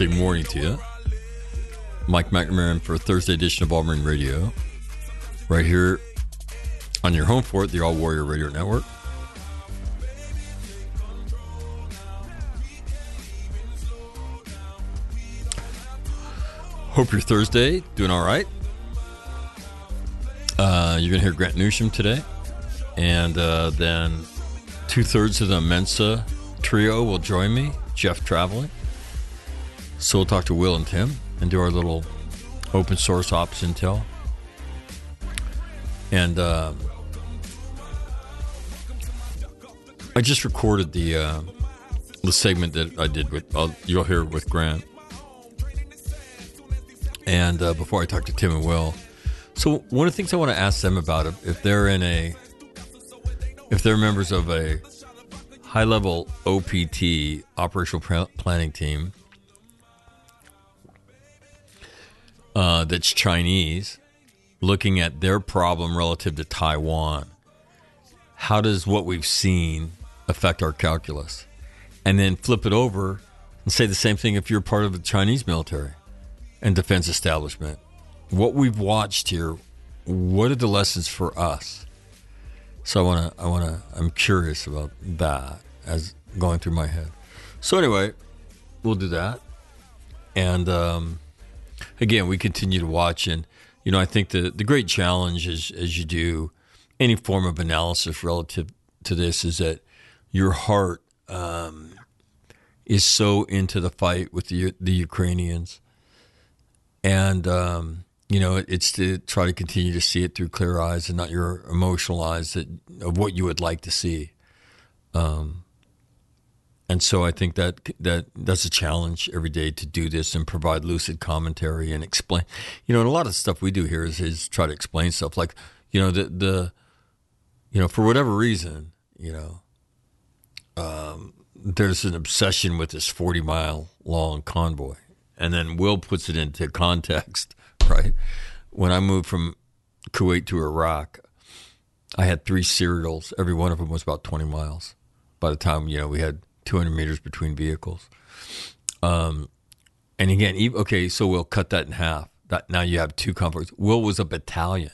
Thursday morning to you. Mike McNamara for Thursday edition of All Marine Radio. Right here on your home for it, the All Warrior Radio Network. Hope your Thursday doing all right. Uh, you're to hear Grant Newsham today. And uh, then two thirds of the Mensa trio will join me, Jeff traveling. So we'll talk to Will and Tim and do our little open source ops intel. And uh, I just recorded the uh, the segment that I did with uh, you'll hear with Grant. And uh, before I talk to Tim and Will, so one of the things I want to ask them about if they're in a if they're members of a high level OPT operational planning team uh, that's Chinese, looking at their problem relative to Taiwan. How does what we've seen affect our calculus? And then flip it over and say the same thing if you're part of the Chinese military and defense establishment. What we've watched here, what are the lessons for us? So I want to, I want to, I'm curious about that as going through my head. So anyway, we'll do that. And, um, again, we continue to watch, and you know, I think the the great challenge is as you do any form of analysis relative to this is that your heart um, is so into the fight with the the Ukrainians, and um, you know, it's to try to continue to see it through clear eyes and not your emotional eyes that of what you would like to see. Um, and so I think that that that's a challenge every day to do this and provide lucid commentary and explain. You know, and a lot of stuff we do here is, is try to explain stuff like, you know, the the, you know, for whatever reason, you know, um, there's an obsession with this 40 mile long convoy, and then Will puts it into context, right? When I moved from Kuwait to Iraq, I had three serials. Every one of them was about 20 miles. By the time you know we had 200 meters between vehicles. Um, and again, okay, so we'll cut that in half. That now you have two convoys. Will was a battalion.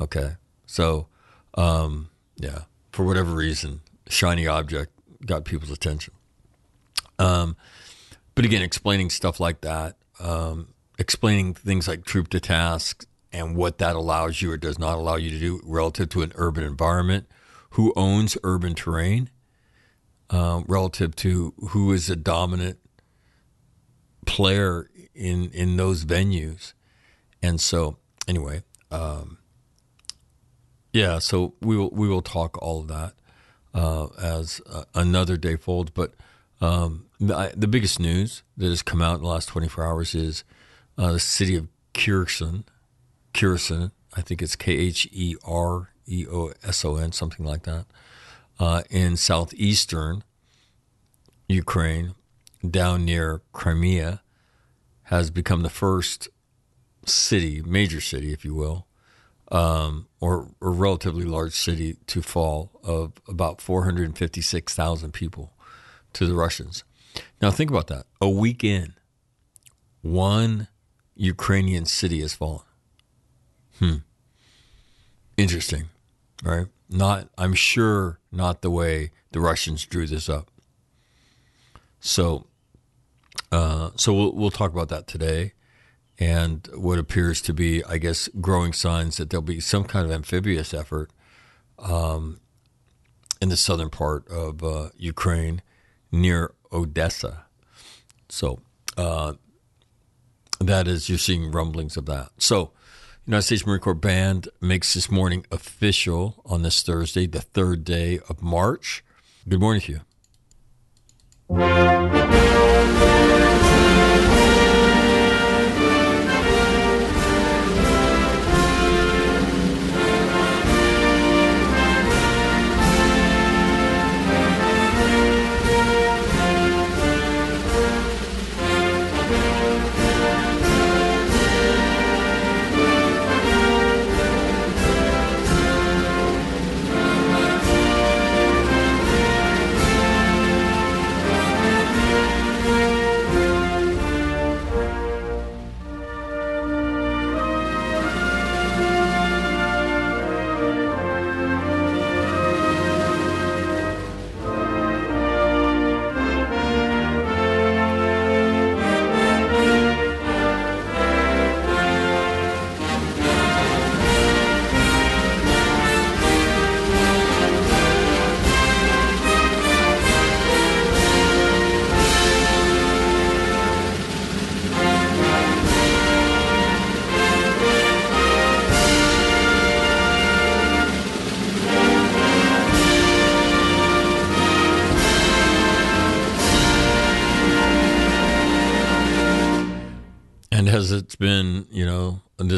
Okay, so um, yeah, for whatever reason, shiny object got people's attention. Um, but again, explaining stuff like that, um, explaining things like troop to task and what that allows you or does not allow you to do relative to an urban environment, who owns urban terrain, uh, relative to who is a dominant player in in those venues, and so anyway, um, yeah. So we will we will talk all of that uh, as uh, another day folds. But um, the, the, biggest news that has come out in the last 24 hours is uh, the city of Kherson, Kherson, I think it's K H E R E O S O N, something like that, uh, in southeastern Ukraine, down near Crimea, has become the first city, major city, if you will, um, or a relatively large city to fall of about 456,000 people to the Russians. Now, think about that. A week in, one Ukrainian city has fallen. Hmm. Interesting, right? Not, I'm sure, not the way the Russians drew this up. So, uh, so we'll we'll talk about that today, and what appears to be, I guess, growing signs that there'll be some kind of amphibious effort um, in the southern part of uh, Ukraine near Odessa. So uh, that is, you're seeing rumblings of that. So United States Marine Corps Band makes this morning official on this Thursday, the third day of March. Good morning to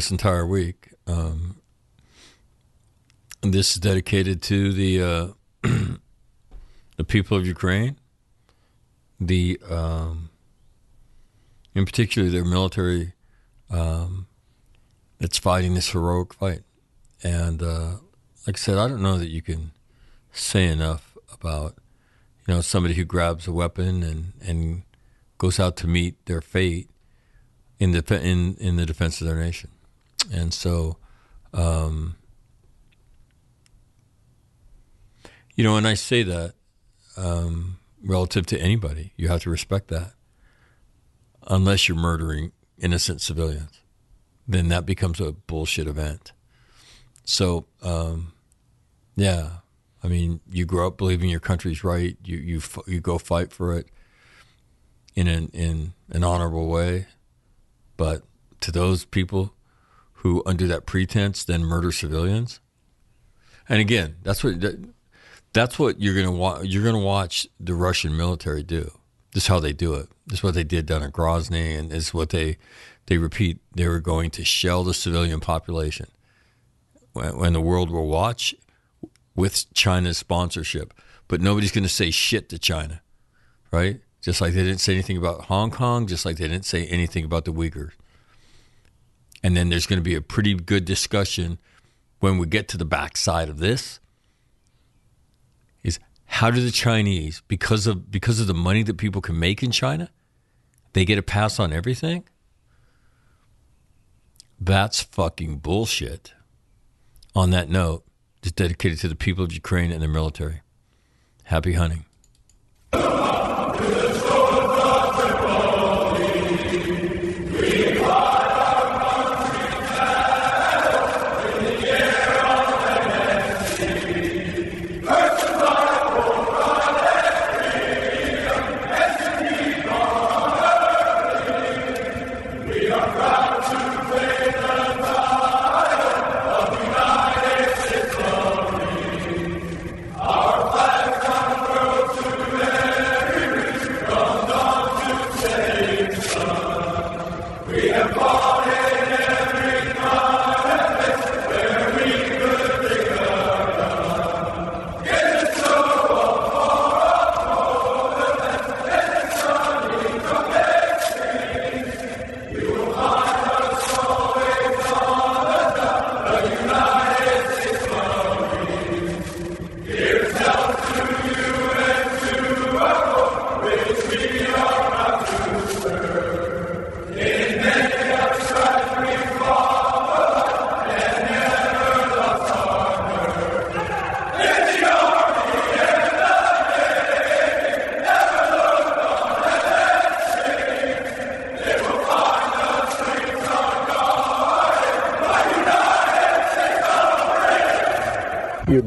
this entire week. Um, this is dedicated to the uh, the people of Ukraine, the um, in particular their military um, that's fighting this heroic fight. And uh, like I said, I don't know that you can say enough about you know somebody who grabs a weapon and and goes out to meet their fate in the in in the defense of their nation, and so. Um, you know, and I say that um, relative to anybody, you have to respect that. Unless you're murdering innocent civilians, then that becomes a bullshit event. So, um, yeah, I mean, you grow up believing your country's right. You you you go fight for it in an in an honorable way, but to those people who, under that pretense, then murder civilians, and again, that's what that's what you're gonna watch. You're gonna watch the Russian military do. This is how they do it. This is what they did down at Grozny, and this is what they they repeat. They were going to shell the civilian population. When, when the world will watch with China's sponsorship, but nobody's going to say shit to China, right? just like they didn't say anything about Hong Kong, just like they didn't say anything about the Uyghurs. And then there's going to be a pretty good discussion when we get to the backside of this is how do the Chinese, because of because of the money that people can make in China, they get a pass on everything? That's fucking bullshit. On that note, just dedicated to the people of Ukraine and their military. Happy hunting.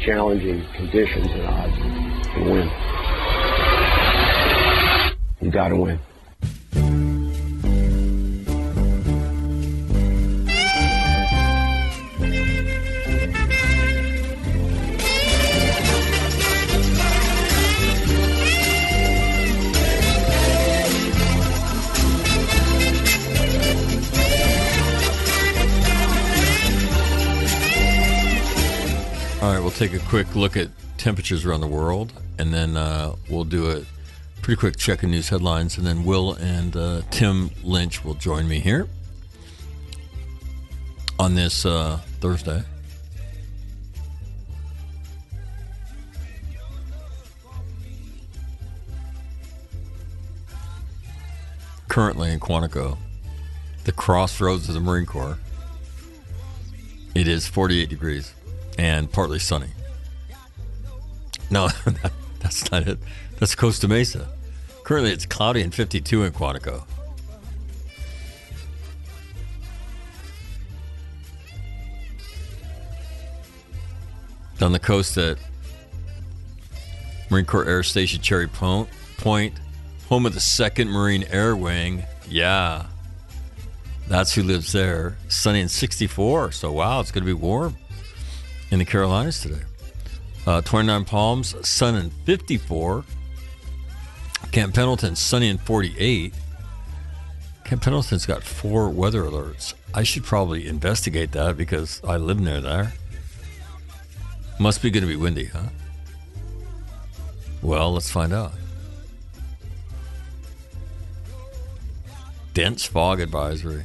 challenging conditions and odds and win. You got to win. We'll take a quick look at temperatures around the world, and then uh, we'll do a pretty quick check of news headlines, and then Will and uh, Tim Lynch will join me here on this uh, Thursday. Currently in Quantico, the crossroads of the Marine Corps, it is 48 degrees and partly sunny. No, that, that's not it. That's Costa Mesa. Currently, it's cloudy and 52 in Quantico. Down the coast at Marine Corps Air Station Cherry Point, home of the 2nd Marine Air Wing. Yeah, that's who lives there. Sunny and 64. So, wow, it's going to be warm in the Carolinas today. Uh, 29 Palms, sun and 54. Camp Pendleton, sunny and 48. Camp Pendleton's got four weather alerts. I should probably investigate that because I live near there. Must be going to be windy, huh? Well, let's find out. Dense fog advisory.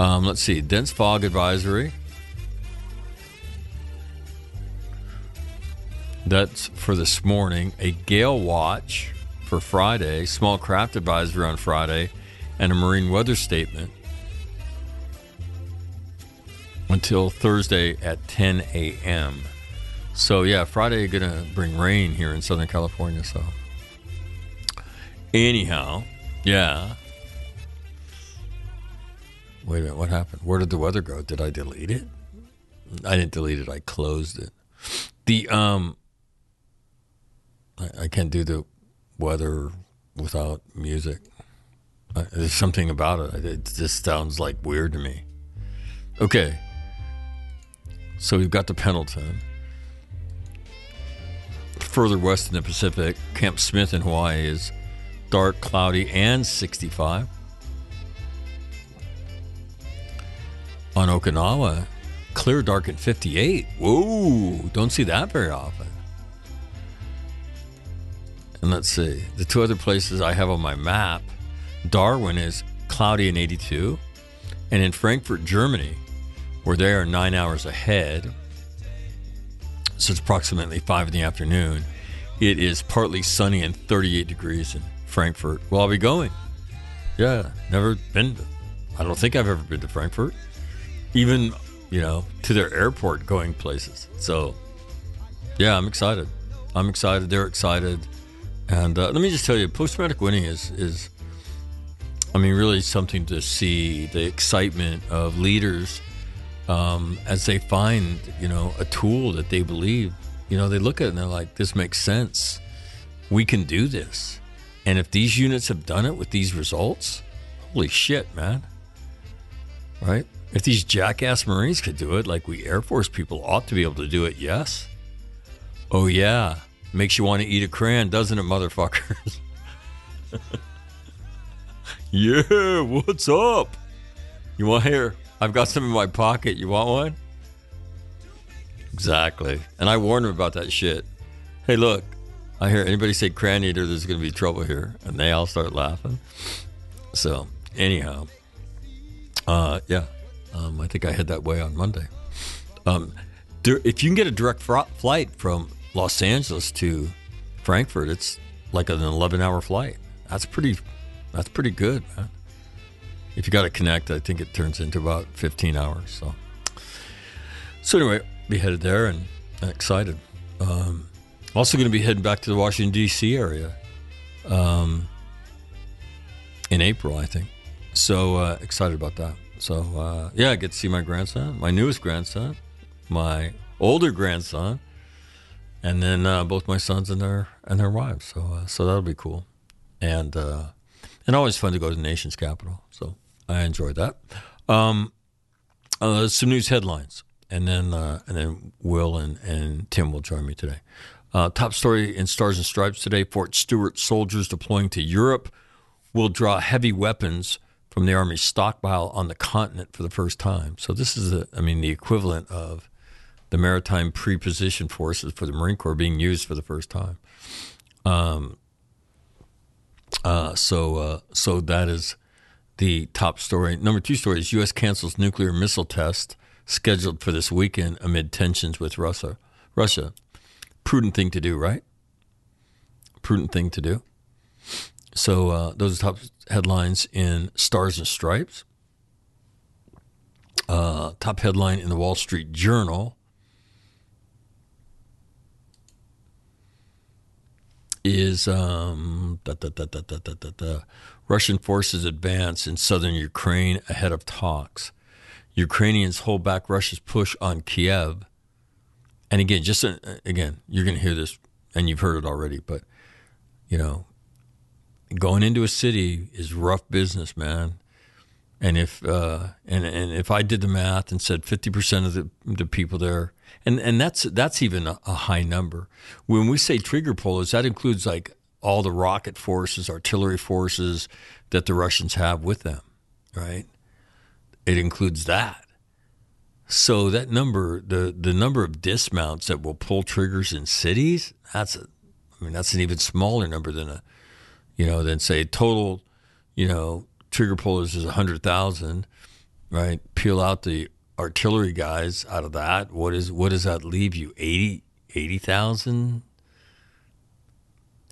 Um, let's see. Dense fog advisory. That's for this morning. A gale watch for Friday. Small craft advisory on Friday. And a marine weather statement until Thursday at 10 a.m. So, yeah, Friday going to bring rain here in Southern California. So, anyhow, yeah. Wait a minute, what happened? Where did the weather go? Did I delete it? I didn't delete it. I closed it. The um, I, I can't do the weather without music. Uh, there's something about it. It just sounds like weird to me. Okay, so we've got the Pendleton. Further west in the Pacific, Camp Smith in Hawaii is dark, cloudy, and 65. On Okinawa, clear dark at 58. Whoa, don't see that very often. And let's see, the two other places I have on my map Darwin is cloudy and 82. And in Frankfurt, Germany, where they are nine hours ahead, so it's approximately five in the afternoon, it is partly sunny and 38 degrees in Frankfurt. Well, I'll be going. Yeah, never been. To, I don't think I've ever been to Frankfurt even you know to their airport going places. So yeah i'm excited. I'm excited. They're excited. And uh, let me just tell you post-traumatic winning is is i mean really something to see the excitement of leaders um, as they find you know a tool that they believe. You know they look at it and they're like this makes sense. We can do this. And if these units have done it with these results holy shit man. Right If these jackass Marines could do it, like we Air Force people ought to be able to do it, yes. Oh, yeah. Makes you want to eat a crayon, doesn't it, motherfuckers? yeah, what's up? You want here? I've got some in my pocket. You want one? Exactly. And I warned him about that shit. Hey, look, I hear anybody say crayon eater, there's going to be trouble here. And they all start laughing. So, anyhow, uh, yeah, um, I think I head that way on Monday. Um, there, if you can get a direct fr- flight from Los Angeles to Frankfurt, it's like an 11 hour flight. That's pretty, that's pretty good, man. If you got to connect, I think it turns into about 15 hours. So, so anyway, be headed there and, and excited. Um, also going to be heading back to the Washington D.C. area um, in April, I think. So uh, excited about that. So uh, yeah, I get to see my grandson, my newest grandson, my older grandson, and then uh, both my sons and their and their wives. So uh, so that'll be cool, and uh, and always fun to go to the nation's capital. So I enjoyed that. Um, uh, some news headlines, and then uh, and then Will and, and Tim will join me today. Top story in Stars and Stripes today: Fort Stewart soldiers deploying to Europe will draw heavy weapons from the Army stockpile on the continent for the first time. So this is, a, I mean, the equivalent of the maritime preposition forces for the Marine Corps being used for the first time. Um, uh, so, uh, so that is the top story. Number two story is U.S. cancels nuclear missile test scheduled for this weekend amid tensions with Russia. Russia, prudent thing to do, right? Prudent thing to do. So uh, those are top headlines in Stars and Stripes. Uh, top headline in the Wall Street Journal is um, da, da, da, Russian forces advance in southern Ukraine ahead of talks. Ukrainians hold back Russia's push on Kiev. And again, just uh, again, you're going to hear this, and you've heard it already, but you know, going into a city is rough business, man. And if uh, and and if I did the math and said fifty percent of the the people there, and and that's that's even a, a high number. When we say trigger pullers, that includes like all the rocket forces, artillery forces that the Russians have with them, right? It includes that. So that number, the the number of dismounts that will pull triggers in cities, that's a, I mean that's an even smaller number than a you know, then say total, you know, trigger pullers is 100,000, right? Peel out the artillery guys out of that. What is what does that leave you? 80 80,000?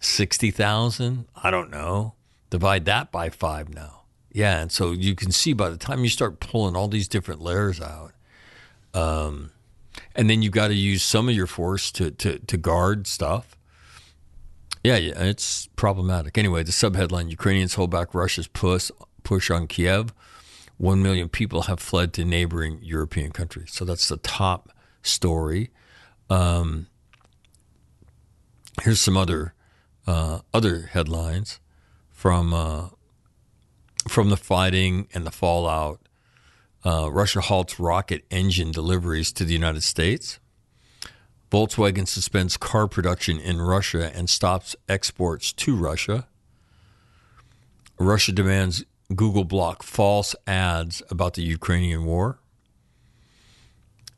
60,000? I don't know. Divide that by 5 now. Yeah, and so you can see by the time you start pulling all these different layers out, um, and then you've got to use some of your force to, to, to guard stuff. Yeah, yeah, it's problematic. Anyway, the subheadline Ukrainians hold back Russia's push, push on Kiev. One million people have fled to neighboring European countries. So that's the top story. Um, here's some other uh, other headlines from uh, from the fighting and the fallout. Uh, Russia halts rocket engine deliveries to the United States. Volkswagen suspends car production in Russia and stops exports to Russia. Russia demands Google block false ads about the Ukrainian war.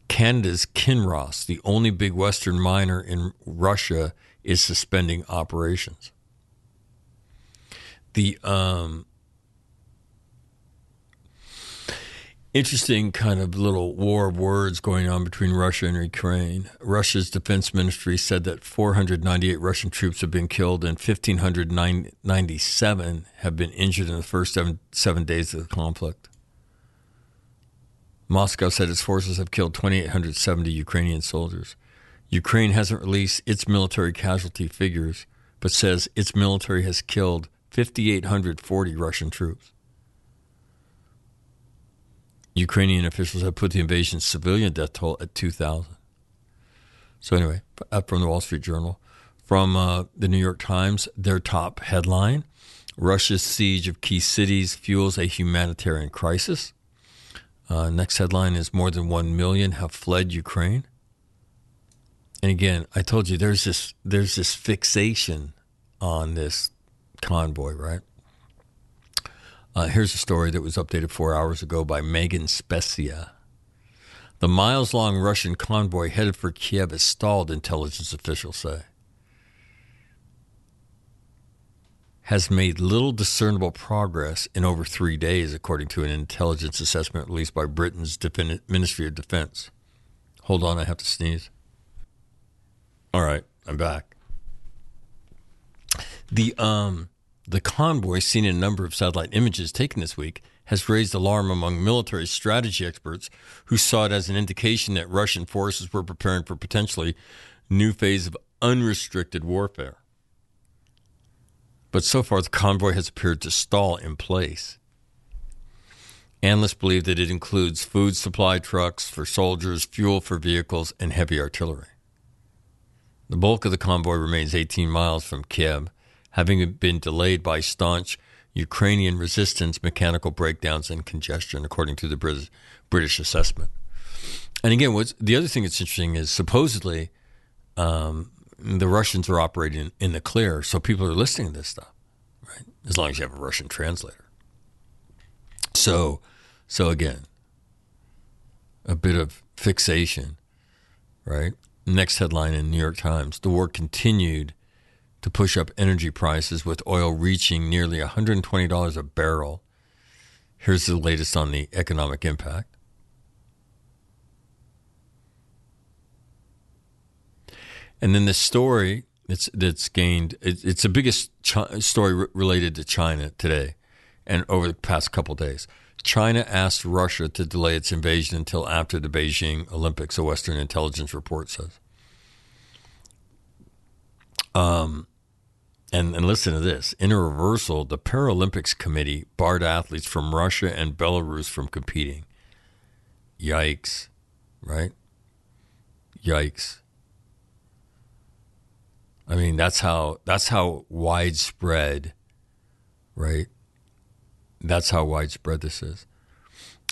Canada's Kinross, the only big Western miner in Russia, is suspending operations. The um, interesting kind of little war of words going on between Russia and Ukraine. Russia's defense ministry said that 498 Russian troops have been killed and 1,597 have been injured in the first seven, seven days of the conflict. Moscow said its forces have killed 2,870 Ukrainian soldiers. Ukraine hasn't released its military casualty figures, but says its military has killed 5,840 Russian troops. Ukrainian officials have put the invasion's civilian death toll at 2,000. So, anyway, up from the Wall Street Journal. From uh, the New York Times, their top headline Russia's siege of key cities fuels a humanitarian crisis. Uh, next headline is more than 1 million have fled Ukraine. And again, I told you there's this there's this fixation on this convoy, right? Uh, here's a story that was updated four hours ago by Megan Specia. The miles long Russian convoy headed for Kiev is stalled, intelligence officials say. Has made little discernible progress in over three days, according to an intelligence assessment released by Britain's Defin- Ministry of Defense. Hold on, I have to sneeze. All right, I'm back. The um the convoy seen in a number of satellite images taken this week has raised alarm among military strategy experts who saw it as an indication that Russian forces were preparing for potentially new phase of unrestricted warfare. But so far the convoy has appeared to stall in place. Analysts believe that it includes food supply trucks for soldiers, fuel for vehicles, and heavy artillery. The bulk of the convoy remains 18 miles from Kiev, having been delayed by staunch Ukrainian resistance, mechanical breakdowns, and congestion, according to the British, assessment. And again, what's the other thing that's interesting is supposedly um, the Russians are operating in the clear, so people are listening to this stuff, right? As long as you have a Russian translator. So, so again, a bit of fixation, right? Next headline in New York Times: The war continued to push up energy prices, with oil reaching nearly $120 a barrel. Here's the latest on the economic impact. And then the story that's, that's gained, it, it's the biggest chi- story re- related to China today and over the past couple days. China asked Russia to delay its invasion until after the Beijing Olympics, a Western intelligence report says. Um, and, and listen to this. In a reversal, the Paralympics Committee barred athletes from Russia and Belarus from competing. Yikes, right? Yikes. I mean, that's how that's how widespread, right? That's how widespread this is.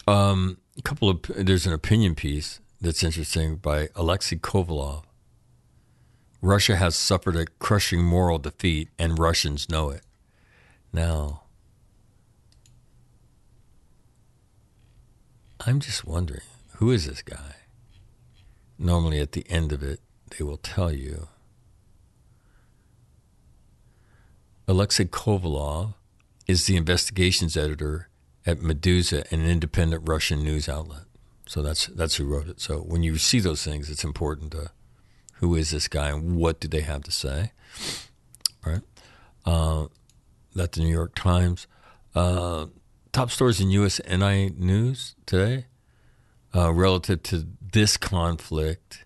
Um, a couple of there's an opinion piece that's interesting by Alexei Kovalov. Russia has suffered a crushing moral defeat, and Russians know it. Now, I'm just wondering who is this guy? Normally, at the end of it, they will tell you. Alexei Kovalov is the investigations editor at Meduza, an independent Russian news outlet. So that's that's who wrote it. So when you see those things, it's important to who is this guy and what do they have to say? Right. Uh, that the New York Times. Uh, top stories in USNI News today uh, relative to this conflict.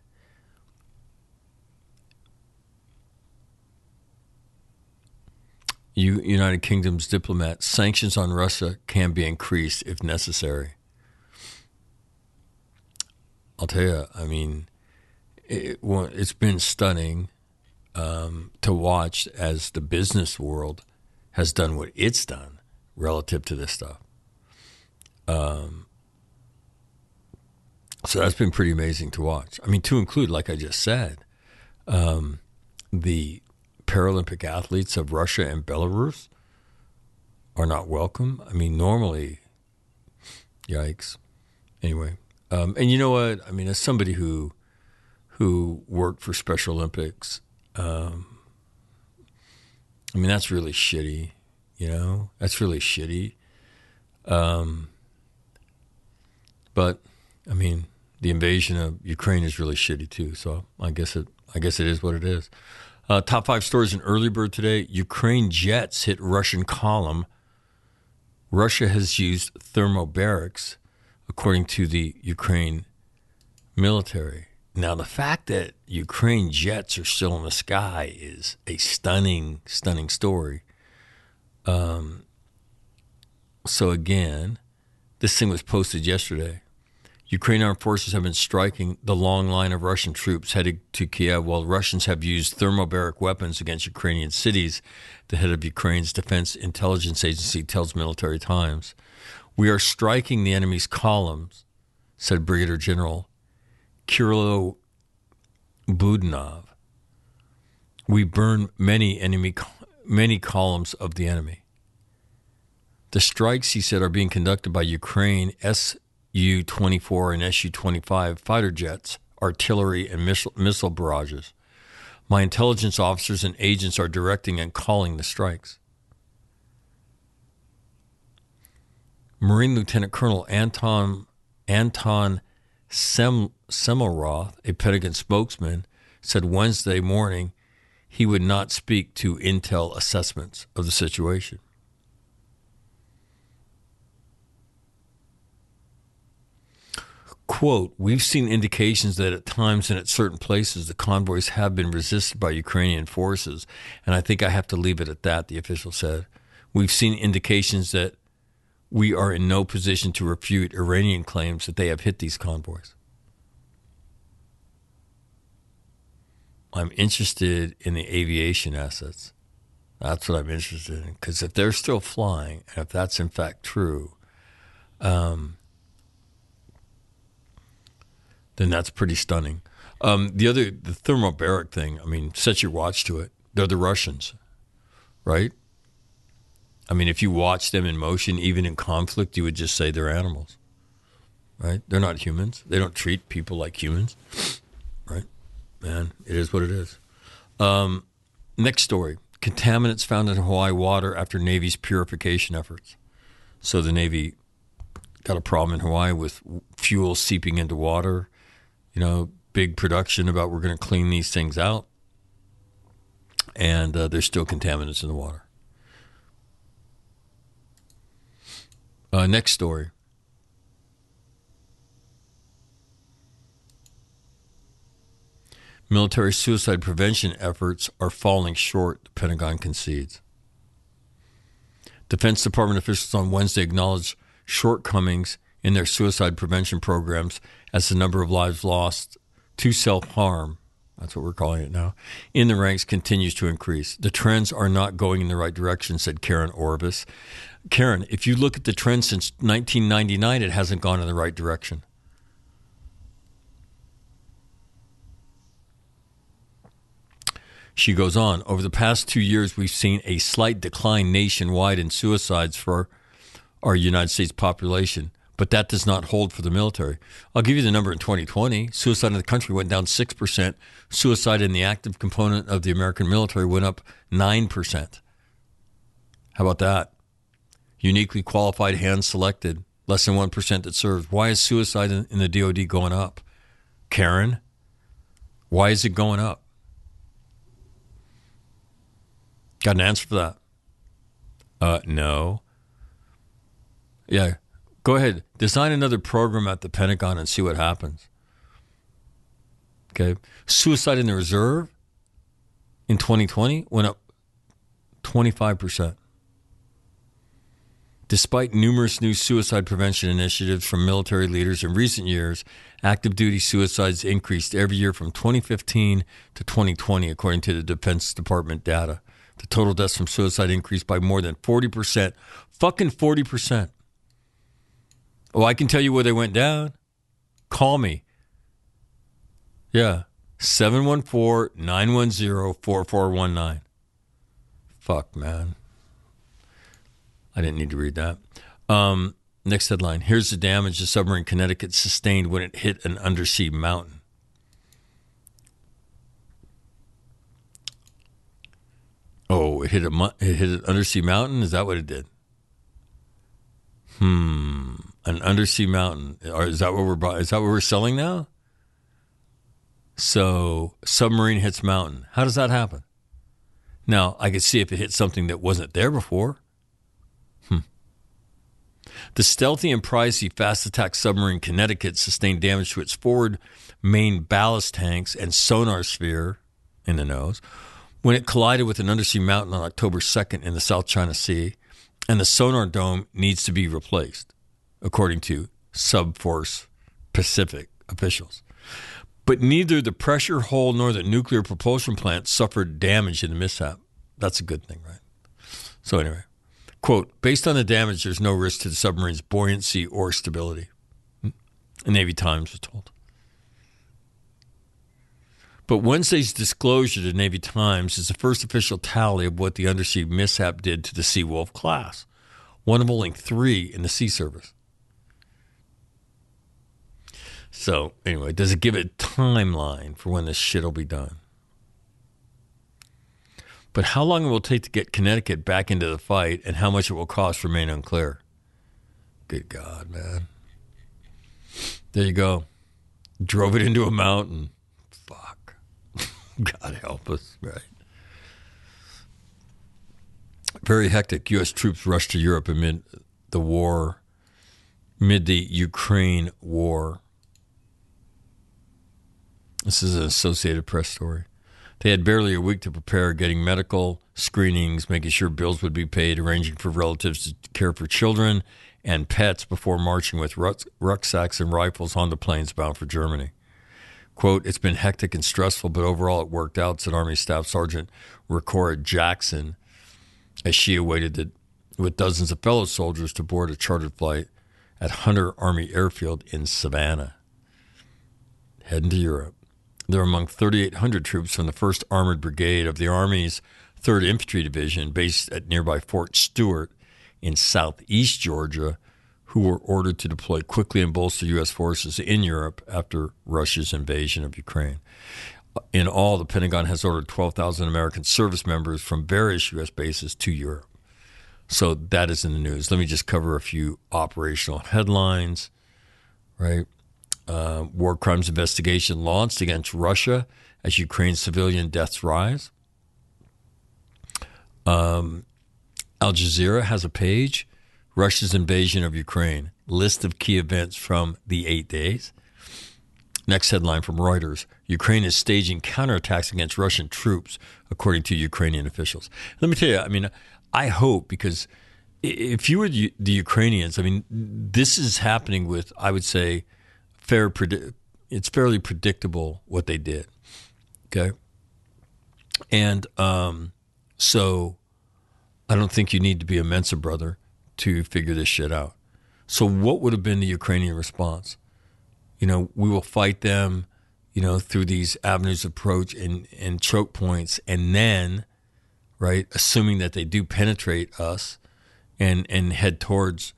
United Kingdom's diplomat sanctions on Russia can be increased if necessary. I'll tell you, I mean, it, has been stunning um, to watch as the business world has done what it's done relative to this stuff. Um, so that's been pretty amazing to watch. I mean, to include, like I just said, um, the Paralympic athletes of Russia and Belarus are not welcome. I mean, normally, yikes. Anyway, um, and you know what? I mean, as somebody who who worked for Special Olympics. Um, I mean, that's really shitty. You know, that's really shitty. Um, but I mean, the invasion of Ukraine is really shitty too. So I guess it, I guess it is what it is. Uh, top five stories in early bird today: Ukraine jets hit Russian column. Russia has used thermobarics, according to the Ukraine military. Now, the fact that Ukraine jets are still in the sky is a stunning, stunning story. Um, so, again, this thing was posted yesterday. Ukraine armed forces have been striking the long line of Russian troops headed to Kiev, while Russians have used thermobaric weapons against Ukrainian cities. The head of Ukraine's Defense Intelligence Agency tells Military Times. We are striking the enemy's columns, said Brigadier General Kirilo Budanov. We burn many enemy many columns of the enemy. The strikes, he said, are being conducted by Ukraine Su 24 and Su 25 fighter jets, artillery, and missile, missile barrages. My intelligence officers and agents are directing and calling the strikes. Marine Lieutenant Colonel Anton Anton Sem, Semelroth, a Pentagon spokesman, said Wednesday morning he would not speak to intel assessments of the situation. Quote, we've seen indications that at times and at certain places the convoys have been resisted by Ukrainian forces, and I think I have to leave it at that, the official said. We've seen indications that we are in no position to refute Ukrainian claims that they have hit these convoys. I'm interested in the aviation assets. That's what I'm interested in. Because if they're still flying, and if that's in fact true, um, then that's pretty stunning. Um, the other, the thermobaric thing, I mean, set your watch to it. They're the Russians, right? I mean, if you watch them in motion, even in conflict, you would just say they're animals, right? They're not humans. They don't treat people like humans? Man, it is what it is. Um, next story contaminants found in Hawaii water after Navy's purification efforts. So the Navy got a problem in Hawaii with fuel seeping into water. You know, big production about we're going to clean these things out. And uh, there's still contaminants in the water. Uh, next story. Military suicide prevention efforts are falling short, the Pentagon concedes. Defense Department officials on Wednesday acknowledged shortcomings in their suicide prevention programs as the number of lives lost to self harm, that's what we're calling it now, in the ranks continues to increase. The trends are not going in the right direction, said Karen Orvis. Karen, if you look at the trend since 1999, it hasn't gone in the right direction. She goes on, over the past two years, we've seen a slight decline nationwide in suicides for our United States population, but that does not hold for the military. I'll give you the number in 2020. Suicide in the country went down 6%. Suicide in the active component of the American military went up 9%. How about that? Uniquely qualified, hand selected, less than 1% that serves. Why is suicide in the DoD going up? Karen, why is it going up? Got an answer for that? Uh, no. Yeah, go ahead. Design another program at the Pentagon and see what happens. Okay. Suicide in the reserve in 2020 went up 25%. Despite numerous new suicide prevention initiatives from military leaders in recent years, active duty suicides increased every year from 2015 to 2020, according to the Defense Department data. The total deaths from suicide increased by more than 40%. Fucking 40%. Oh, I can tell you where they went down. Call me. Yeah. 714 910 4419. Fuck, man. I didn't need to read that. Um, next headline. Here's the damage the submarine Connecticut sustained when it hit an undersea mountain. Oh, it hit a it hit an undersea mountain. Is that what it did? Hmm, an undersea mountain. Is that what we're is that what we're selling now? So submarine hits mountain. How does that happen? Now I could see if it hit something that wasn't there before. Hmm. The stealthy and pricey fast attack submarine Connecticut sustained damage to its forward main ballast tanks and sonar sphere in the nose when it collided with an undersea mountain on October 2nd in the South China Sea, and the sonar dome needs to be replaced, according to Subforce Pacific officials. But neither the pressure hull nor the nuclear propulsion plant suffered damage in the mishap. That's a good thing, right? So, anyway, Quote, based on the damage, there's no risk to the submarine's buoyancy or stability. The Navy Times was told. But Wednesday's disclosure to Navy Times is the first official tally of what the undersea mishap did to the Seawolf class, one of only three in the Sea Service. So, anyway, does it give a timeline for when this shit will be done? But how long it will take to get Connecticut back into the fight and how much it will cost remain unclear. Good God, man. There you go. Drove it into a mountain. God help us, right? Very hectic. U.S. troops rushed to Europe amid the war, mid the Ukraine war. This is an Associated Press story. They had barely a week to prepare, getting medical screenings, making sure bills would be paid, arranging for relatives to care for children and pets before marching with rucksacks and rifles on the planes bound for Germany. Quote, it's been hectic and stressful, but overall it worked out, said Army Staff Sergeant Ricora Jackson as she awaited the, with dozens of fellow soldiers to board a chartered flight at Hunter Army Airfield in Savannah, heading to Europe. They're among 3,800 troops from the 1st Armored Brigade of the Army's 3rd Infantry Division, based at nearby Fort Stewart in southeast Georgia, who were ordered to deploy quickly and bolster U.S. forces in Europe after Russia's invasion of Ukraine. In all, the Pentagon has ordered 12,000 American service members from various U.S. bases to Europe. So that is in the news. Let me just cover a few operational headlines, right? uh, war crimes investigation launched against Russia as Ukraine's civilian deaths rise. Um, Al Jazeera has a page Russia's invasion of Ukraine, list of key events from the eight days. Next headline from Reuters Ukraine is staging counterattacks against Russian troops, according to Ukrainian officials. Let me tell you, I mean, I hope because if you were the Ukrainians, I mean, this is happening with, I would say, fair it's fairly predictable what they did. Okay. And um, so I don't think you need to be a Mensa brother to figure this shit out. So what would have been the Ukrainian response? You know, we will fight them, you know, through these avenues of approach and, and choke points, and then, right, assuming that they do penetrate us and and head towards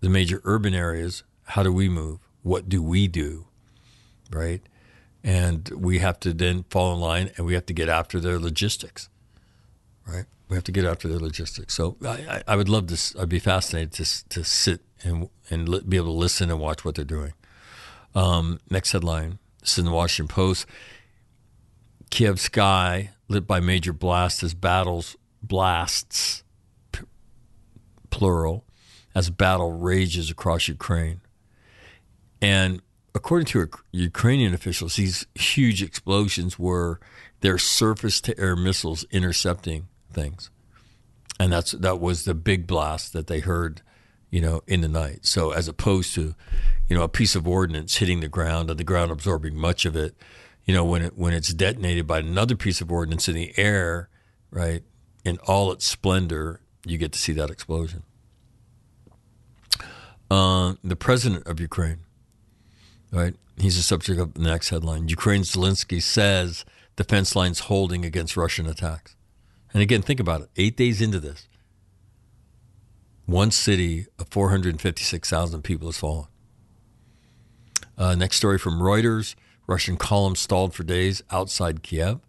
the major urban areas, how do we move? what do we do, right? And we have to then fall in line and we have to get after their logistics, right? We have to get after the logistics. So I, I would love this. I'd be fascinated to, to sit and, and be able to listen and watch what they're doing. Um, next headline. This is in the Washington Post. Kiev sky lit by major blasts as battles blasts p- plural as battle rages across Ukraine. And according to Ukrainian officials, these huge explosions were their surface to air missiles intercepting things. And that's that was the big blast that they heard, you know, in the night. So as opposed to, you know, a piece of ordnance hitting the ground and the ground absorbing much of it, you know, when it when it's detonated by another piece of ordnance in the air, right, in all its splendor, you get to see that explosion. Uh, the president of Ukraine, Right. He's the subject of the next headline. Ukraine Zelensky says defense lines holding against Russian attacks. And again, think about it. Eight days into this, one city of 456,000 people has fallen. Uh, next story from Reuters Russian column stalled for days outside Kiev.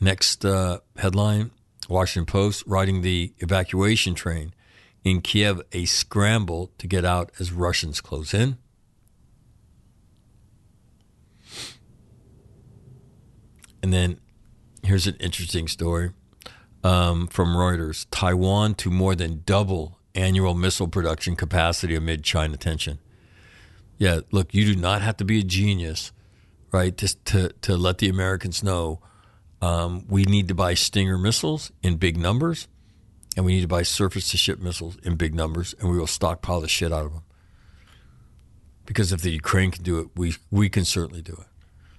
Next uh, headline Washington Post riding the evacuation train in Kiev, a scramble to get out as Russians close in. And then here's an interesting story um, from Reuters Taiwan to more than double annual missile production capacity amid China tension. Yeah, look, you do not have to be a genius, right, to, to, to let the Americans know um, we need to buy Stinger missiles in big numbers, and we need to buy surface to ship missiles in big numbers, and we will stockpile the shit out of them. Because if the Ukraine can do it, we, we can certainly do it.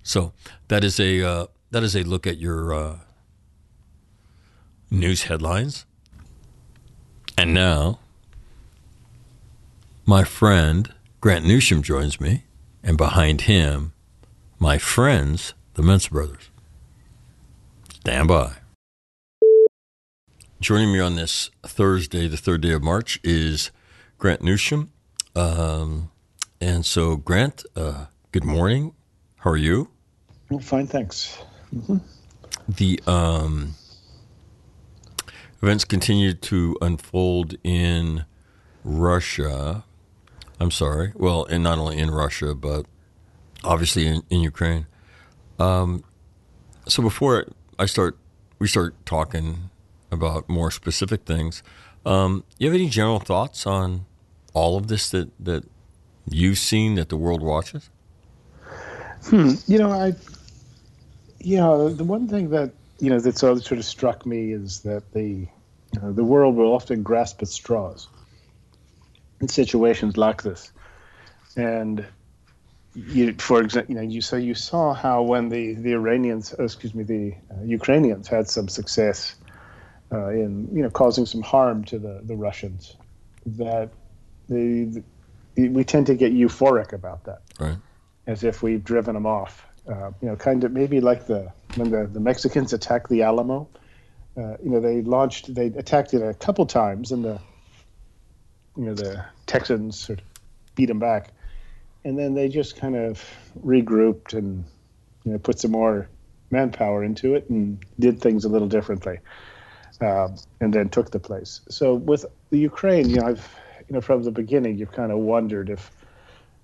So that is a uh, that is a look at your uh, news headlines and now, my friend Grant Newsham joins me, and behind him, my friends, the Mensa brothers. Stand by. Joining me on this Thursday, the third day of March, is Grant Newsham. Um, and so, Grant, uh, good morning. How are you? Well, fine, thanks. The um, events continue to unfold in Russia. I'm sorry. Well, and not only in Russia, but obviously in, in Ukraine. Um, so before I start, we start talking about more specific things. Um, you have any general thoughts on all of this that that you've seen that the world watches? You know, I, yeah, the one thing that you know that sort of sort of struck me is that the you know, the world will often grasp at straws in situations like this, and you, for example, you know, you so you saw how when the the Iranians, uh, excuse me, the uh, Ukrainians had some success uh, in you know causing some harm to the the Russians, that the, the we tend to get euphoric about that Right. as if we've driven them off. Uh, you know, kind of maybe like the when the, the Mexicans attacked the Alamo. Uh, you know, they launched, they attacked it a couple times, and the you know the Texans sort of beat them back, and then they just kind of regrouped and you know put some more manpower into it and did things a little differently, um, and then took the place. So with the Ukraine, you know, I've you know from the beginning, you've kind of wondered if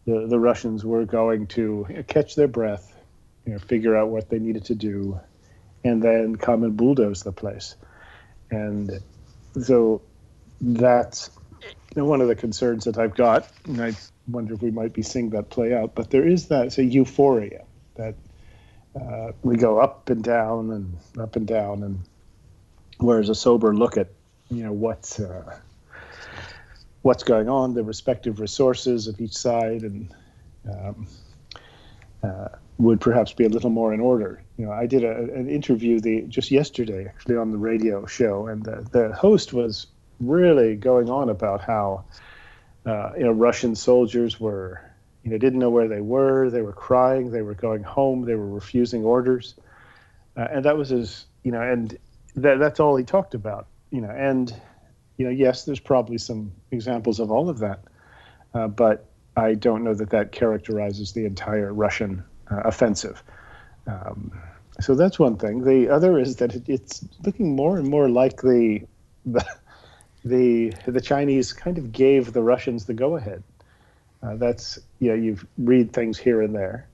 the, the Russians were going to catch their breath, you know, figure out what they needed to do, and then come and bulldoze the place. And so that's one of the concerns that I've got, and I wonder if we might be seeing that play out. But there is that say euphoria that uh, we go up and down and up and down, and whereas a sober look at you know what's uh, what's going on, the respective resources of each side, and um, uh, would perhaps be a little more in order. You know, I did a, an interview the just yesterday, actually, on the radio show, and the, the host was really going on about how uh, you know Russian soldiers were you know didn't know where they were, they were crying, they were going home, they were refusing orders, uh, and that was his you know, and that, that's all he talked about. You know, and you know, yes, there's probably some examples of all of that, uh, but I don't know that that characterizes the entire Russian uh, offensive. Um, so that's one thing. The other is that it, it's looking more and more like the, the the the Chinese kind of gave the Russians the go ahead. Uh, that's yeah, you read things here and there,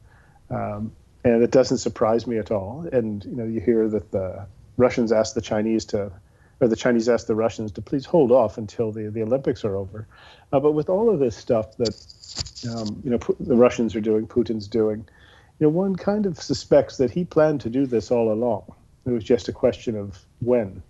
um, and it doesn't surprise me at all. And you know, you hear that the Russians asked the Chinese to, or the Chinese asked the Russians to please hold off until the the Olympics are over. Uh, but with all of this stuff that um, you know the Russians are doing, Putin's doing, you know, one kind of suspects that he planned to do this all along. It was just a question of when.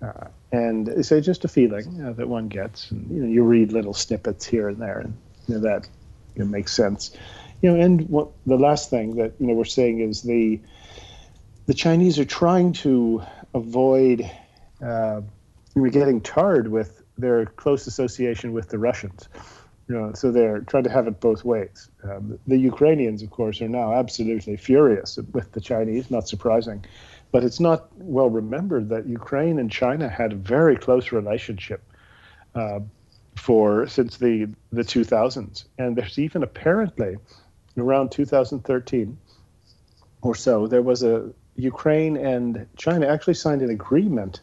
Uh, and it's uh, just a feeling uh, that one gets. And, you know, you read little snippets here and there, and you know, that you know, makes sense. You know, and what the last thing that you know we're saying is the the Chinese are trying to avoid uh, we're getting tarred with their close association with the Russians. You know, so they're trying to have it both ways. Um, the Ukrainians, of course, are now absolutely furious with the Chinese. Not surprising, but it's not well remembered that Ukraine and China had a very close relationship uh, for since the the 2000s, and there's even apparently around 2013 or so there was a Ukraine and China actually signed an agreement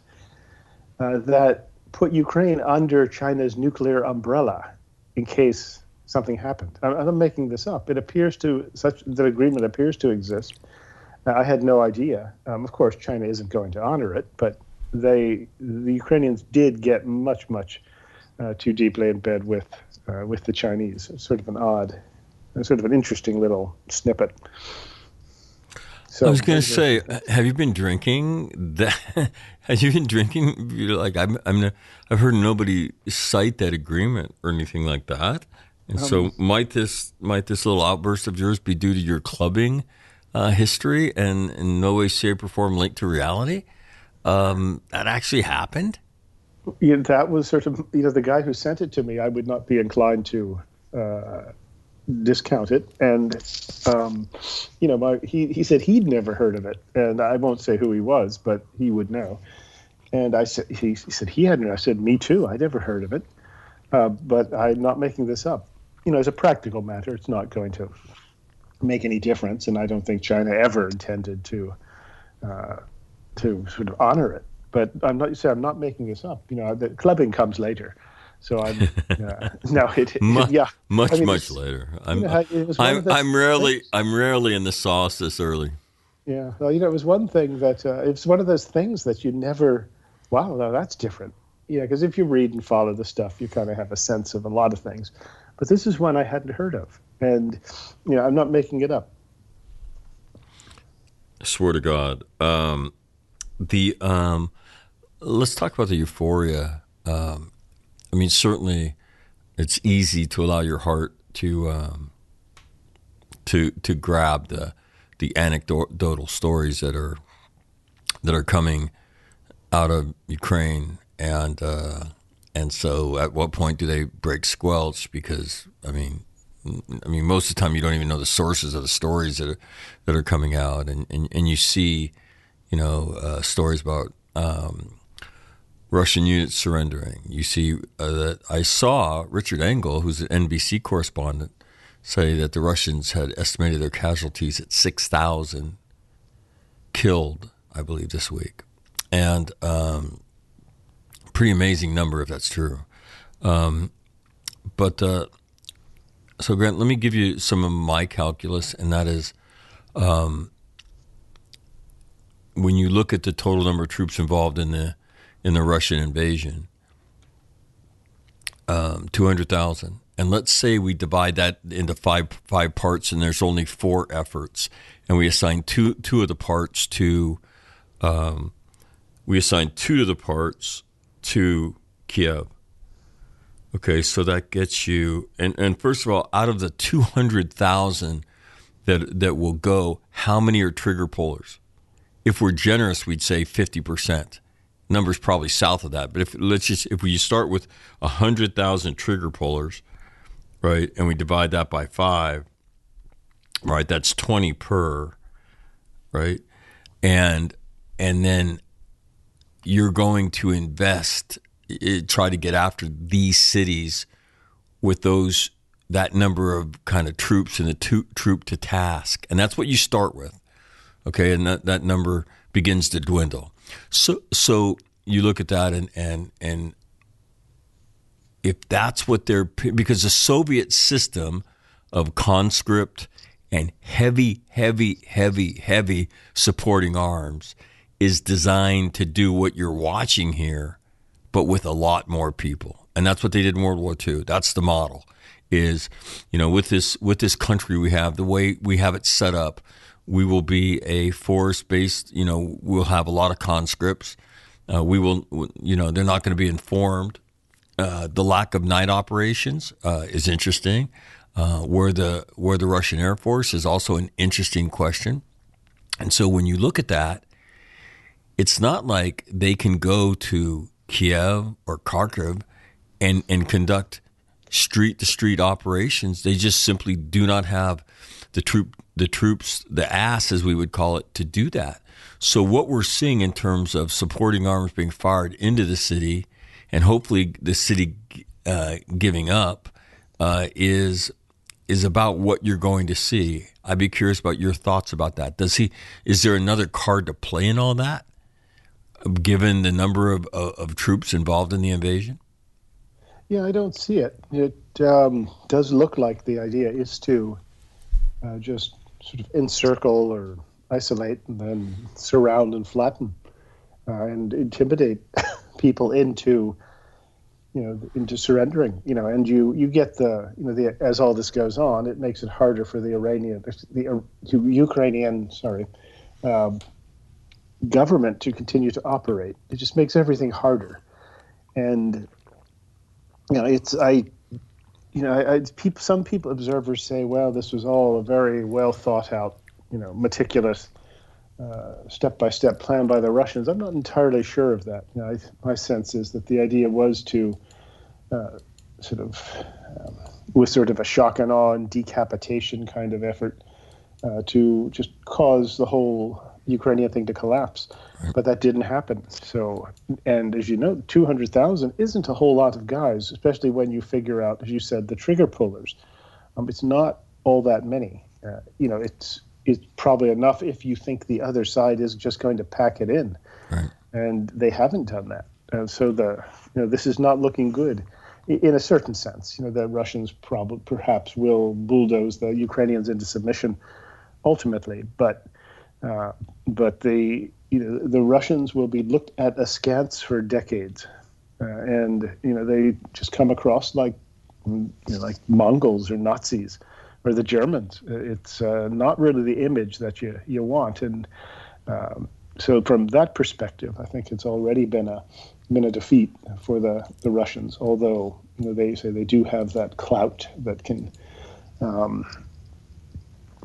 uh, that put Ukraine under China's nuclear umbrella in case something happened. I'm, I'm making this up. It appears to such that agreement appears to exist. Uh, I had no idea. Um, of course, China isn't going to honor it, but they the Ukrainians did get much much uh, too deeply in bed with uh, with the Chinese. It's sort of an odd, sort of an interesting little snippet. So I was going to say, have you been drinking? That have you been drinking? You're Like I'm, I'm, I've heard nobody cite that agreement or anything like that. And so, might this might this little outburst of yours be due to your clubbing uh, history and in no way, shape, or form linked to reality? Um, that actually happened. you know, that was sort of you know the guy who sent it to me. I would not be inclined to uh, discount it, and um, you know, my, he he said he'd never heard of it, and I won't say who he was, but he would know. And I said he, he said he hadn't. I said me too. I'd never heard of it, uh, but I'm not making this up. You know, as a practical matter, it's not going to make any difference, and I don't think China ever intended to uh, to sort of honor it. But I'm not you say I'm not making this up. You know, the clubbing comes later. So I'm uh, no, it, Mu- yeah, much I mean, much later. I'm know how it I'm, I'm rarely things- I'm rarely in the sauce this early. Yeah, well, you know, it was one thing that uh, it's one of those things that you never. Wow, no, that's different. Yeah, because if you read and follow the stuff, you kind of have a sense of a lot of things. But this is one I hadn't heard of, and you know, I'm not making it up. I swear to God. Um, the um, let's talk about the euphoria. Um, I mean, certainly, it's easy to allow your heart to um, to to grab the the anecdotal stories that are that are coming out of Ukraine, and uh, and so at what point do they break squelch? Because I mean, I mean, most of the time you don't even know the sources of the stories that are that are coming out, and and, and you see, you know, uh, stories about um, Russian units surrendering. You see uh, that I saw Richard Engel, who's an NBC correspondent, say that the Russians had estimated their casualties at six thousand killed, I believe, this week, and um, pretty amazing number if that's true. Um, but uh, so, Grant, let me give you some of my calculus, and that is um, when you look at the total number of troops involved in the in the Russian invasion, um, two hundred thousand, and let's say we divide that into five five parts, and there's only four efforts, and we assign two two of the parts to um, we assign two of the parts to Kiev. Okay, so that gets you, and, and first of all, out of the 200,000 that, that will go, how many are trigger pullers? If we're generous, we'd say 50%. Numbers probably south of that. But if let's just, if we start with 100,000 trigger pullers, right, and we divide that by five, right, that's 20 per, right? And, and then you're going to invest try to get after these cities with those that number of kind of troops and the to, troop to task and that's what you start with okay and that, that number begins to dwindle so so you look at that and and and if that's what they're because the soviet system of conscript and heavy heavy heavy heavy supporting arms is designed to do what you're watching here but with a lot more people. And that's what they did in World War II. That's the model. Is you know with this with this country we have the way we have it set up, we will be a force based. You know we'll have a lot of conscripts. Uh, we will you know they're not going to be informed. Uh, the lack of night operations uh, is interesting. Uh, where the where the Russian Air Force is also an interesting question. And so when you look at that, it's not like they can go to Kiev or Kharkiv and, and conduct street to street operations. They just simply do not have the troop the troops, the ass as we would call it, to do that. So what we're seeing in terms of supporting arms being fired into the city and hopefully the city uh, giving up uh, is is about what you're going to see. I'd be curious about your thoughts about that. Does he? Is there another card to play in all that? given the number of, of, of, troops involved in the invasion? Yeah, I don't see it. It um, does look like the idea is to uh, just sort of encircle or isolate and then surround and flatten uh, and intimidate people into you know into surrendering you know and you you get the you know the as all this goes on it makes it harder for the iranian the uh, ukrainian sorry um, government to continue to operate. It just makes everything harder. And you know, it's I, you know, I, I, people, some people observers say, well, this was all a very well thought out, you know, meticulous step by step plan by the Russians. I'm not entirely sure of that. You know, I, my sense is that the idea was to uh, sort of, um, with sort of a shock and awe and decapitation kind of effort, uh, to just cause the whole Ukrainian thing to collapse. But that didn't happen. So, and as you know, 200,000 isn't a whole lot of guys, especially when you figure out, as you said, the trigger pullers. Um, it's not all that many. Uh, you know, it's it's probably enough if you think the other side is just going to pack it in, Right. and they haven't done that. And so the you know this is not looking good, in a certain sense. You know, the Russians probably perhaps will bulldoze the Ukrainians into submission, ultimately, but uh, but the you know the Russians will be looked at askance for decades, uh, and you know they just come across like you know, like Mongols or Nazis or the Germans. It's uh, not really the image that you you want, and um, so from that perspective, I think it's already been a been a defeat for the the Russians. Although you know they say they do have that clout that can, um,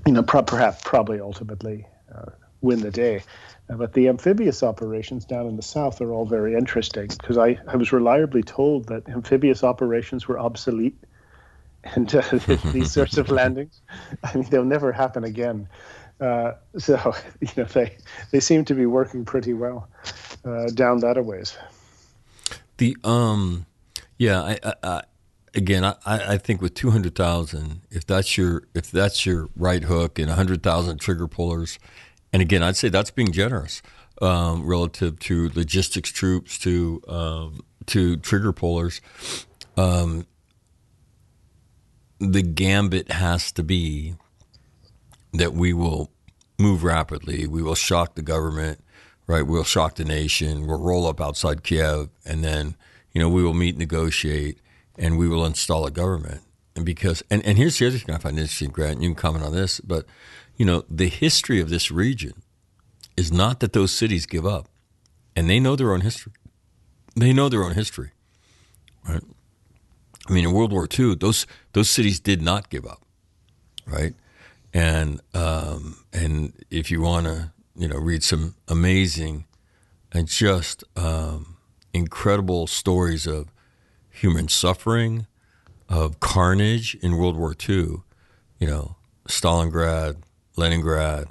you know, perhaps probably ultimately uh, win the day. Uh, But the amphibious operations down in the south are all very interesting because I, I was reliably told that amphibious operations were obsolete and uh, these sorts of landings, I mean, they'll never happen again. Uh, so, you know, they, they seem to be working pretty well uh, down that a ways. The um, yeah, I, I, I again, I, I think with two hundred thousand, if that's your if that's your right hook and hundred thousand trigger pullers, and again, I'd say that's being generous um, relative to logistics troops to um, to trigger pullers. Um, the gambit has to be that we will move rapidly. We will shock the government, right? We'll shock the nation. We'll roll up outside Kiev, and then you know we will meet, negotiate, and we will install a government. And because and, and here's the other thing I find interesting, Grant. You can comment on this, but you know the history of this region is not that those cities give up, and they know their own history. They know their own history, right? I mean, in World War II, those those cities did not give up, right? And um, and if you want to, you know, read some amazing and just um, incredible stories of human suffering, of carnage in World War II, you know, Stalingrad, Leningrad,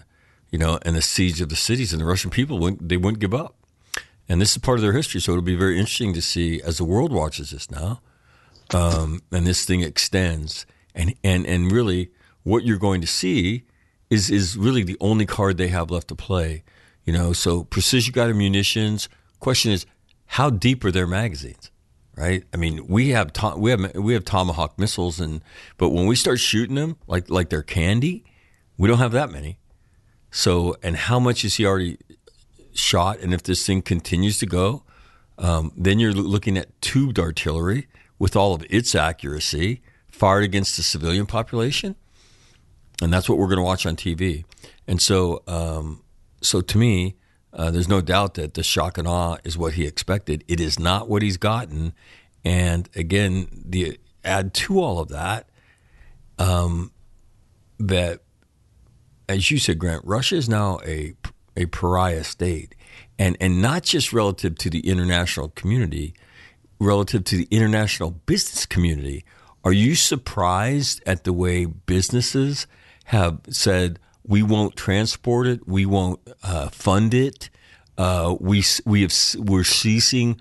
you know, and the siege of the cities, and the Russian people wouldn't they wouldn't give up. And this is part of their history, so it'll be very interesting to see as the world watches this now um, and this thing extends, and and and really, what you're going to see is is really the only card they have left to play. You know, so precision guided munitions. Question is, how deep are their magazines? Right? I mean, we have to, we have we have tomahawk missiles, and but when we start shooting them like like they're candy, we don't have that many. So, and how much is he already shot? And if this thing continues to go, um, then you're looking at tubed artillery with all of its accuracy fired against the civilian population, and that's what we're going to watch on TV. And so, um, so to me, uh, there's no doubt that the shock and awe is what he expected. It is not what he's gotten, and again, the add to all of that, um, that as you said, Grant, Russia is now a a pariah state, and and not just relative to the international community, relative to the international business community. Are you surprised at the way businesses have said we won't transport it, we won't uh, fund it, uh, we we have we're ceasing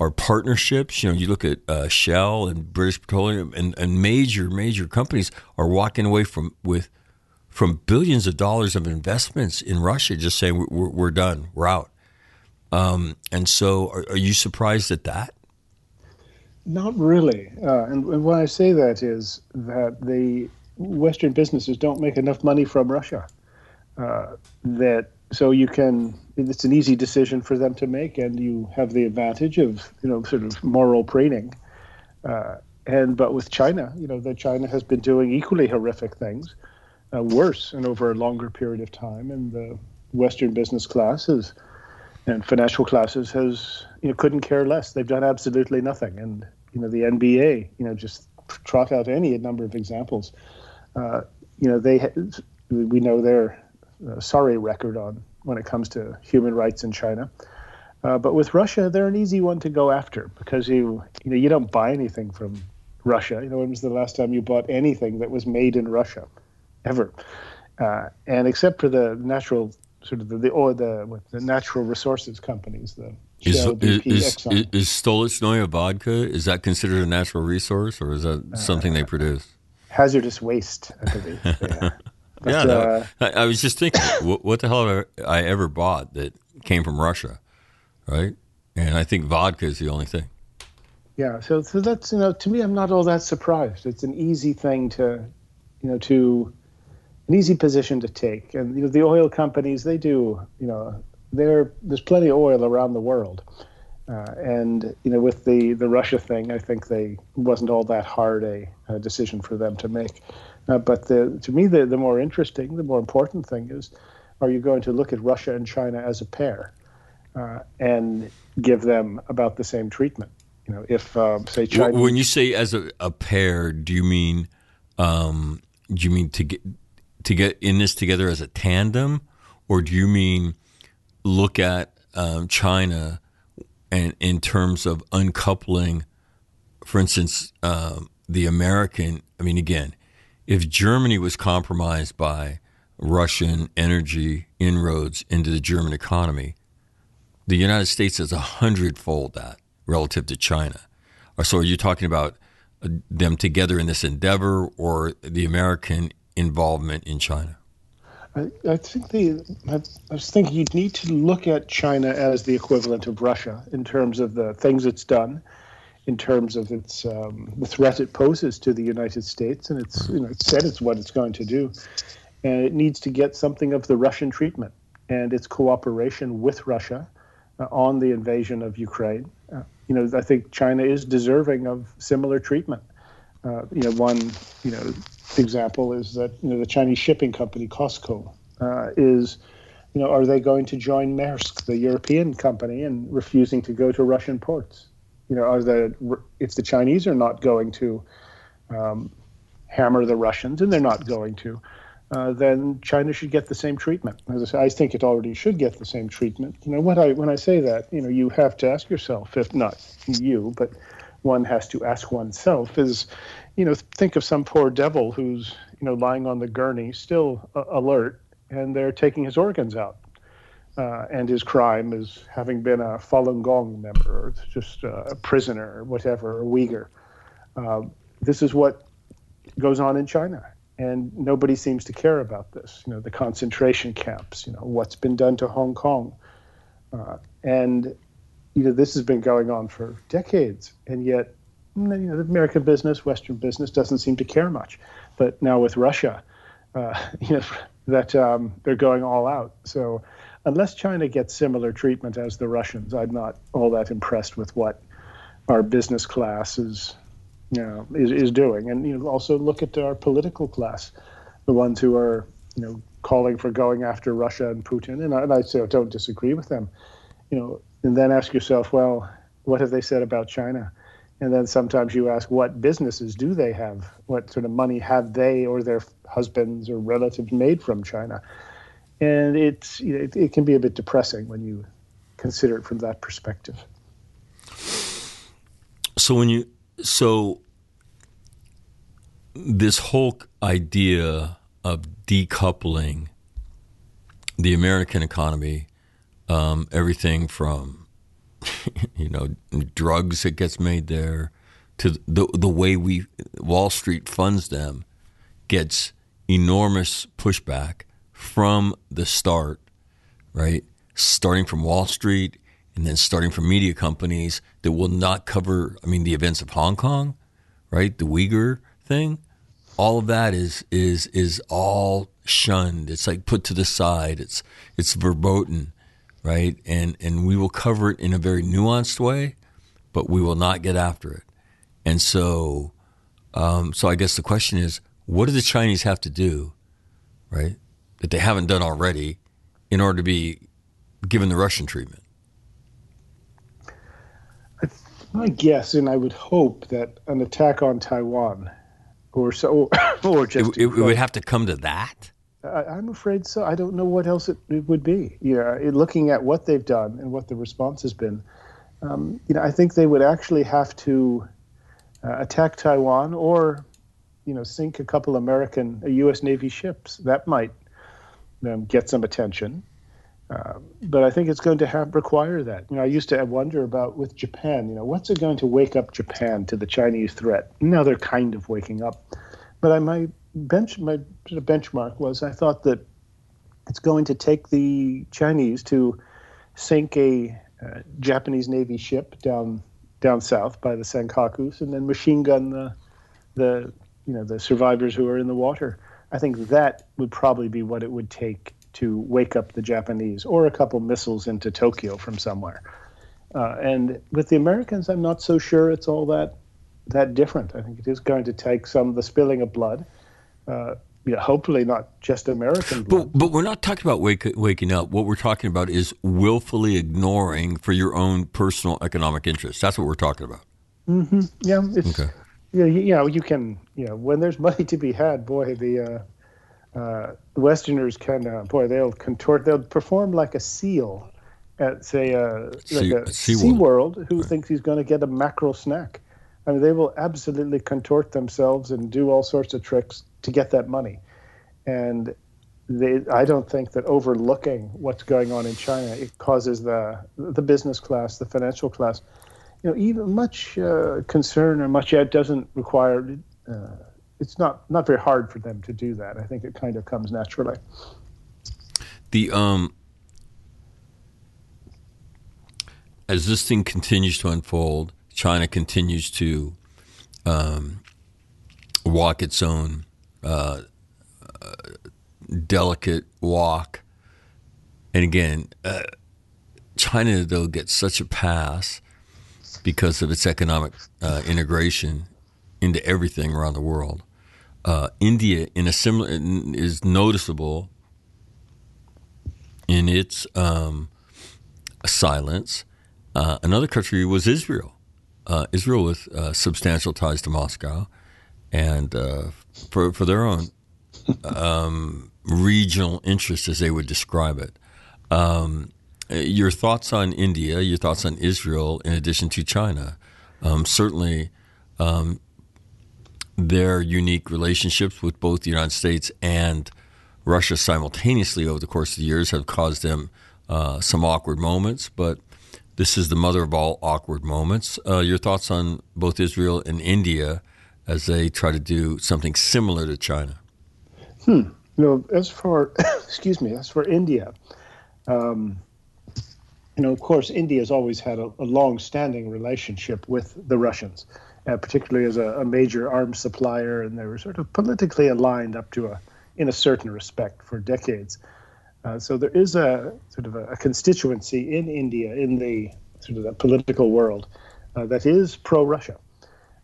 our partnerships? You know, you look at uh, Shell and British Petroleum, and, and major major companies are walking away from with from billions of dollars of investments in Russia, just saying we're, we're done, we're out. Um, and so, are, are, you surprised at that? Not really. Uh, and, and why I say that is that the Western businesses don't make enough money from Russia. Uh, that so you can it's an easy decision for them to make, and you have the advantage of you know sort of moral preening. Uh, and but with China, you know, that China has been doing equally horrific things uh, worse and over a longer period of time. And the Western business classes and financial classes has you know couldn't care less. They've done absolutely nothing. And you know the NBA, you know, just trot out any number of examples. Uh, you know they we know their uh, sorry record on when it comes to human rights in China. Uh, but with Russia, they're an easy one to go after because you you know you don't buy anything from Russia. You know, when was the last time you bought anything that was made in Russia, ever? Uh, and except for the natural sort of the the oil, the, what, the natural resources companies, the Is, Shell, is, BP, is, Exxon. is Stolichnaya vodka, is that considered a natural resource or is that something they produce? hazardous waste, I believe. Yeah. But, yeah, no, uh, I, I was just thinking, what, what the hell have I ever bought that came from Russia, right? And I think vodka is the only thing. Yeah, so so that's you know to me I'm not all that surprised. It's an easy thing to, you know, to an easy position to take. And you know the oil companies they do you know there there's plenty of oil around the world, uh, and you know with the the Russia thing I think they wasn't all that hard a, a decision for them to make. Uh, but the, to me the the more interesting the more important thing is, are you going to look at Russia and China as a pair, uh, and give them about the same treatment? You know, if um, say China. When you say as a, a pair, do you mean um, do you mean to get to get in this together as a tandem, or do you mean look at um, China and in terms of uncoupling, for instance, um, the American? I mean, again, if Germany was compromised by Russian energy inroads into the German economy, the United States is a hundredfold that relative to China. Or So, are you talking about uh, them together in this endeavor, or the American involvement in China? I, I think the I, I was thinking you'd need to look at China as the equivalent of Russia in terms of the things it's done, in terms of its um, the threat it poses to the United States, and it's you know it said it's what it's going to do, and it needs to get something of the Russian treatment and its cooperation with Russia uh, on the invasion of Ukraine. Uh, you know, I think China is deserving of similar treatment. Uh, you know, one you know example is that you know the Chinese shipping company COSCO uh, is, you know, are they going to join Maersk, the European company, and refusing to go to Russian ports? You know, are the if the Chinese are not going to um, hammer the Russians, and they're not going to, uh, then China should get the same treatment. As I, say, I think it already should get the same treatment. You know, when I when I say that, you know, you have to ask yourself, if not you, but one has to ask oneself is, you know, think of some poor devil who's you know lying on the gurney, still uh, alert, and they're taking his organs out. Uh, and his crime is having been a Falun Gong member, or just a prisoner, or whatever, a Uyghur. Uh, this is what goes on in China and nobody seems to care about this. You know, the concentration camps. You know, what's been done to Hong Kong, uh, and you know, this has been going on for decades, and yet, you know, the American business, Western business, doesn't seem to care much. But now with Russia, uh, you know, that um, they're going all out. So, unless China gets similar treatment as the Russians, I'm not all that impressed with what our business class is you know, is, is doing. And you know, also look at our political class, the ones who are you know calling for going after Russia and Putin. And I, and I say don't disagree with them, you know. And then ask yourself, well, what have they said about China? And then sometimes you ask, what businesses do they have? What sort of money have they or their husbands or relatives made from China? And it's it, it can be a bit depressing when you consider it from that perspective. So when you so this whole idea of decoupling the American economy, um, everything from you know drugs that gets made there to the the way we Wall Street funds them gets enormous pushback from the start, right? Starting from Wall Street and then starting from media companies that will not cover, I mean, the events of Hong Kong, right? The Uyghur thing, all of that is is is all shunned. It's like put to the side. It's it's verboten, right? And and we will cover it in a very nuanced way, but we will not get after it. And so, um, so I guess the question is, what do the Chinese have to do, right, that they haven't done already, in order to be given the Russian treatment? My guess, and I would hope that an attack on Taiwan, or so, or It, just it, it would have to come to that. I, I'm afraid so. I don't know what else it, it would be. Yeah, looking at what they've done and what the response has been, um, you know, I think they would actually have to uh, attack Taiwan or, you know, sink a couple American, uh, U.S. Navy ships. That might um, get some attention. Uh, but I think it's going to have require that. You know, I used to wonder about with Japan. You know, what's it going to wake up Japan to the Chinese threat? Now they're kind of waking up, but I my bench my benchmark was I thought that it's going to take the Chinese to sink a uh, Japanese Navy ship down down south by the Senkakus and then machine gun the the you know the survivors who are in the water. I think that would probably be what it would take to wake up the Japanese, or a couple missiles into Tokyo from somewhere. Uh, and with the Americans, I'm not so sure it's all that that different. I think it is going to take some of the spilling of blood. Uh, you know, hopefully not just American blood. But, but we're not talking about wake, waking up. What we're talking about is willfully ignoring for your own personal economic interests. That's what we're talking about. hmm Yeah, it's Okay. yeah, you, you know, you can you know when there's money to be had, boy, the uh, uh, Westerners can uh, boy they'll contort, they'll perform like a seal at say uh, like Sea- a SeaWorld. SeaWorld who thinks he's going to get a mackerel snack. I mean, they will absolutely contort themselves and do all sorts of tricks to get that money, and they, I don't think that overlooking what's going on in China it causes the the business class, the financial class, you know, even much uh, concern or much it doesn't require. Uh, it's not not very hard for them to do that. I think it kind of comes naturally. The um, as this thing continues to unfold, China continues to um, walk its own delicate walk. And again, uh, China though gets such a pass because of its economic uh, integration into everything around the world. Uh, India, in a similar, is noticeable in its um, silence. Uh, another country was Israel. Uh, Israel with uh, substantial ties to Moscow, and for for their own um, regional interest, as they would describe it. Um, your thoughts on India? Your thoughts on Israel? In addition to China, um, certainly um, their unique relationships with both the United States and Russia simultaneously over the course of the years have caused them uh, some awkward moments, but this is the mother of all awkward moments. Uh, your thoughts on both Israel and India as they try to do something similar to China? Hmm. You know, as for excuse me, as for India, um, you know, of course, India has always had a, a long-standing relationship with the Russians, uh, particularly as a, a major arms supplier, and they were sort of politically aligned up to a, in a certain respect, for decades. Uh, so there is a sort of a, a constituency in India, in the sort of the political world, uh, that is pro-Russia.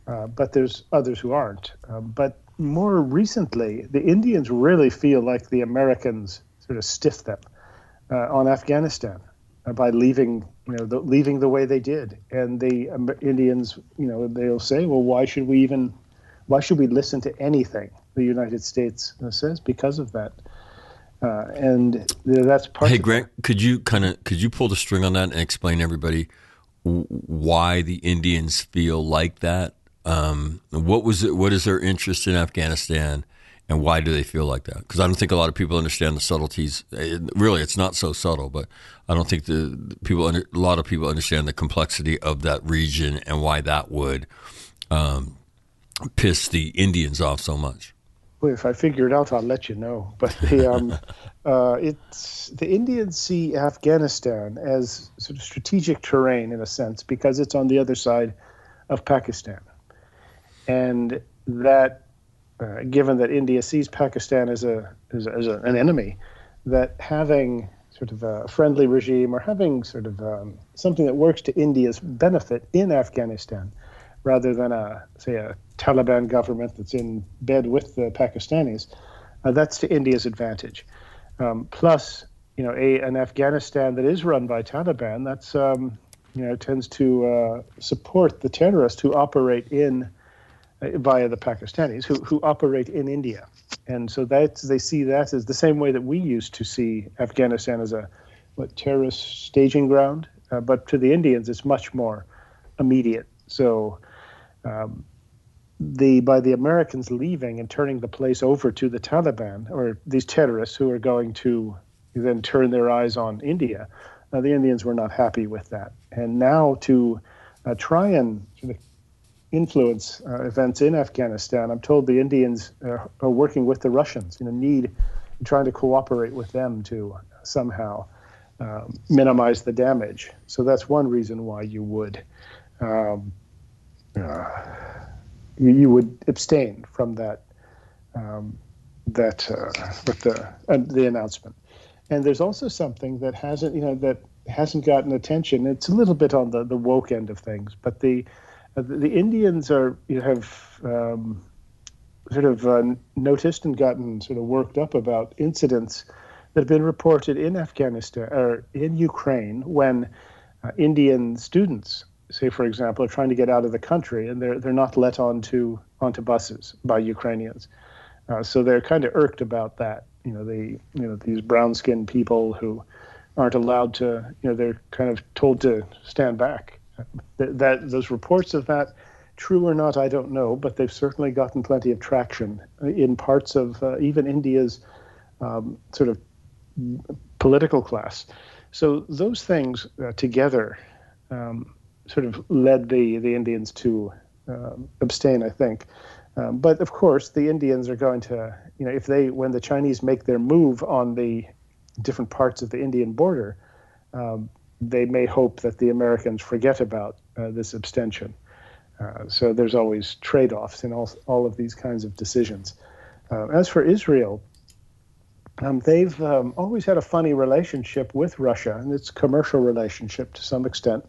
Uh, but there's others who aren't. Um, but more recently, the Indians really feel like the Americans sort of stiffed them uh, on Afghanistan uh, by leaving, you know, the, leaving the way they did. And the um, Indians, you know, they'll say, well, why should we even, why should we listen to anything the United States says because of that? Uh, and that's part. Hey, Grant, could you kind of could you pull the string on that and explain everybody why the Indians feel like that? Um, what was it? What is their interest in Afghanistan, and why do they feel like that? Because I don't think a lot of people understand the subtleties. It, really, it's not so subtle, but I don't think the the people under, a lot of people understand the complexity of that region and why that would um, piss the Indians off so much. Well, if I figure it out, I'll let you know. But the, um, uh, it's the Indians see Afghanistan as sort of strategic terrain in a sense because it's on the other side of Pakistan, and that, uh, given that India sees Pakistan as a as, as a, an enemy, that having sort of a friendly regime or having sort of um, something that works to India's benefit in Afghanistan, rather than a say a Taliban government that's in bed with the Pakistanis, uh, that's to India's advantage. Um, plus, you know, a, an Afghanistan that is run by Taliban, that's um, you know tends to uh, support the terrorists who operate in via the Pakistanis who who operate in India, and so that they see that as the same way that we used to see Afghanistan as a what terrorist staging ground, uh, but to the Indians it's much more immediate. So. Um, the by the Americans leaving and turning the place over to the Taliban or these terrorists who are going to then turn their eyes on India, uh, the Indians were not happy with that. And now to uh, try and influence uh, events in Afghanistan, I'm told the Indians are, are working with the Russians. You know, need trying to cooperate with them to somehow um, minimize the damage. So that's one reason why you would. Um, uh, you, you would abstain from that um, that uh, with the uh, the announcement. And there's also something that hasn't you know that hasn't gotten attention. It's a little bit on the, the woke end of things, but the uh, the Indians are you have um, sort of uh, noticed and gotten sort of worked up about incidents that have been reported in Afghanistan or in Ukraine when uh, Indian students say, for example, are trying to get out of the country and they're they're not let onto onto buses by Ukrainians. Uh, so they're kind of irked about that. You know, the you know these brown skinned people who aren't allowed to. You know, they're kind of told to stand back. That, that those reports of that true or not, I don't know, but they've certainly gotten plenty of traction in parts of uh, even India's um, sort of political class. So those things uh, together um, sort of led the the Indians to um, abstain, I think. Um, but of course, the Indians are going to, you know, if they when the Chinese make their move on the different parts of the Indian border, um, they may hope that the Americans forget about uh, this abstention. Uh, so there's always trade-offs in all all of these kinds of decisions. Uh, as for Israel, um, they've um, always had a funny relationship with Russia, and it's commercial relationship to some extent.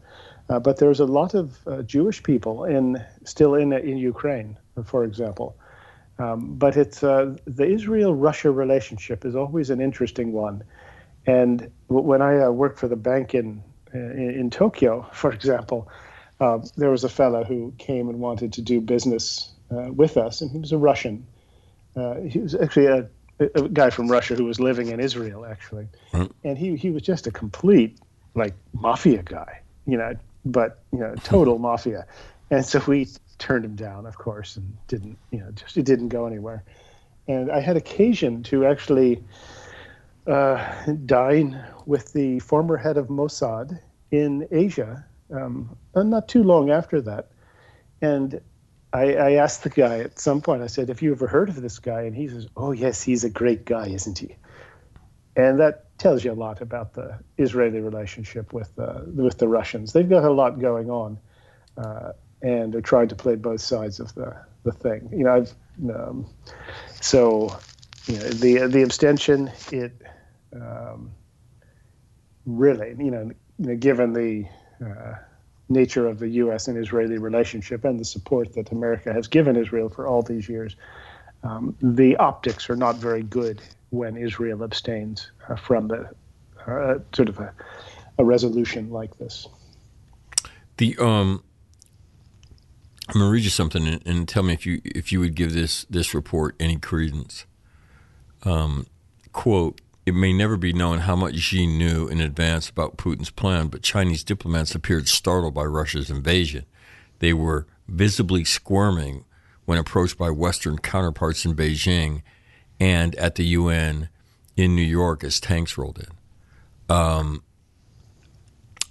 Uh, but there's a lot of uh, Jewish people in still in in Ukraine, for example. Um, but it's uh, the Israel-Russia relationship is always an interesting one. And when I uh, worked for the bank in in, in Tokyo, for example, uh, there was a fellow who came and wanted to do business uh, with us, and he was a Russian. he was actually a, a, guy from Russia who was living in Israel, actually, mm. and he he was just a complete like mafia guy, you know, but you know, total mafia. And so we turned him down, of course, and didn't, you know, just it didn't go anywhere. And I had occasion to actually uh, dine with the former head of Mossad in Asia, um, not too long after that. And I, I, asked the guy at some point, I said, Have you ever heard of this guy? And he says, Oh, yes, he's a great guy, isn't he? And that tells you a lot about the Israeli relationship with uh, with the Russians. They've got a lot going on, uh, and they're trying to play both sides of the, the thing. You know, I've, um, so you know, the the abstention it um, really you know, you know given the uh, nature of the U.S. and Israeli relationship and the support that America has given Israel for all these years, um, the optics are not very good when Israel abstains uh, from the uh, sort of a, a, resolution like this. The um, I'm going to read you something and, and, tell me if you if you would give this this report any credence. Um, quote: It may never be known how much Xi knew in advance about Putin's plan, but Chinese diplomats appeared startled by Russia's invasion. They were visibly squirming when approached by Western counterparts in Beijing and at the UN in New York as tanks rolled in. Um,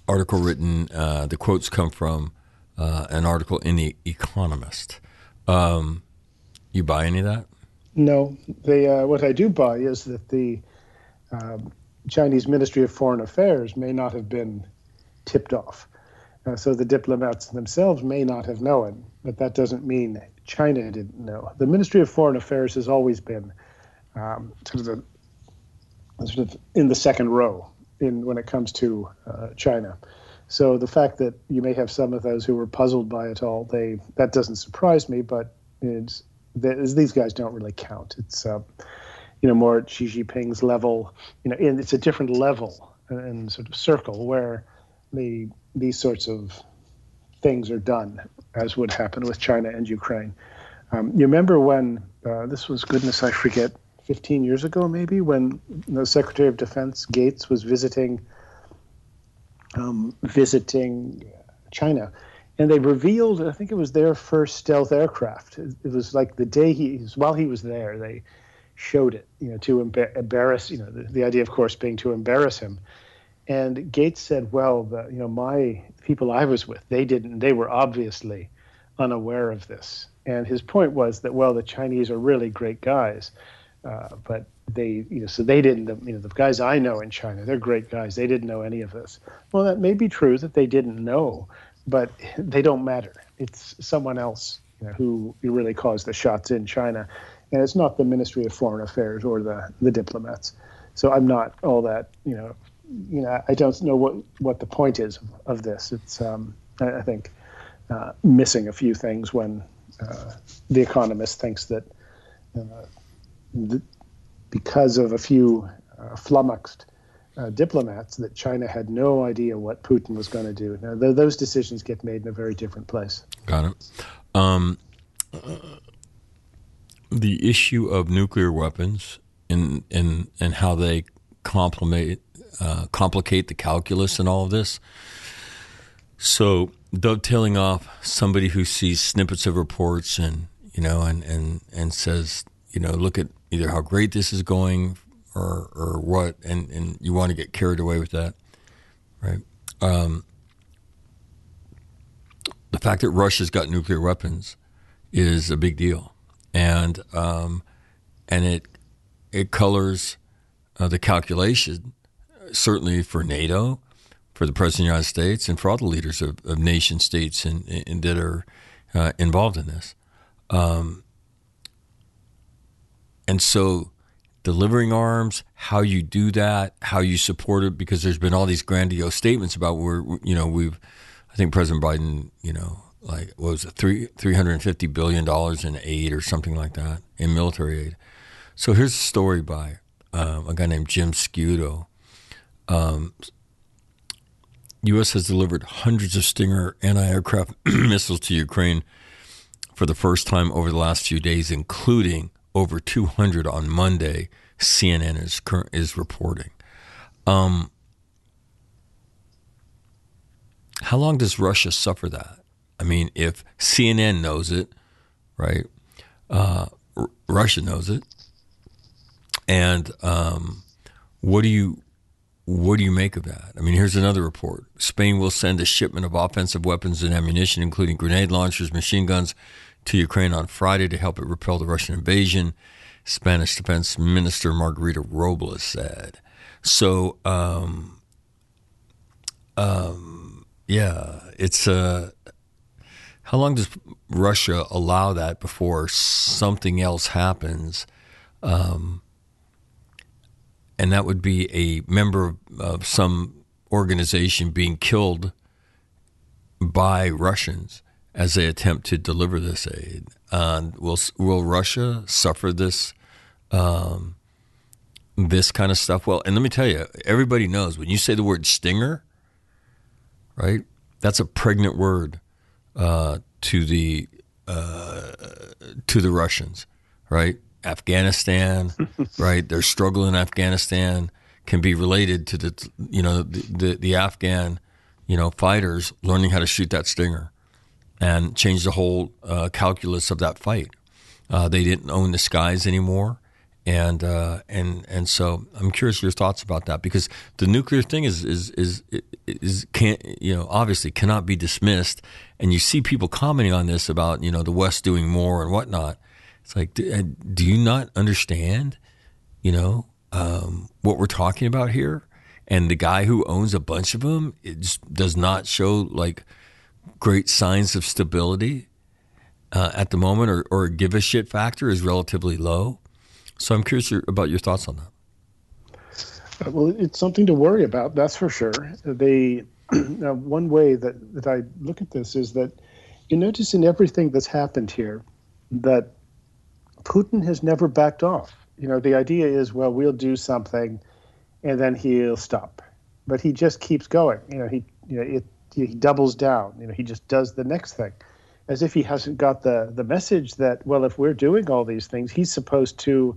article written, uh, the quotes come from uh, an article in The Economist. Um, you buy any of that? No. The, uh, what I do buy is that the um, Chinese Ministry of Foreign Affairs may not have been tipped off. Uh, so the diplomats themselves may not have known, but that doesn't mean China didn't know. The Ministry of Foreign Affairs has always been um, sort of the, sort of in the second row in when it comes to uh, China. So the fact that you may have some of those who were puzzled by it all, they that doesn't surprise me. But it's these guys don't really count. It's uh, you know more at Xi Jinping's level. You know, and it's a different level and sort of circle where the these sorts of things are done, as would happen with China and Ukraine. Um, you remember when uh, this was goodness, I forget, 15 years ago maybe, when the Secretary of Defense Gates was visiting um, visiting China, and they revealed, I think it was their first stealth aircraft. It, it was like the day he while he was there, they showed it, you know, to embar- embarrass, you know, the, the idea, of course, being to embarrass him. And Gates said, "Well, the, you know, my people I was with, they didn't. They were obviously unaware of this." And his point was that, well, the Chinese are really great guys, uh, but they, you know, so they didn't. You know, the guys I know in China, they're great guys. They didn't know any of this. Well, that may be true that they didn't know, but they don't matter. It's someone else you know, who really caused the shots in China, and it's not the Ministry of Foreign Affairs or the the diplomats. So I'm not all that you know. You know, I don't know what what the point is of, this. It's um, I, I think uh, missing a few things when uh, the Economist thinks that uh, because of a few uh, flummoxed uh, diplomats, that China had no idea what Putin was going to do. Now, th- those decisions get made in a very different place. Got it. Um, the issue of nuclear weapons and and and how they complicate uh, complicate the calculus and all of this. So dovetailing off somebody who sees snippets of reports and you know and and and says you know look at either how great this is going or or what and and you want to get carried away with that right um, the fact that Russia's got nuclear weapons is a big deal and um, and it it colors uh, the calculation certainly for NATO for the President of the United States and for all the leaders of, of nation states and, and that are uh, involved in this. Um, and so, delivering arms, how you do that, how you support it, because there's been all these grandiose statements about where you know we've, I think President Biden, you know, like what was it three three hundred and fifty billion dollars in aid or something like that in military aid. So here's a story by um, a guy named Jim Sciutto. Um, U.S. has delivered hundreds of Stinger anti-aircraft missiles to Ukraine for the first time over the last few days, including over 200 on Monday. CNN is is reporting. Um, how long does Russia suffer that? I mean, if CNN knows it, right? Uh, R- Russia knows it, and um, what do you what do you make of that? I mean, here's another report. Spain will send a shipment of offensive weapons and ammunition, including grenade launchers, machine guns, to Ukraine on Friday to help it repel the Russian invasion. Spanish Defense Minister Margarita Robles said. So, um, um, yeah, it's uh, how long does Russia allow that before something else happens? Um, and that would be a member of some organization being killed by Russians as they attempt to deliver this aid. And will will Russia suffer this um, this kind of stuff? Well, and let me tell you, everybody knows when you say the word stinger, right? That's a pregnant word uh, to the uh, to the Russians, right? Afghanistan, right? Their struggle in Afghanistan can be related to the you know the, the, the Afghan you know fighters learning how to shoot that stinger and change the whole uh, calculus of that fight. Uh, they didn't own the skies anymore, and uh, and and so I'm curious your thoughts about that because the nuclear thing is is is is can't you know obviously cannot be dismissed, and you see people commenting on this about you know the West doing more and whatnot. It's like, do, uh, do you not understand, you know, um, what we're talking about here? And the guy who owns a bunch of them it does not show like great signs of stability uh, at the moment, or, or give a shit factor is relatively low. So I'm curious about your thoughts on that. Uh, well, it's something to worry about, that's for sure. They now, one way that, that I look at this is that you notice in everything that's happened here that Putin has never backed off. You know, the idea is, well, we'll do something, and then he'll stop. But he just keeps going. You know, he you know it, he doubles down. You know, he just does the next thing. As if he hasn't got the the message that well, if we're doing all these things, he's supposed to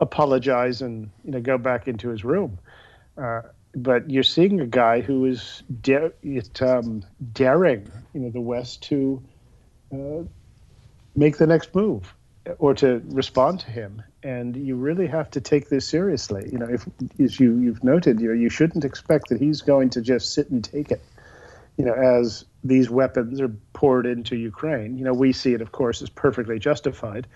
apologize and you know go back into his room. Uh, but you're seeing a guy who is da- it, um, daring, you know, the West to uh, make the next move or to respond to him. And you really have to take this seriously. You know, if as you you've noted, you know, you shouldn't expect that he's going to just sit and take it. You know, as these weapons are poured into Ukraine. You know, we see it, of course, as perfectly justified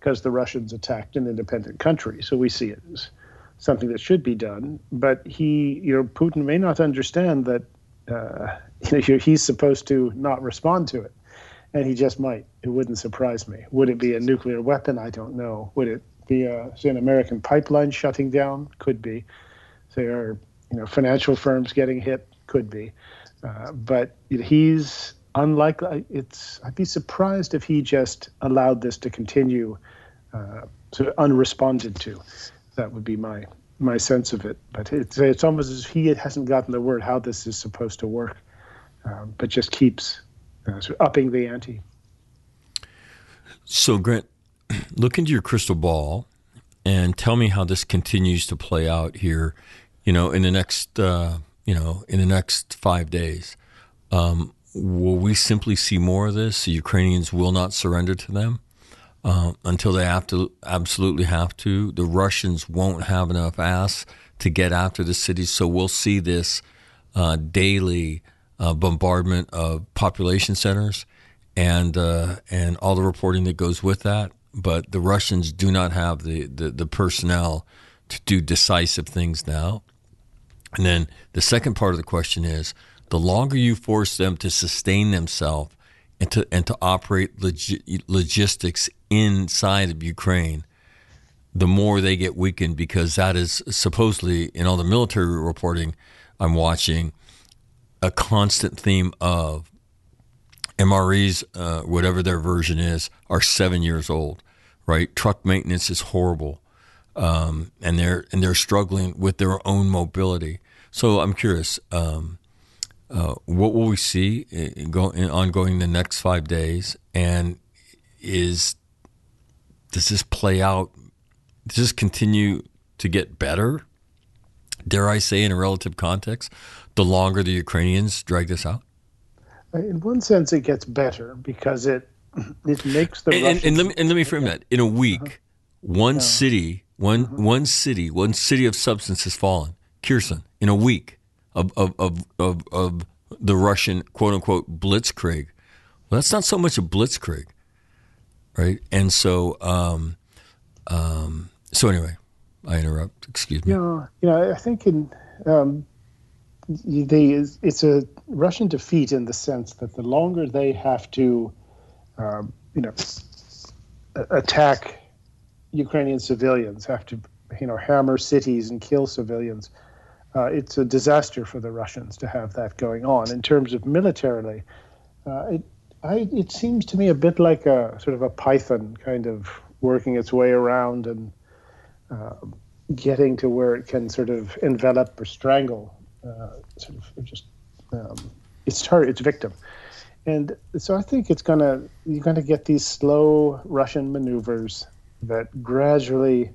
because the Russians attacked an independent country. So we see it as something that should be done. But he, you know, Putin may not understand that uh, you know, he's supposed to not respond to it, and he just might. It wouldn't surprise me. Would it be a nuclear weapon? I don't know. Would it be a, say an American pipeline shutting down? Could be. There are you know financial firms getting hit. Could be. Uh, but he's unlikely. It's I'd be surprised if he just allowed this to continue, uh, sort of unresponded to. That would be my my sense of it. But it's it's almost as if he hasn't gotten the word how this is supposed to work, um, but just keeps uh, sort of upping the ante. So, Grant, look into your crystal ball and tell me how this continues to play out here. You know, in the next uh, you know in the next five days. Um, will we simply see more of this? The Ukrainians will not surrender to them uh, until they have to absolutely have to. The Russians won't have enough ass to get after the cities, so we'll see this uh, daily uh, bombardment of population centers and uh, and all the reporting that goes with that. But the Russians do not have the, the, the personnel to do decisive things now. And then the second part of the question is the longer you force them to sustain themselves and to and to operate logistics inside of Ukraine, the more they get weakened because that is supposedly in all the military reporting I'm watching a constant theme of MREs, uh, whatever their version is, are seven years old. Right, truck maintenance is horrible, um, and they're and they're struggling with their own mobility. So I'm curious. Um, uh, what will we see in, go, in ongoing the next five days? And is does this play out? Does this continue to get better? Dare I say, in a relative context, the longer the Ukrainians drag this out? In one sense, it gets better because it it makes the and, and, and let me and let me frame that in a week. Uh-huh. One city, one uh-huh. one city, one city of substance has fallen. Kherson in a week of of of of, of the Russian quote unquote blitzkrieg. Well, that's not so much a blitzkrieg, right? And so, um, um, so anyway, I interrupt. Excuse me. Yeah, you know, I think in um, they it's a Russian defeat in the sense that the longer they have to, um, you know, attack Ukrainian civilians, have to, you know, hammer cities and kill civilians, uh, it's a disaster for the Russians to have that going on. In terms of militarily, uh, it, I, it seems to me a bit like a sort of a python kind of working its way around and uh, getting to where it can sort of envelop or strangle, uh, sort of just um, its target, its victim. And so I think it's gonna you're gonna get these slow Russian maneuvers that gradually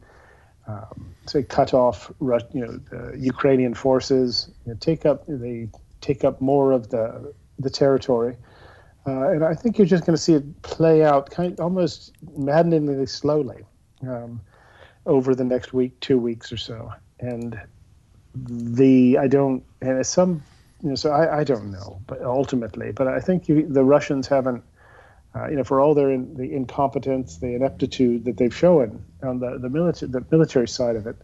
um, say cut off you know the Ukrainian forces, you know, take up they take up more of the the territory, uh, and I think you're just going to see it play out kind almost maddeningly slowly um, over the next week, two weeks or so, and the I don't and some you know so I, I don't know, but ultimately, but I think you, the Russians haven't uh, you know, for all their in, the incompetence, the ineptitude that they've shown on the the military the military side of it,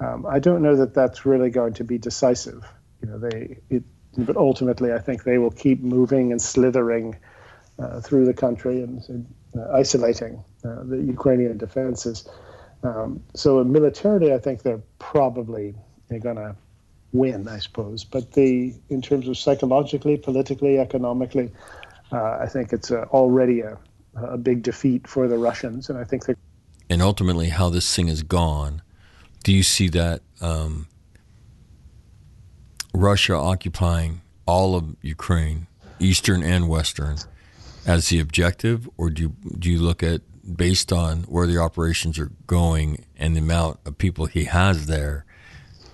um, I don't know that that's really going to be decisive. You know, they it, but ultimately, I think they will keep moving and slithering uh, through the country and uh, isolating uh, the Ukrainian defenses. Um, so militarily, I think they're probably going to win, I suppose. But the in terms of psychologically, politically, economically, uh, I think it's uh, already a, a big defeat for the Russians, and I think they. And ultimately, how this thing has gone, do you see that um, Russia occupying all of Ukraine, eastern and western, as the objective, or do you, do you look at based on where the operations are going and the amount of people he has there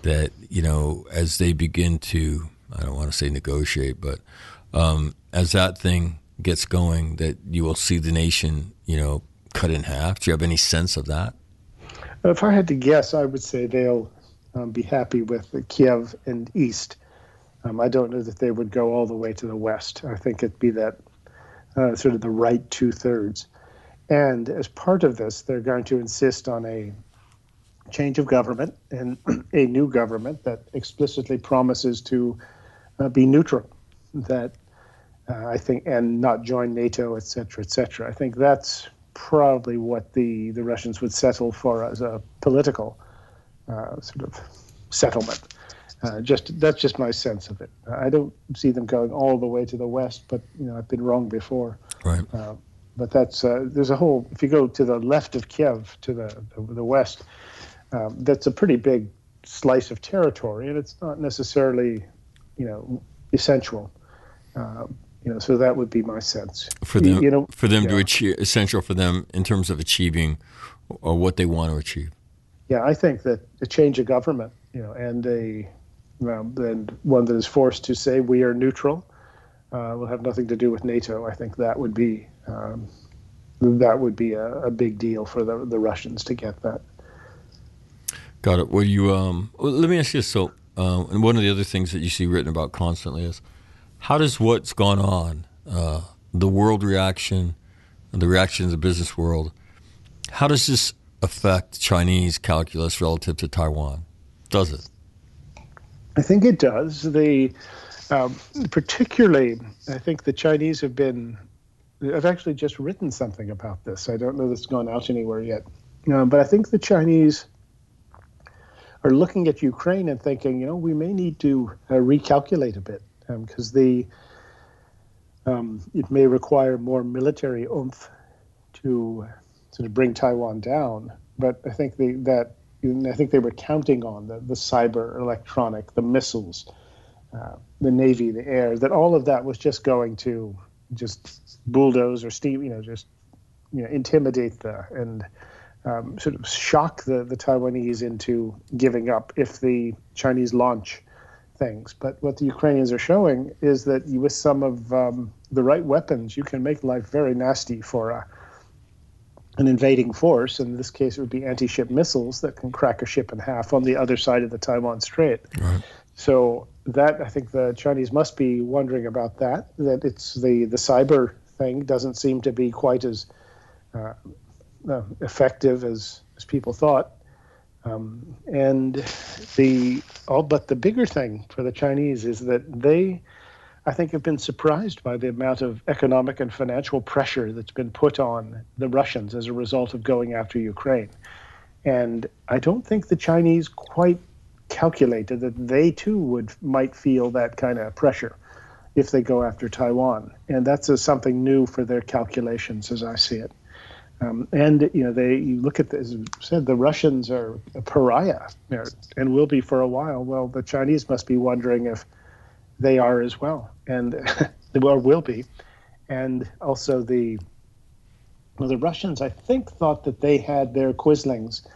that you know as they begin to I don't want to say negotiate, but um, as that thing gets going, that you will see the nation you know cut in half. Do you have any sense of that? If I had to guess, I would say they'll um, be happy with Kiev and East. Um, I don't know that they would go all the way to the West. I think it'd be that uh, sort of the right two thirds. And as part of this, they're going to insist on a change of government and a new government that explicitly promises to uh, be neutral, that uh, I think, and not join NATO, et cetera, et cetera. I think that's probably what the, the Russians would settle for as a political uh, sort of settlement. Uh, just that's just my sense of it. I don't see them going all the way to the west, but you know I've been wrong before. Right. Uh, but that's uh, there's a whole. If you go to the left of Kiev to the the, the west, um, that's a pretty big slice of territory, and it's not necessarily, you know, essential. Um, you know, so that would be my sense. For them, you know, for them to achieve, essential for them in terms of achieving or what they want to achieve. yeah, I think that a change of government, you know, and a um, and one that is forced to say we are neutral, uh, will have nothing to do with NATO. I think that would be um, that would be a, a big deal for the the Russians to get that. Got it. Well, you um, well, let me ask you this. So, uh, and one of the other things that you see written about constantly is how does what's gone on, uh, the world reaction, the reaction of the business world, how does this affect Chinese calculus relative to Taiwan? Does it? I think it does. The um, particularly, I think the Chinese have been. I've actually just written something about this. I don't know that it's gone out anywhere yet, um, but I think the Chinese are looking at Ukraine and thinking, you know, we may need to uh, recalculate a bit because the um, it may require more military oomph to sort of bring Taiwan down. But I think the, that I think they were counting on the, the cyber, electronic, the missiles, uh, the navy, the air. That all of that was just going to just bulldoze or steam, you know, just you know, intimidate the and um, sort of shock the the Taiwanese into giving up if the Chinese launch things. But what the Ukrainians are showing is that with some of um, the right weapons, you can make life very nasty for a, an invading force. In this case, it would be anti-ship missiles that can crack a ship in half on the other side of the Taiwan Strait. Right. So that I think the Chinese must be wondering about that. That it's the the cyber thing doesn't seem to be quite as uh, uh, effective as as people thought. Um, and the all but the bigger thing for the Chinese is that they, I think, have been surprised by the amount of economic and financial pressure that's been put on the Russians as a result of going after Ukraine. And I don't think the Chinese quite calculated that they too would might feel that kind of pressure if they go after Taiwan. And that's a, something new for their calculations, as I see it. Um, and you know, they you look at this. As said the Russians are a pariah, and will be for a while. Well, the Chinese must be wondering if they are as well, and they well will be. And also the well, the Russians, I think, thought that they had their quislings,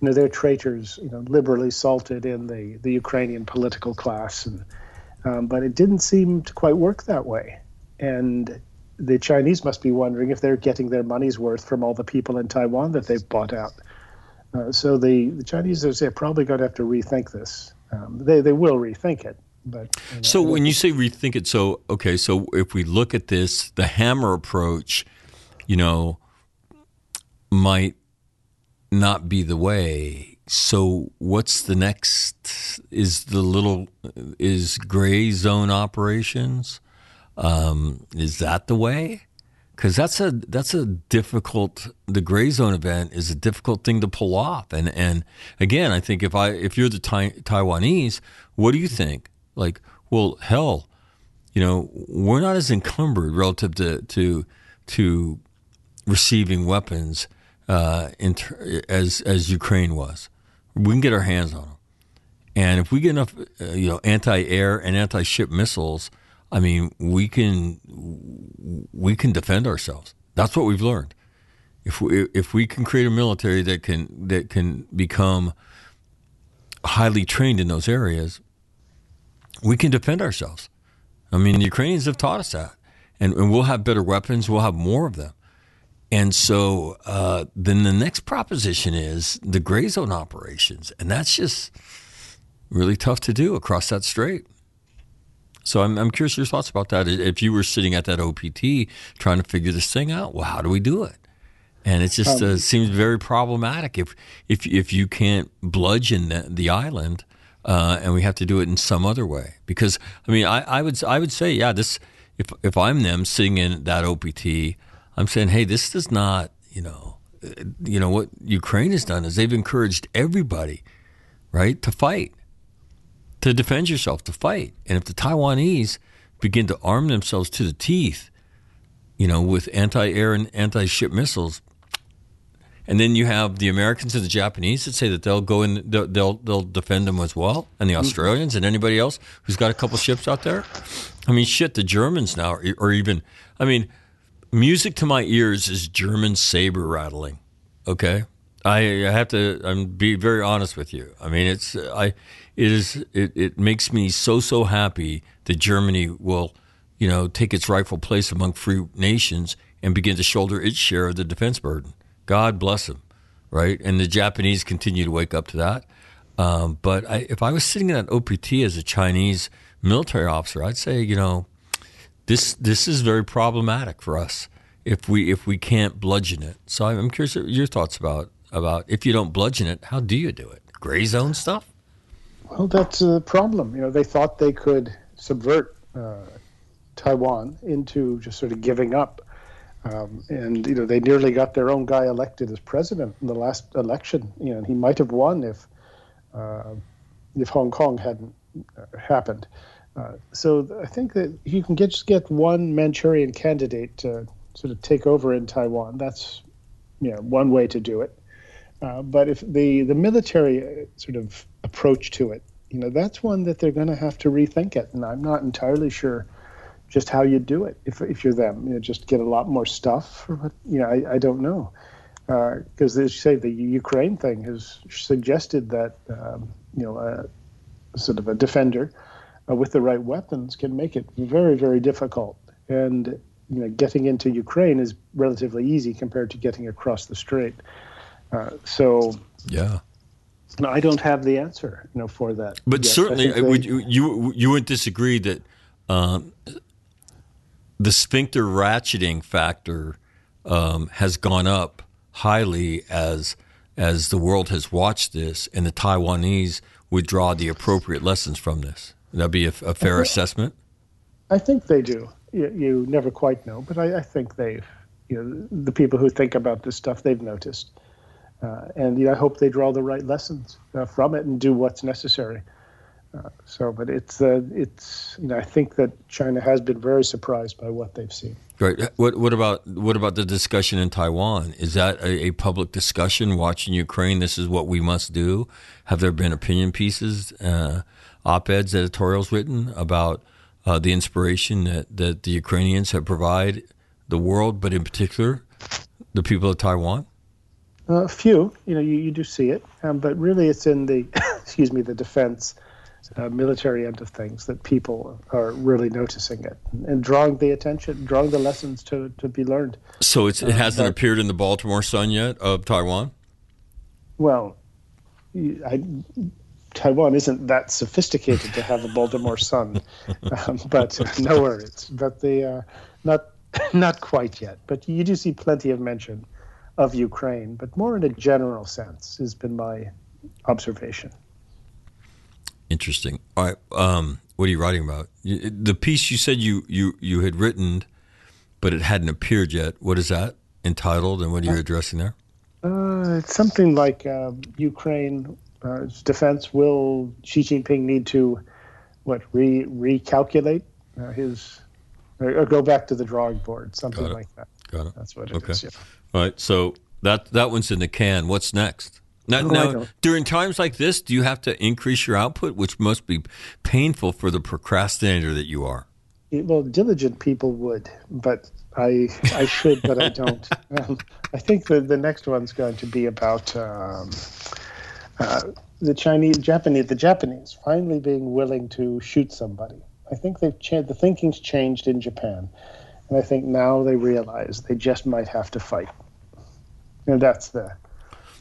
you know, their traitors, you know, liberally salted in the the Ukrainian political class, and um, but it didn't seem to quite work that way, and the Chinese must be wondering if they're getting their money's worth from all the people in Taiwan that they've bought out. Uh, so the, the Chinese are probably going to have to rethink this. Um, they, they will rethink it. But you know, So when you say rethink it, so okay, so if we look at this, the hammer approach, you know, might not be the way. So what's the next? Is the little is gray zone operations? Um, is that the way? Because that's a that's a difficult. The gray zone event is a difficult thing to pull off. And and again, I think if I if you're the tai- Taiwanese, what do you think? Like, well, hell, you know, we're not as encumbered relative to to to receiving weapons uh, ter- as as Ukraine was. We can get our hands on them, and if we get enough, uh, you know, anti-air and anti-ship missiles. I mean, we can we can defend ourselves. That's what we've learned. If we if we can create a military that can that can become highly trained in those areas, we can defend ourselves. I mean, the Ukrainians have taught us that, and, and we'll have better weapons. We'll have more of them. And so uh, then the next proposition is the gray zone operations, and that's just really tough to do across that strait. So I'm, I'm curious your thoughts about that. If you were sitting at that OPT trying to figure this thing out, well, how do we do it? And it just uh, seems very problematic if if if you can't bludgeon the, the island, uh, and we have to do it in some other way. Because I mean, I, I would I would say, yeah, this if if I'm them sitting in that OPT, I'm saying, hey, this does not, you know, you know what Ukraine has done is they've encouraged everybody, right, to fight, to defend yourself, to fight. And if the Taiwanese begin to arm themselves to the teeth, you know, with anti-air and anti-ship missiles, and then you have the Americans and the Japanese that say that they'll go in, they'll they'll, they'll defend them as well, and the mm. Australians and anybody else who's got a couple ships out there. I mean, shit, the Germans now, or even, I mean, music to my ears is German saber rattling. Okay, I, have to. I'm be very honest with you. I mean, it's I. It is. It, it makes me so so happy that Germany will, you know, take its rightful place among free nations and begin to shoulder its share of the defense burden. God bless them, right? And the Japanese continue to wake up to that. Um, but I, if I was sitting in that OPT as a Chinese military officer, I'd say, you know, this this is very problematic for us if we if we can't bludgeon it. So I'm curious your thoughts about about if you don't bludgeon it, how do you do it? Gray zone stuff. Well, that's a problem. You know, they thought they could subvert uh, Taiwan into just sort of giving up um, and you know they nearly got their own guy elected as president in the last election. You know, and he might have won if uh, if Hong Kong hadn't uh, happened. Uh, so I think that you can get, just get one Manchurian candidate to sort of take over in Taiwan. That's you know one way to do it. Uh, but if the the military uh, sort of approach to it, you know, that's one that they're going to have to rethink it. And I'm not entirely sure just how you do it if, if you're them. You know, just get a lot more stuff. Or what, you know, I, I don't know. Because uh, as you say, the Ukraine thing has suggested that um, you know, a, sort of a defender uh, with the right weapons can make it very, very difficult. And you know, getting into Ukraine is relatively easy compared to getting across the strait. Uh, so yeah. No, I don't have the answer, you know, for that. But yes, certainly, they, would you, you you wouldn't disagree that um, the sphincter ratcheting factor um, has gone up highly as as the world has watched this, and the Taiwanese would draw the appropriate lessons from this. That'd that be a, a fair I think, assessment? I think they do. You, you never quite know, but I, I, think they've, you know, the people who think about this stuff, they've noticed. Uh, and you know, I hope they draw the right lessons uh, from it and do what's necessary. Uh, so, but it's uh, it's you know I think that China has been very surprised by what they've seen. Great. What what about what about the discussion in Taiwan? Is that a, a, public discussion? Watching Ukraine, this is what we must do. Have there been opinion pieces, uh, op-eds, editorials written about uh, the inspiration that, that the Ukrainians have provided the world, but in particular the people of Taiwan? A few, you know, you, you do see it, um, but really it's in the excuse me the defense uh, military end of things that people are really noticing it and drawing the attention, drawing the lessons to, to be learned. So it hasn't uh, appeared in the Baltimore Sun yet of Taiwan? Well, I, Taiwan isn't that sophisticated to have a Baltimore Sun, um, but no worries. But they uh, not not quite yet. But you do see plenty of mention of Ukraine, but more in a general sense has been my observation. Interesting. All right. Um, what are you writing about? The piece you said you, you, you had written, but it hadn't appeared yet. What is that entitled, and what are you addressing there? Uh, it's something like uh, Ukraine uh, defense. Will Xi Jinping need to what re recalculate uh, his or, go back to the drawing board? Something like that. Got it. That's what it okay. is. Yeah. All right. So that that one's in the can. What's next? Now, Oh, now, during times like this, do you have to increase your output, which must be painful for the procrastinator that you are? well, diligent people would, but I I should, but I don't. Um, I think the the next one's going to be about um, uh, the Chinese, Japanese, the Japanese finally being willing to shoot somebody. I think they've changed. The thinking's changed in Japan, and I think now they realize they just might have to fight. And that's the.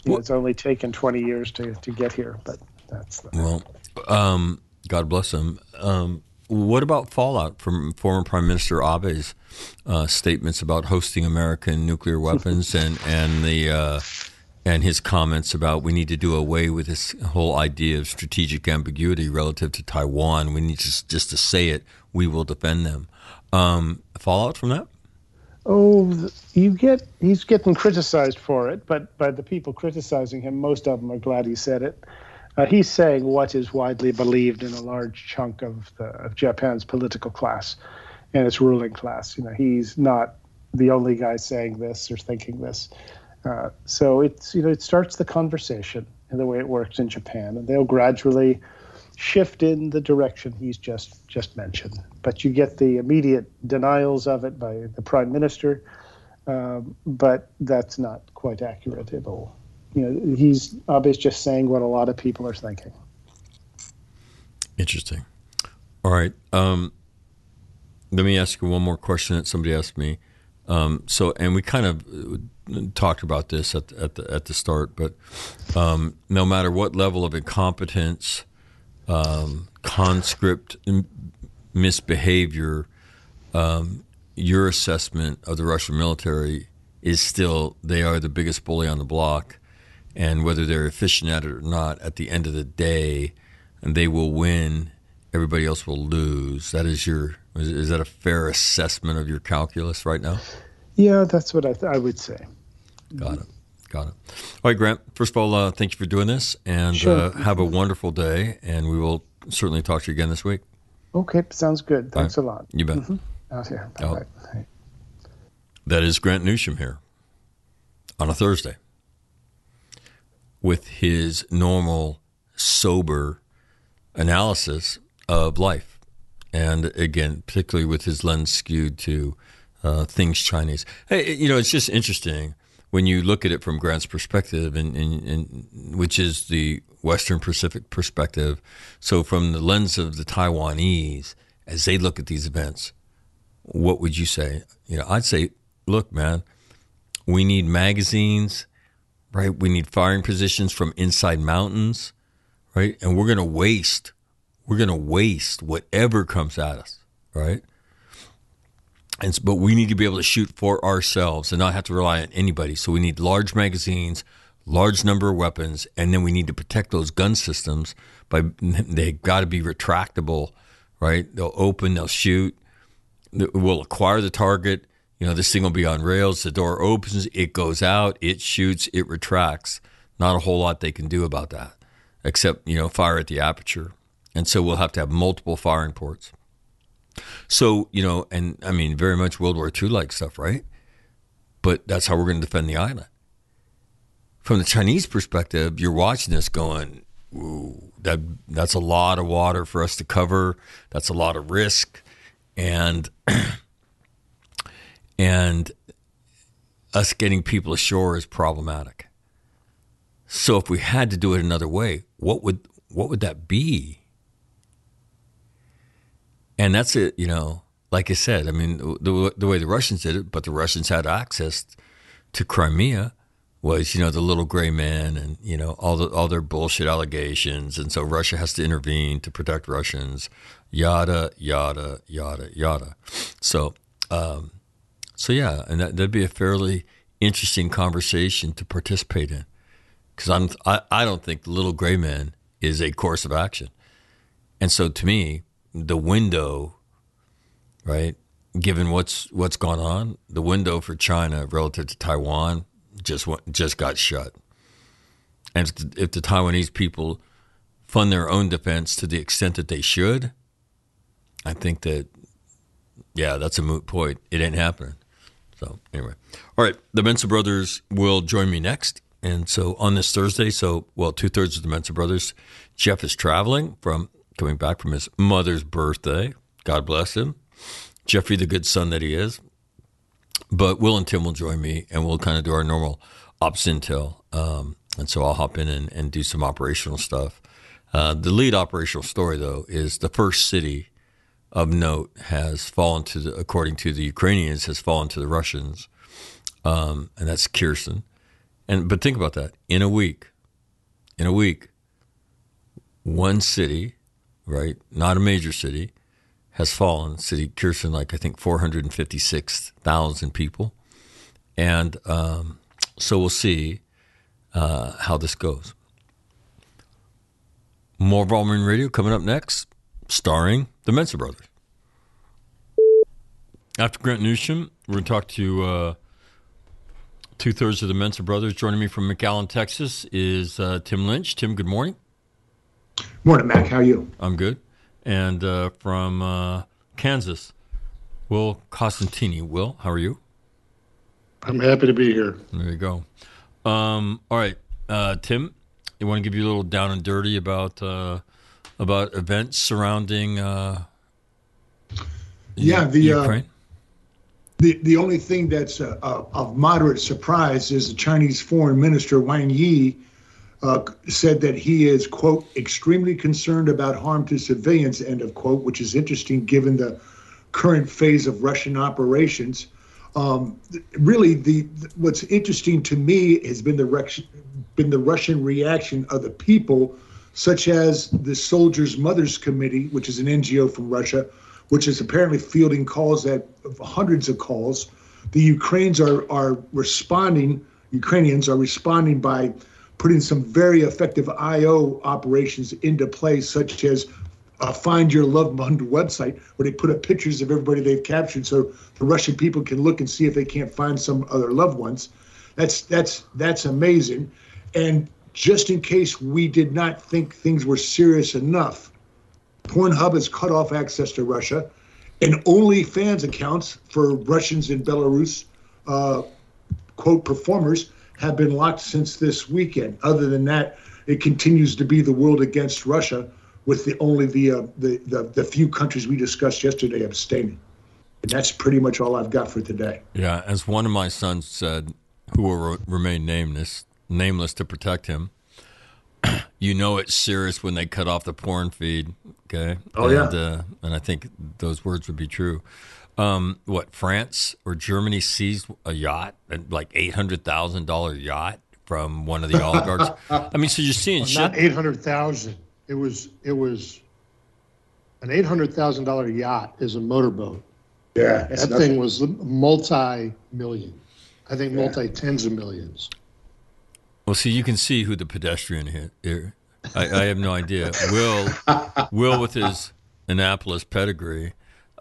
You know, it's only taken 20 years to, to get here, but that's the. Well, um, God bless them. Um, what about fallout from former Prime Minister Abe's uh, statements about hosting American nuclear weapons and and the uh, and his comments about we need to do away with this whole idea of strategic ambiguity relative to Taiwan. We need to just to say it. We will defend them. Um, fallout from that? Oh, you get he's getting criticized for it, but by the people criticizing him, most of them are glad he said it. Uh, he's saying what is widely believed in a large chunk of, the, of Japan's political class and its ruling class. You know, he's not the only guy saying this or thinking this. Uh, so it's you know it starts the conversation and the way it works in Japan, and they'll gradually shift in the direction he's just just mentioned. But you get the immediate denials of it by the prime minister, um, but that's not quite accurate at all. You know, he's Abe's just saying what a lot of people are thinking. Interesting. All right. Um, let me ask you one more question that somebody asked me. Um, so, and we kind of uh, talked about this at the, at the, at the start, but um, no matter what level of incompetence, um, conscript misbehavior, um, your assessment of the Russian military is still they are the biggest bully on the block, and whether they're efficient at it or not, at the end of the day, and they will win. Everybody else will lose. That is your is, is that a fair assessment of your calculus right now? Yeah, that's what I, th- I would say. Got it. Got it. All right, Grant. First of all, uh, thank you for doing this, and Sure. uh, have a wonderful day. And we will certainly talk to you again this week. Okay, sounds good. Thanks Bye. a lot. You bet. Out here. Oh. Bye-bye. That is Grant Newsham here on a Thursday with his normal, sober analysis of life. And again, particularly with his lens skewed to uh, things Chinese. Hey, you know, it's just interesting when you look at it from Grant's perspective, and, and, and which is the Western Pacific perspective. So, from the lens of the Taiwanese, as they look at these events, what would you say? You know, I'd say, look, man, we need magazines, right? We need firing positions from inside mountains, right? And we're going to waste, we're going to waste whatever comes at us, right? And but we need to be able to shoot for ourselves and not have to rely on anybody. So we need large magazines, large number of weapons, and then we need to protect those gun systems by they got to be retractable, right? They'll open, they'll shoot, we'll acquire the target. You know, this thing will be on rails. The door opens, it goes out, it shoots, it retracts. Not a whole lot they can do about that, except you know, fire at the aperture. And so we'll have to have multiple firing ports. So you know, and I mean, very much World War II like stuff, right? But that's how we're going to defend the island. From the Chinese perspective, you're watching this going, Ooh, that that's a lot of water for us to cover. That's a lot of risk, and and us getting people ashore is problematic. So if we had to do it another way, what would what would that be? And that's it, you know. Like I said, I mean, the the way the Russians did it, but the Russians had access to Crimea was, you know, the little gray man and, you know, all the all their bullshit allegations. And so Russia has to intervene to protect Russians, yada, yada, yada, yada. So um, so yeah, and that, that'd be a fairly interesting conversation to participate in, because I'm I, I don't think the little gray man is a course of action, and so to me, the window, right, given what's what's gone on, the window for China relative to Taiwan just went, just got shut, and if the, if the Taiwanese people fund their own defense to the extent that they should, I think that yeah, that's a moot point. It ain't happening. So anyway, all right. The Mensa brothers will join me next, and so on this Thursday. So well, two thirds of the Mensa brothers. Jeff is traveling from coming back from his mother's birthday. God bless him. Jeffrey, the good son that he is. But Will and Tim will join me, and we'll kind of do our normal ops intel. Um, and so I'll hop in and, and do some operational stuff. Uh, the lead operational story, though, is the first city of note has fallen to, the, according to the Ukrainians, has fallen to the Russians, um, and that's Kherson. And but think about that: in a week, in a week, one city, right, not a major city, has fallen. City Kherson, like I think four hundred and fifty-six thousand people, and um, so we'll see uh, how this goes. All Marine Radio coming up next, starring the Mensa brothers. After Grant Newsham, we're going to talk to uh, two thirds of the Mensa brothers. Joining me from McAllen, Texas, is uh, Tim Lynch. Tim, good morning. Morning, Mac. How are you? I'm good. And uh, from uh, Kansas, Will Costantini. Will, how are you? I'm happy to be here. There you go. Um, all right, uh, Tim, you want to give you a little down and dirty about uh, about events surrounding uh, yeah the Ukraine? the the only thing that's uh, uh, of moderate surprise is the Chinese Foreign Minister Wang Yi uh, said that he is quote extremely concerned about harm to civilians end of quote, which is interesting given the current phase of Russian operations. Um, really, the what's interesting to me has been the been the Russian reaction of the people, such as the Soldiers Mothers Committee, which is an NGO from Russia, which is apparently fielding calls at hundreds of calls. The Ukrainians are are responding. Ukrainians are responding by putting some very effective IO operations into place, such as uh, Find Your Loved One website, where they put up pictures of everybody they've captured, so the Russian people can look and see if they can't find some other loved ones. That's that's that's amazing. And just in case we did not think things were serious enough, Pornhub has cut off access to Russia, and OnlyFans accounts for Russians in Belarus, uh, quote performers, have been locked since this weekend. Other than that, it continues to be the world against Russia, with the only the uh, the, the the few countries we discussed yesterday abstaining. And that's pretty much all I've got for today. Yeah, as one of my sons said, who will remain nameless, nameless to protect him. you know it's serious when they cut off the porn feed. Okay. Oh and, yeah. Uh, and I think those words would be true. Um, what France or Germany seized a yacht, like eight hundred thousand dollar yacht from one of the oligarchs. I mean, so you're seeing well, shit. Not eight hundred thousand. It was it was an eight hundred thousand dollar yacht is a motorboat. Yeah, that thing was multi million. I think multi tens of millions. Well, see, you can see who the pedestrian hit here. I, I have no idea. Will, Will with his Annapolis pedigree,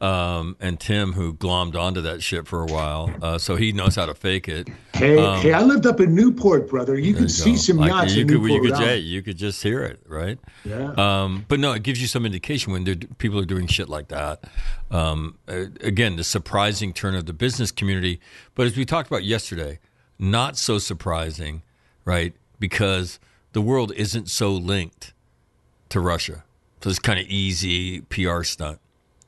um, and Tim, who glommed onto that shit for a while, uh, so he knows how to fake it. Hey, Um, hey, I lived up in Newport, brother. You can you see go. some Like, yachts you in could, Newport. you could, yeah, you could just hear it, right? Yeah. Um, but no, it gives you some indication when people are doing shit like that. Um, again, the surprising turn of the business community. But as we talked about yesterday, not so surprising, right? Because the world isn't so linked to Russia. So it's kind of easy PR stunt,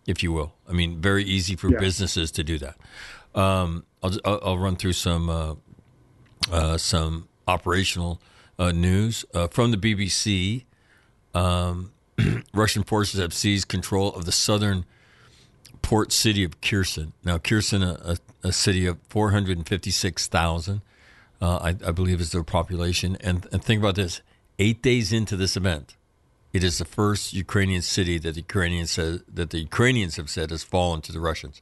if you will. I mean, very easy for Yeah. businesses to do that. Um, I'll, I'll, I'll run through some uh, uh, some operational uh, news uh, from the BBC. Um, Russian forces have seized control of the southern port city of Kherson. Now, Kherson, a, a, a city of 456,000, uh, I, I believe is their population. And, and think about this eight days into this event, it is the first Ukrainian city that the Ukrainians said that the Ukrainians have said has fallen to the Russians.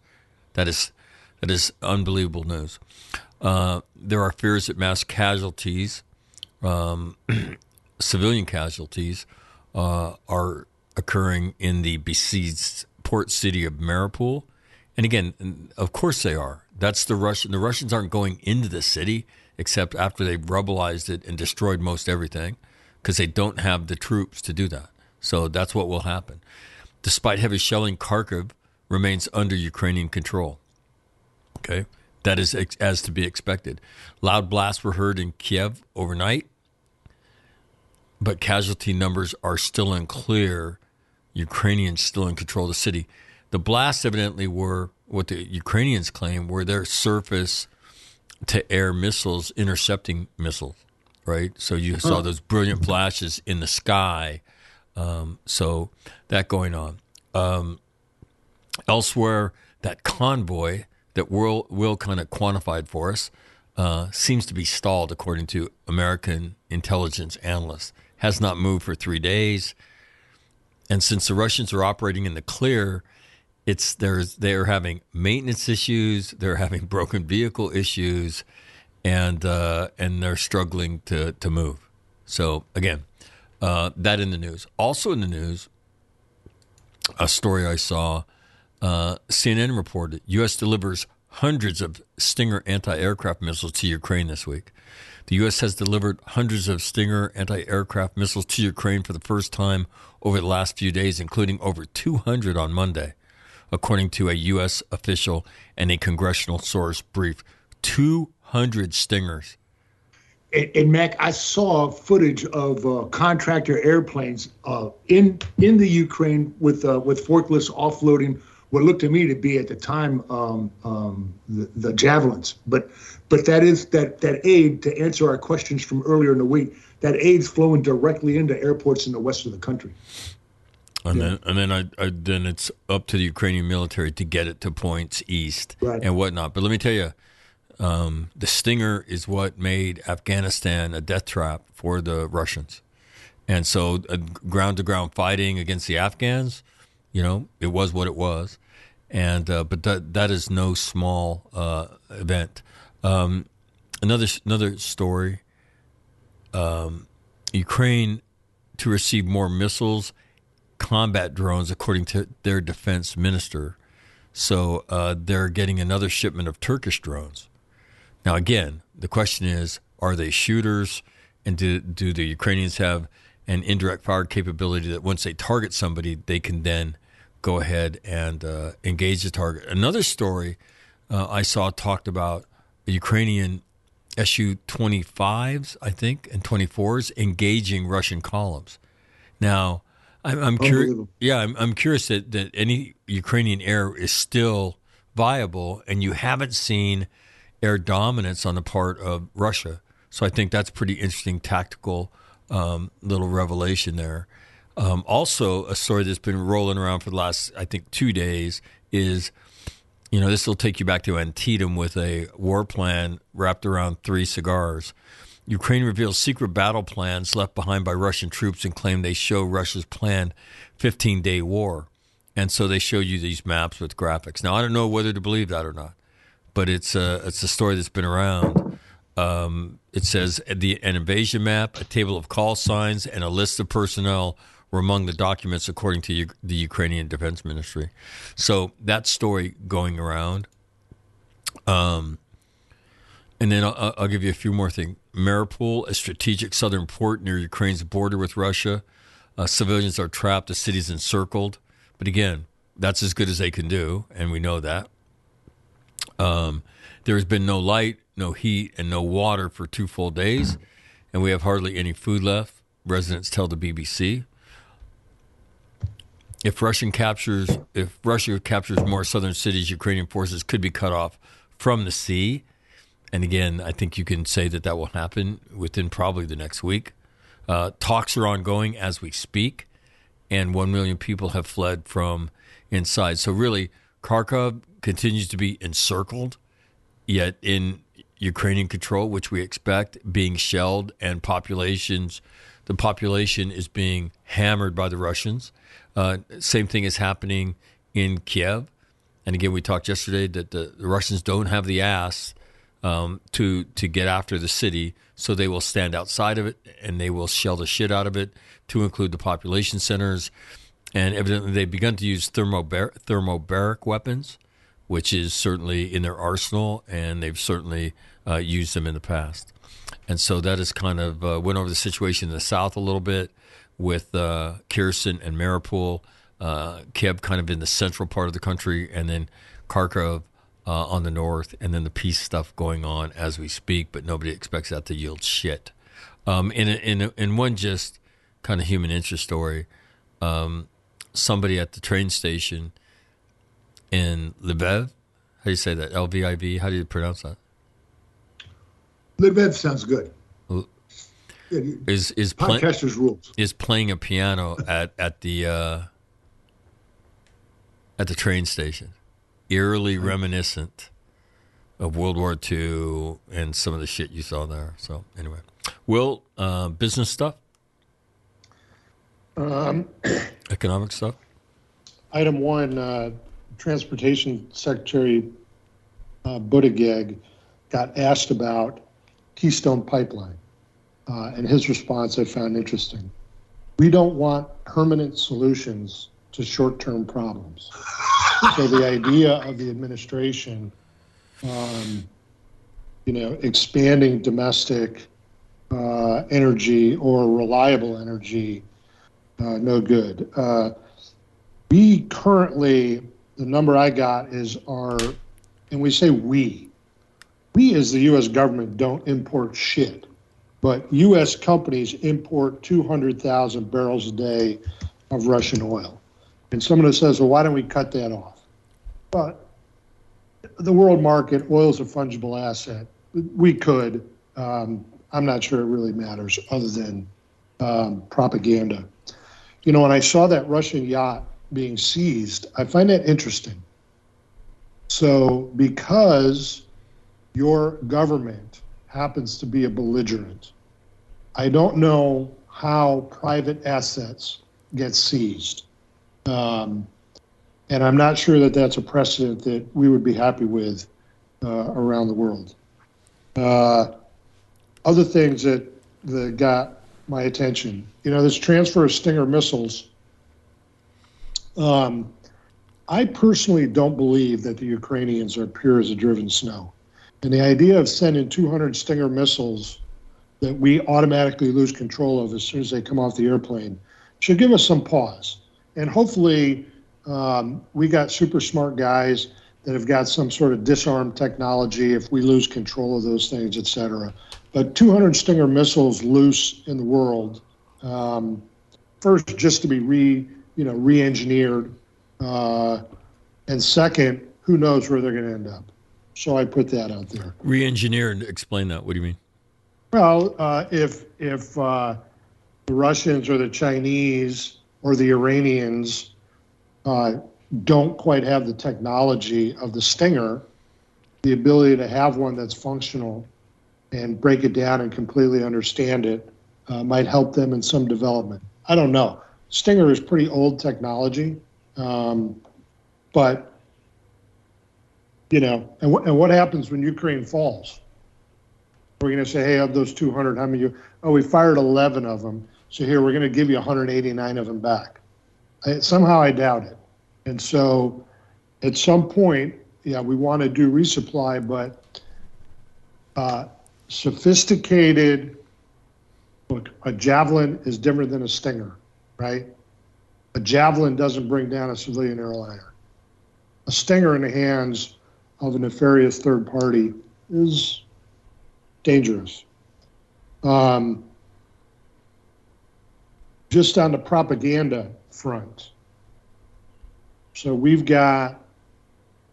That is that is unbelievable news. Uh, there are fears that mass casualties, um, civilian casualties, uh, are occurring in the besieged port city of Mariupol. And again, of course they are. That's the Russian. The Russians aren't going into the city except after they've rebelized it and destroyed most everything, because they don't have the troops to do that. So that's what will happen. Despite heavy shelling, Kharkiv remains under Ukrainian control. Okay, that is ex- as to be expected. Loud blasts were heard in Kiev overnight, but casualty numbers are still unclear. Ukrainians still in control of the city. The blasts evidently were what the Ukrainians claim were their surface to air missiles intercepting missiles, right? So you saw those brilliant flashes in the sky. Um, so that going on. Um, elsewhere, that convoy that Will, Will kind of quantified for us uh, seems to be stalled, according to American intelligence analysts. Has not moved for three days. And since the Russians are operating in the clear, it's there's they're having maintenance issues, they're having broken vehicle issues, and uh, and they're struggling to to move. So again, uh, that in the news. Also in the news, a story I saw. Uh, CNN reported U.S. delivers hundreds of Stinger anti-aircraft missiles to Ukraine this week. The U.S. has delivered hundreds of Stinger anti-aircraft missiles to Ukraine for the first time over the last few days, including over 200 on Monday, according to a U.S. official and a congressional source brief. 200 Stingers. And, and Mac, I saw footage of uh, contractor airplanes uh, in in the Ukraine with uh, with forklifts offloading what looked to me to be at the time um, um, the, the javelins. But but that is that that aid to answer our questions from earlier in the week. That aid's flowing directly into airports in the west of the country. And then, and then, I, I, then it's up to the Ukrainian military to get it to points east Right. and whatnot. But let me tell you, um, the Stinger is what made Afghanistan a death trap for the Russians, and so ground to ground fighting against the Afghans, you know, it was what it was, and uh, but that that is no small uh, event. Um, another another story. Um, Ukraine to receive more missiles combat drones, according to their defense minister. So uh, they're getting another shipment of Turkish drones. Now, again, the question is are they shooters? And do, do the Ukrainians have an indirect fire capability that once they target somebody, they can then go ahead and uh, engage the target? Another story uh, I saw talked about Ukrainian Su 25s, I think, and 24s engaging Russian columns. Now, I'm, I'm curious. Yeah, I'm, I'm curious that, that any Ukrainian air is still viable, and you haven't seen air dominance on the part of Russia. So I think that's pretty interesting tactical um, little revelation there. Um, also, a story that's been rolling around for the last, I think, two days is, you know, this will take you back to Antietam with a war plan wrapped around three cigars. Ukraine reveals secret battle plans left behind by Russian troops and claim they show Russia's planned 15 day war. And so they show you these maps with graphics. Now, I don't know whether to believe that or not, but it's a, it's a story that's been around. Um, it says the, an invasion map, a table of call signs, and a list of personnel were among the documents, according to U- the Ukrainian Defense Ministry. So that story going around. Um, and then I'll, I'll give you a few more things. Mariupol, a strategic southern port near Ukraine's border with Russia. Uh, civilians are trapped, the city's encircled. But again, that's as good as they can do, and we know that. Um, there has been no light, no heat, and no water for two full days, and we have hardly any food left. Residents tell the BBC. If Russian captures, if Russia captures more southern cities, Ukrainian forces could be cut off from the sea. And again, I think you can say that that will happen within probably the next week. Uh, talks are ongoing as we speak, and one million people have fled from inside. So really, Kharkov continues to be encircled, yet in Ukrainian control, which we expect, being shelled, and populations. The population is being hammered by the Russians. Uh, same thing is happening in Kiev. And again, we talked yesterday that the, the Russians don't have the ass um, to to get after the city, so they will stand outside of it and they will shell the shit out of it to include the population centers. And evidently, they've begun to use thermobar- thermobaric weapons, which is certainly in their arsenal, and they've certainly uh, used them in the past. And so that is kind of uh, went over the situation in the south a little bit with uh, Kherson and Mariupol, uh, Kiev kind of in the central part of the country, and then Kharkov uh, on the north, and then the peace stuff going on as we speak. But nobody expects that to yield shit. Um, in a, in a, in one just kind of human interest story, um, somebody at the train station in Lviv. How do you say that? L V I V. How do you pronounce that? Lviv sounds good. L- Yeah, Is is play, Podcasters rules. is playing a piano at at the uh, at the train station, eerily reminiscent of World War II and some of the shit you saw there. So anyway, Will, uh, business stuff, Um, economic stuff. item one, uh, Transportation Secretary uh, Buttigieg got asked about Keystone Pipeline, uh, and his response I found interesting. We don't want permanent solutions to short-term problems. so the idea of the administration, um, you know, expanding domestic uh, energy or reliable energy, uh, no good. Uh, we currently, the number I got is our, and we say we. We as the U.S. government don't import shit, but U.S. companies import 200,000 barrels a day of Russian oil. And someone says, well, why don't we cut that off? But the world market, oil is a fungible asset. We could. Um, I'm not sure it really matters other than um, propaganda. You know, when I saw that Russian yacht being seized, I find that interesting. So, because your government happens to be a belligerent, I don't know how private assets get seized. Um, and I'm not sure that that's a precedent that we would be happy with uh, around the world. Uh, other things that, that got my attention, you know, this transfer of Stinger missiles. Um, I personally don't believe that the Ukrainians are pure as a driven snow. And the idea of sending 200 Stinger missiles that we automatically lose control of as soon as they come off the airplane should give us some pause. And hopefully, um, we got super smart guys that have got some sort of disarm technology if we lose control of those things, et cetera. But 200 Stinger missiles loose in the world, um, first, just to be re, you know, re-engineered, uh, and second, who knows where they're going to end up. So I put that out there. Re-engineered. Explain that. What do you mean? Well, uh, if if uh, the Russians or the Chinese or the Iranians uh, don't quite have the technology of the Stinger, the ability to have one that's functional and break it down and completely understand it uh, might help them in some development. I don't know. Stinger is pretty old technology, um, but you know, and, and what happens when Ukraine falls? We're going to say, hey, of those 200, how many? You, oh, we fired 11 of them. So here, we're going to give you 189 of them back. I, somehow I doubt it. And so at some point, yeah, we want to do resupply, but uh, sophisticated, look, a javelin is different than a stinger, right? A javelin doesn't bring down a civilian airliner. A stinger in the hands of a nefarious third party is dangerous. Um, just on the propaganda front. So we've got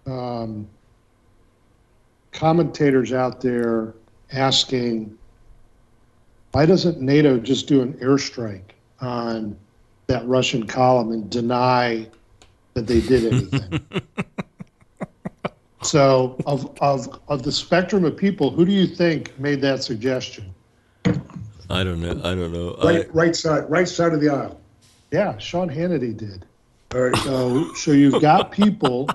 um, commentators out there asking, why doesn't NATO just do an airstrike on that Russian column and deny that they did anything? so, of, of, of the spectrum of people, who do you think made that suggestion? I don't know. I don't know. Right, right side, right side of the aisle. Yeah, Sean Hannity did. All right. So, so you've got people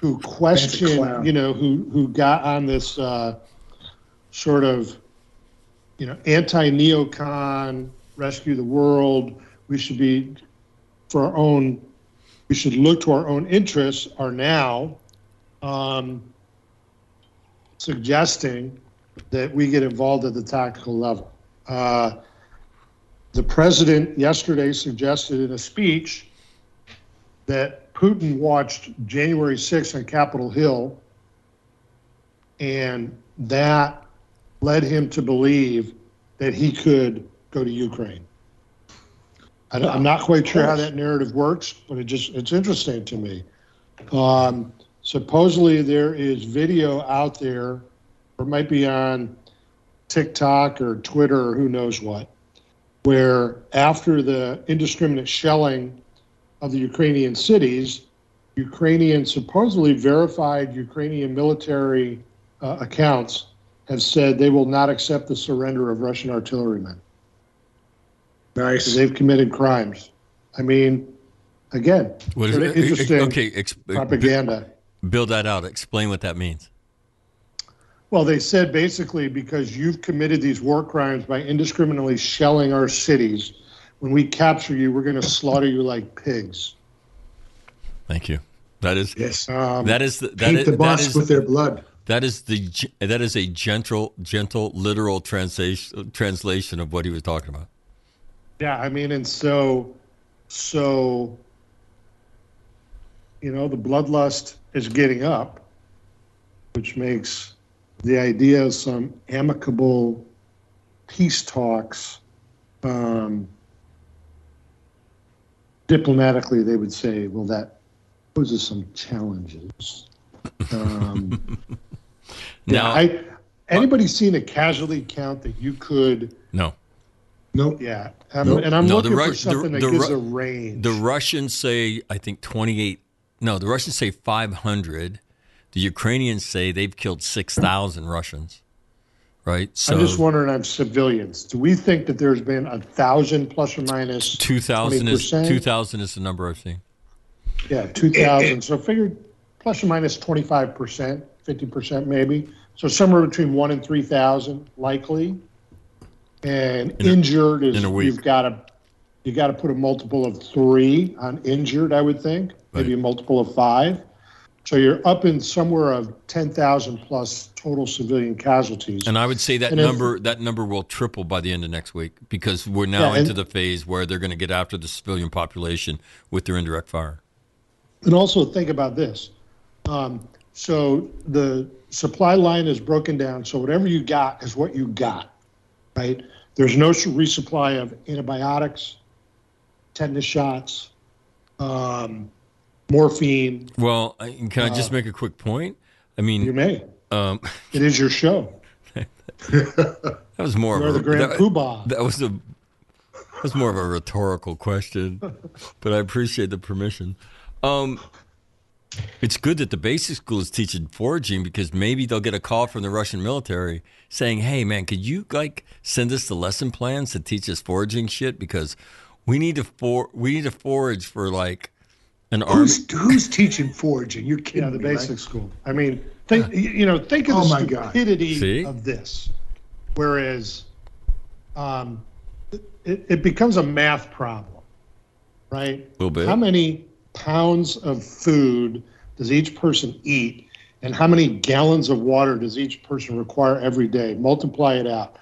who question, you know, who who got on this uh, sort of, you know, anti-neocon, rescue the world. We should be for our own. We should look to our own interests. Are now um, suggesting that we get involved at the tactical level. Uh, the president yesterday suggested in a speech that Putin watched January 6th on Capitol Hill, and that led him to believe that he could go to Ukraine. I am not quite sure how that narrative works, but it just it's interesting to me. Um, supposedly there is video out there, or it might be on TikTok or Twitter or who knows what, where after the indiscriminate shelling of the Ukrainian cities, Ukrainian supposedly verified Ukrainian military uh, accounts have said they will not accept the surrender of Russian artillerymen. Nice. They've committed crimes. I mean, again, What is sort of interesting Okay, ex- propaganda. Build that out. Explain what that means. Well, they said basically because you've committed these war crimes by indiscriminately shelling our cities, when we capture you, we're going to slaughter you like pigs. Thank you. That is Yes. Um, that is the, that Paint is, the that boss is with their blood. that is the that is a gentle gentle literal translation translation of what he was talking about. Yeah, I mean, and so, so, you know, the bloodlust is getting up, which makes the idea of some amicable peace talks, um, diplomatically, they would say, well, that poses some challenges. Um, yeah, Now, I, anybody seen a casualty count that you could? no. Nope. Yeah, I'm, Nope. and I'm No, looking the for Ru- the- something that the gives Ru- a range. The Russians say I think 28 No, the Russians say 500. The Ukrainians say they've killed 6,000 Russians. Right? So I'm just wondering on civilians. Do we think that there's been a thousand plus or minus 2000 is 2000 is the number I've seen. Yeah, two thousand. So figure plus or minus twenty five percent, fifty percent maybe. So somewhere between one and three thousand likely. And In a- injured is in a you've got to you got to put a multiple of three on injured. I would think maybe a multiple of five. So you're up in somewhere of ten thousand plus total civilian casualties. And I would say that And if- number that number will triple by the end of next week because we're now Yeah, and- into the phase where they're going to get after the civilian population with their indirect fire. And also think about this. Um, so the supply line is broken down. So whatever you got is what you got, right? There's no resupply of antibiotics, tetanus shots, um, morphine. Well, can I just Uh, make a quick point? I mean, You may. um, It is your show. that was more You're of the a grand that, poobah. that was a that was more of a rhetorical question, but I appreciate the permission. Um, it's good that the basic school is teaching foraging because maybe they'll get a call from the Russian military saying, "Hey, man, could you like send us the lesson plans to teach us foraging shit because we need to for we need to forage for like an army." Who's who's teaching foraging? You're kidding Yeah, the me, right? basic school. I mean, think you you know, think of Oh the my stupidity See? of this. Whereas, um, it, it becomes a math problem, right? A Little bit. How many pounds of food does each person eat, and how many gallons of water does each person require every day? Multiply it out.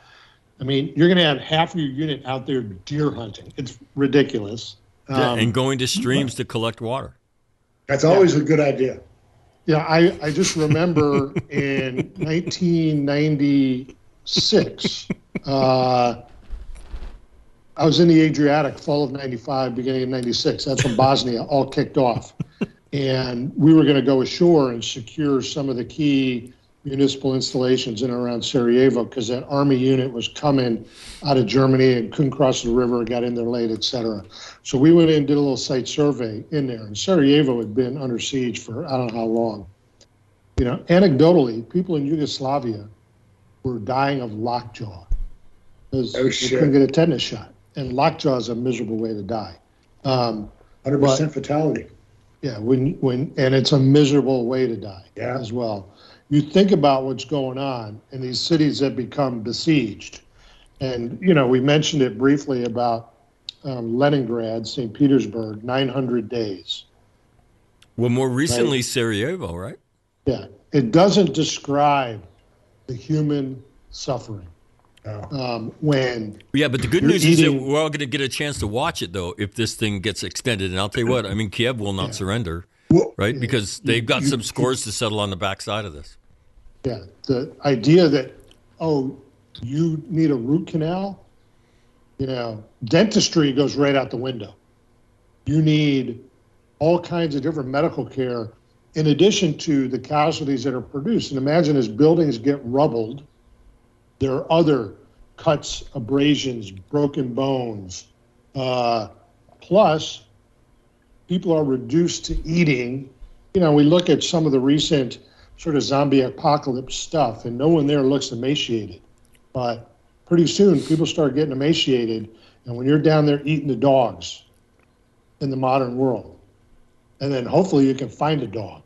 I mean, you're going to have half of your unit out there deer hunting. It's ridiculous. Yeah, Um, and going to streams to collect water. That's always a good idea. Yeah, I, I just remember in 1996, uh, I was in the Adriatic, fall of 95, beginning of 96. That's when Bosnia all kicked off. And we were going to go ashore and secure some of the key municipal installations in and around Sarajevo because that army unit was coming out of Germany and couldn't cross the river, got in there late, et cetera. So we went in and did a little site survey in there. And Sarajevo had been under siege for I don't know how long. You know, anecdotally, people in Yugoslavia were dying of lockjaw because Oh, they couldn't get a tetanus shot. And lockjaw is a miserable way to die. Um, 100% fatality. yeah, when when and it's a miserable way to die Yeah. as well. You think about what's going on in these cities that become besieged, and you know we mentioned it briefly about um, Leningrad, St. Petersburg, 900 days. Well, more recently, Sarajevo, right? Yeah, it doesn't describe the human suffering um, when Yeah, but the good You're news is that we're all going to get a chance to watch it, though, if this thing gets extended. And I'll tell you what, I mean, Kiev will not surrender, Well, right? Because they've got you- some scores to settle on the backside of this. Yeah, the idea that oh, you need a root canal, you know, dentistry goes right out the window. You need all kinds of different medical care. in addition to the casualties that are produced. And imagine as buildings get rubbled, there are other cuts, abrasions, broken bones. Uh, plus, people are reduced to eating. You know, we look at some of the recent sort of zombie apocalypse stuff, and no one there looks emaciated. But pretty soon, people start getting emaciated. And when you're down there eating the dogs in the modern world, and then hopefully you can find a dog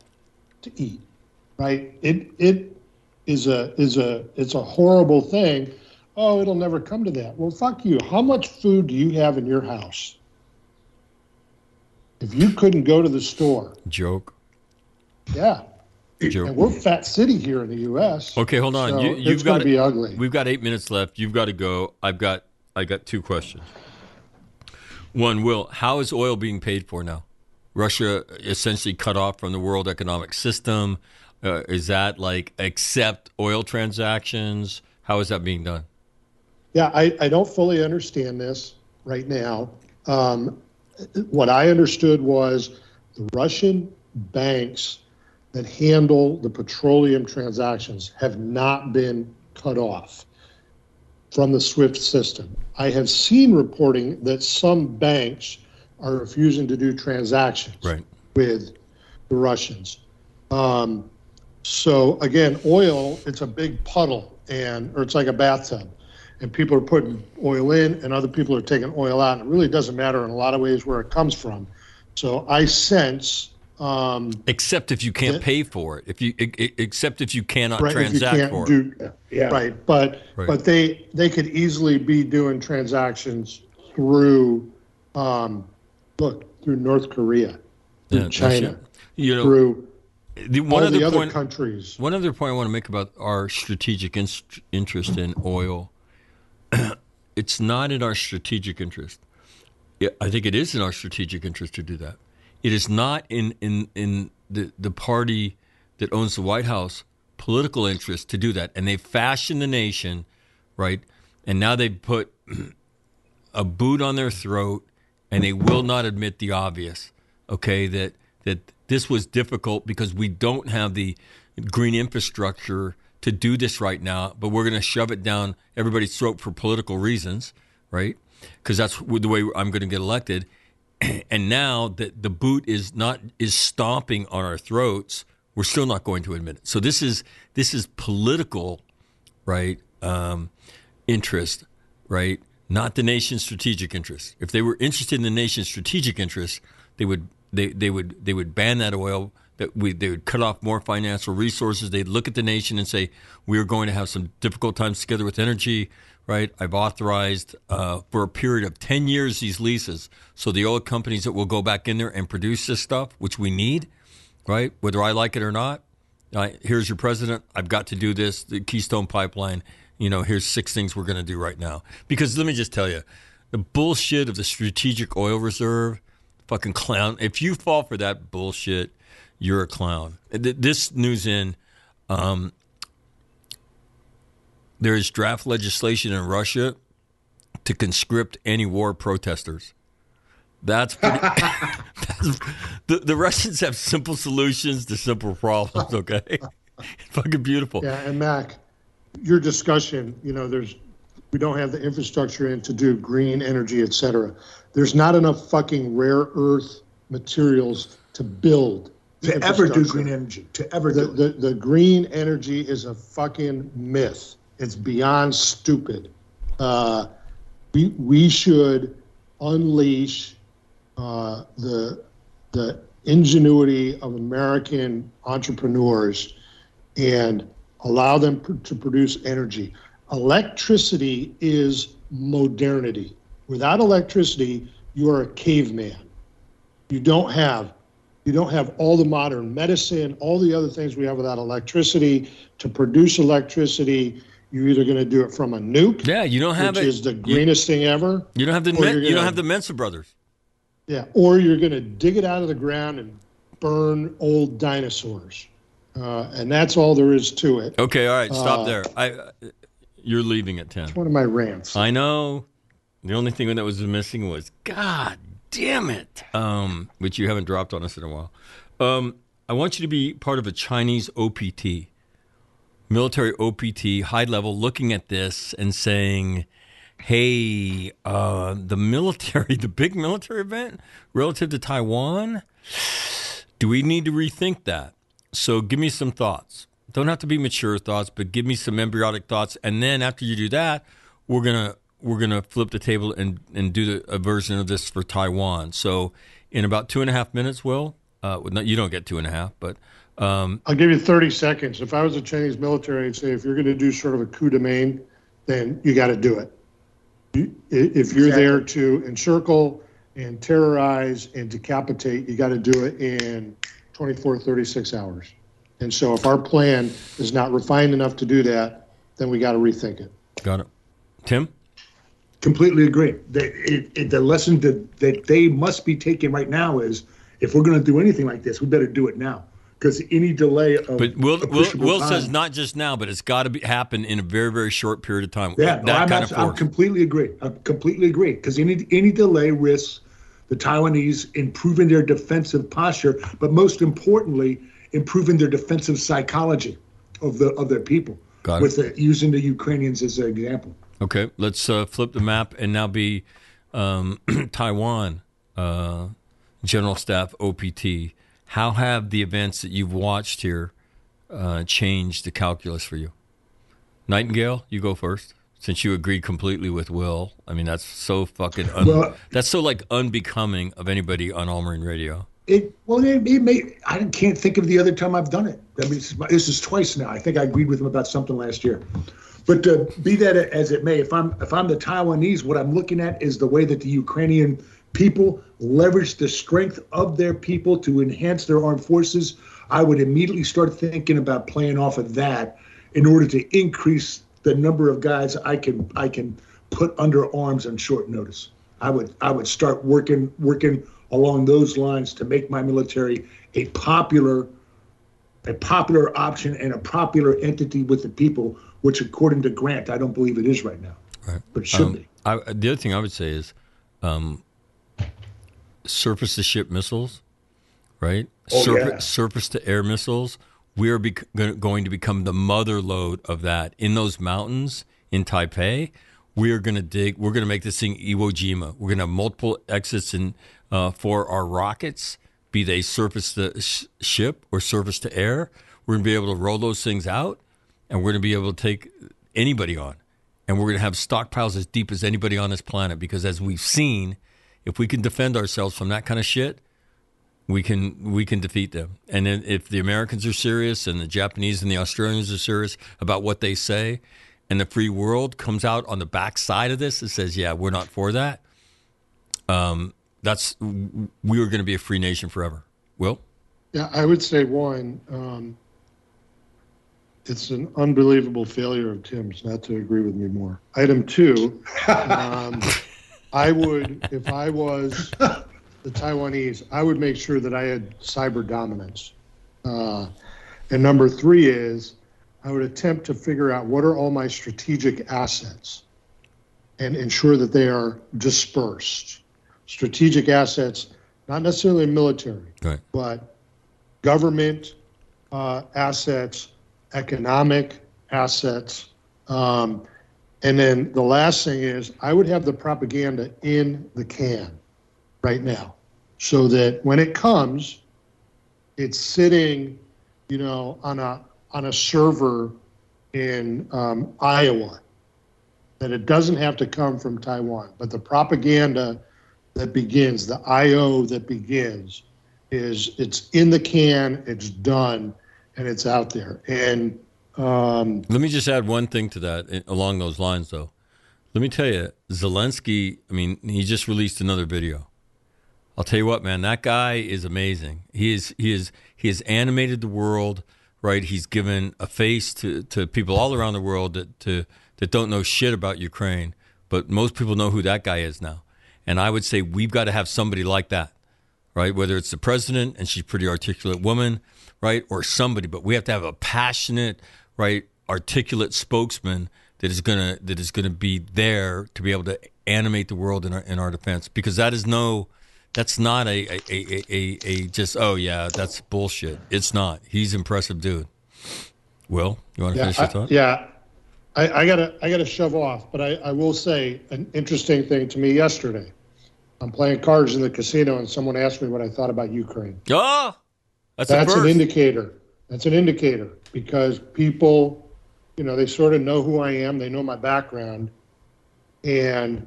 to eat, right? It it is a is a it's a horrible thing. Oh, it'll never come to that. Well, fuck you. How much food do you have in your house? If you couldn't go to the store, Joke. yeah. Joke. And we're fat city here in the U.S. Okay, hold on. So you, you've got to be ugly. We've got eight minutes left. You've got to go. I've got. I got two questions. One, Will, how is oil being paid for now? Russia essentially cut off from the world economic system. Uh, is that like accept oil transactions? How is that being done? Yeah, I, I don't fully understand this right now. Um, what I understood was the Russian banks that handle the petroleum transactions have not been cut off from the SWIFT system. I have seen reporting that some banks are refusing to do transactions Right. with the Russians. Um, so again, oil, it's a big puddle and, or it's like a bathtub and people are putting oil in and other people are taking oil out. And it really doesn't matter in a lot of ways where it comes from. So I sense, um, Except if you can't Yeah. pay for it. If you except if you cannot right, if you transact can't for it. do, Yeah. right, but, Right. but they, they could easily be doing transactions through, um, look, through North Korea, through Yeah, China, You know, through the, one all other the other point. countries. One other point I want to make about our strategic in- interest in oil. it's not in our strategic interest. I think it is in our strategic interest to do that. It is not in in in the the party that owns the White House political interest to do that. And they fashioned the nation, right? And now they put a boot on their throat and they will not admit the obvious. Okay, that that this was difficult because we don't have the green infrastructure to do this right now, but we're going to shove it down everybody's throat for political reasons, right? Because that's the way I'm going to get elected. And now that the boot is not is stomping on our throats, we're still not going to admit it. So this is this is political, right? Um, interest, right? Not the nation's strategic interest. If they were interested in the nation's strategic interest, they would they, they would they would ban that oil. That we they would cut off more financial resources. They'd look at the nation and say we are going to have some difficult times together with energy. Right? I've authorized uh, for a period of ten years these leases, so the oil companies that will go back in there and produce this stuff, which we need, right? Whether I like it or not. Here's your president. I've got to do this. The Keystone Pipeline. You know, here's six things we're going to do right now. Because let me just tell you, the bullshit of the strategic oil reserve, fucking clown. If you fall for that bullshit, you're a clown. This news in, um, there is draft legislation in Russia to conscript any war protesters. That's pretty. that's, the, the Russians have simple solutions to simple problems. Okay, fucking beautiful. Yeah, and Mac, your discussion, you know, there's we don't have the infrastructure in to do green energy, et cetera. There's not enough fucking rare earth materials to build To ever do green energy, to ever The, do the, the green energy is a fucking myth. It's beyond stupid. Uh, we, we should unleash uh, the, the ingenuity of American entrepreneurs and allow them pr- to produce energy. Electricity is modernity. Without electricity, you are a caveman. You don't have you don't have all the modern medicine, all the other things we have without electricity. To produce electricity, you're either going to do it from a nuke, Yeah, you don't have which it. is the you, greenest thing ever. you don't have the Men- you're you don't have the Mensa brothers. Yeah, or you're going to dig it out of the ground and burn old dinosaurs, uh, and that's all there is to it. Okay, all right, stop Uh, there. I, uh, you're leaving at ten. It's One of my rants. I know. The only thing that was missing was God damn it, um, which you haven't dropped on us in a while. Um, I want you to be part of a Chinese OPT, military OPT, high level, looking at this and saying, "Hey, uh, the military, the big military event relative to Taiwan, do we need to rethink that?" So, give me some thoughts. Don't have to be mature thoughts, but give me some embryonic thoughts, and then after you do that, we're gonna we're gonna flip the table and and do the, a version of this for Taiwan. So, in about two and a half minutes, Will, uh, no, you don't get two and a half, but um, I'll give you 30 seconds. If I was a Chinese military, I'd say if you're going to do sort of a coup de main, then you got to do it. You, if you're there to encircle and terrorize and decapitate, you got to do it in 24, 36 hours. And so if our plan is not refined enough to do that, then we got to rethink it. got it. Tim, Completely agree. The, it, it, the lesson that, that they must be taking right now is if we're going to do anything like this, we better do it now. Because any delay of but Will Will, Will time- says not just now, but it's got to happen in a very very short period of time. Yeah, no, I'm, kind abs- of I'm completely agree. I completely agree because any any delay risks the Taiwanese improving their defensive posture, but most importantly, improving their defensive psychology of the of their people. Got it. With the, using the Ukrainians as an example. Okay, let's uh, flip the map and now be um, Taiwan uh, General Staff OPT. How have the events that you've watched here uh, changed the calculus for you? Nightingale, you go first. Since you agreed completely with Will, I mean that's so fucking un- Well- that's so like unbecoming of anybody on All Marine Radio. It well, it, it may. I can't think of the other time I've done it. I mean, this is, my- this is twice now. I think I agreed with him about something last year. But uh, be that as it may, if I'm if I'm the Taiwanese, what I'm looking at is the way that the Ukrainian people leverage the strength of their people to enhance their armed forces. I would immediately start thinking about playing off of that in order to increase the number of guys I can I can put under arms on short notice. I would I would start working working along those lines to make my military a popular a popular option and a popular entity with the people, which according to Grant, I don't believe it is right now. Right. But it should Um, be. I, the other thing I would say is um, surface to ship missiles, right? Oh, Surfa- yeah. Surface to air missiles. We are bec- going to become the mother lode of that in those mountains in Taipei. We are going to dig. We're going to make this thing Iwo Jima. We're going to have multiple exits in uh, for our rockets, be they surface to sh- ship or surface to air. We're going to be able to roll those things out, and we're going to be able to take anybody on. And we're going to have stockpiles as deep as anybody on this planet because as we've seen if we can defend ourselves from that kind of shit we can we can defeat them. And then if the americans are serious and the japanese and the australians are serious about what they say and the free world comes out on the backside of this and says yeah we're not for that um, that's we are going to be a free nation forever. Will? Yeah, I would say one, um, it's an unbelievable failure of Tim's not to agree with me more. Item two, um, I would, if I was the Taiwanese, I would make sure that I had cyber dominance. Uh, and number three is, I would attempt to figure out what are all my strategic assets and ensure that they are dispersed. Strategic assets, not necessarily military, right but government uh, assets, economic assets. Um, and then the last thing is, I would have the propaganda in the can right now so that when it comes, it's sitting, you know, on a on a server in um, Iowa. That it doesn't have to come from Taiwan, but the propaganda that begins, the IO that begins, is it's in the can, it's done, and it's out there. And um, Let me just add one thing to that eh, along those lines, though. Let me tell you, Zelensky, I mean, he just released another video. I'll tell you what, man, that guy is amazing. He is, he is, he has animated the world, right? He's given a face to, to people all around the world that, to, that don't know shit about Ukraine, but most people know who that guy is now. And I would say we've got to have somebody like that right? Whether it's the president and she's a pretty articulate woman, right, or somebody, but we have to have a passionate, right, articulate spokesman that is gonna that is gonna be there to be able to animate the world in our in our defense because that is no That's not a a, a, a, a just oh yeah that's bullshit. It's not. He's impressive dude. Will you want to Yeah, finish your I, thought? yeah. I, I gotta I gotta shove off, but I, I will say an interesting thing to me yesterday. I'm playing cards in the casino, and someone asked me what I thought about Ukraine. Oh, that's, That's an indicator. That's an indicator because people, you know, they sort of know who I am. They know my background, and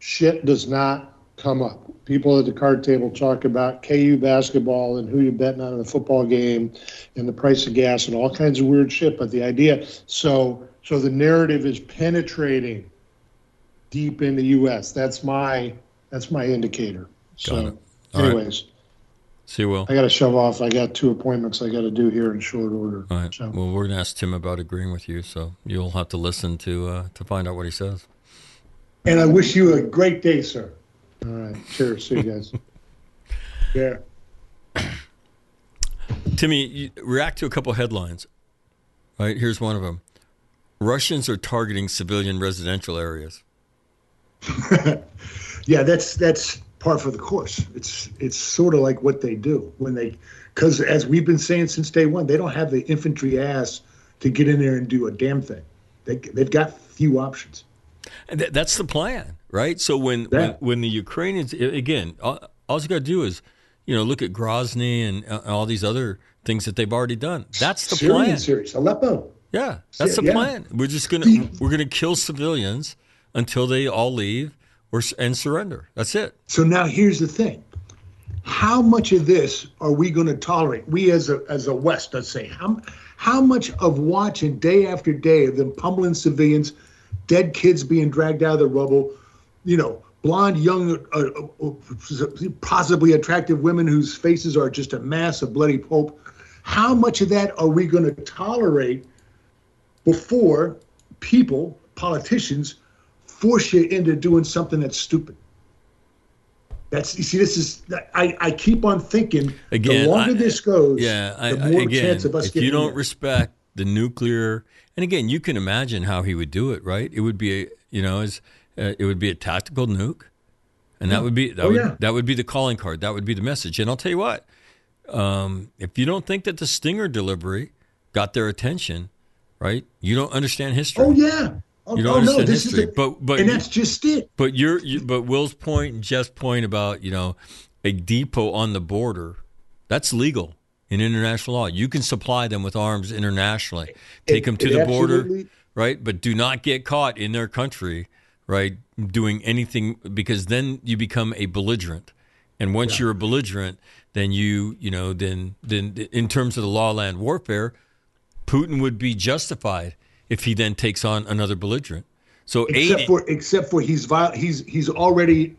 shit does not come up. People at the card table talk about KU basketball and who you're betting on in the football game, and the price of gas and all kinds of weird shit. But the idea, so so the narrative is penetrating deep in the U.S. That's my that's my indicator. So, Got it. All right. Anyways. See you, Will. I got to shove off. I got two appointments I got to do here in short order. All right. So, Well, we're gonna ask Tim about agreeing with you, so you'll have to listen to uh, to find out what he says. And I wish you a great day, sir. all right. Cheers. See you guys. Yeah. Timmy, you react to a couple headlines. Right here's one of them: Russians are targeting civilian residential areas. Yeah, that's that's par for the course. It's it's sort of like what they do when they, because as we've been saying since day one, they don't have the infantry ass to get in there and do a damn thing. They they've got few options. And th- that's the plan, right? So when when, when the Ukrainians again, all, all you got to do is, you know, look at Grozny and uh, all these other things that they've already done. That's the Syrian plan. series, Aleppo. Yeah, that's the Yeah. plan. We're just gonna we're gonna kill civilians until they all leave or and surrender. That's it. So now here's the thing: how much of this are we going to tolerate? We as a as a West, let's say, how how much of watching day after day of them pummeling civilians, dead kids being dragged out of the rubble, you know, blonde, young, uh, uh, possibly attractive women whose faces are just a mass of bloody pulp. How much of that are we going to tolerate before people, politicians, force you into doing something that's stupid? That's you see, this is I, I keep on thinking Again, the longer I- this goes, Yeah, I, the more again, chance of us if you don't there. respect the nuclear, and again, you can imagine how he would do it, right? It would be a, you know, as uh, it would be a tactical nuke, and that would be that Oh, would yeah. that would be the calling card. That would be the message. And I'll tell you what, um, if you don't think that the Stinger delivery got their attention, right? You don't understand history. Oh yeah. Oh, You don't oh, no, understand this history, is the, but but and that's just it. but you're, you, but Will's point and Jeff's point about you know a depot on the border, that's legal in international law. You can supply them with arms internationally, take It- them to the border, right? But do not get caught in their country, right, doing anything because then you become a belligerent. And once you're a belligerent, then you you know then then in terms of the law land warfare, Putin would be justified if he then takes on another belligerent. So Except aid- for except for he's viol- he's he's already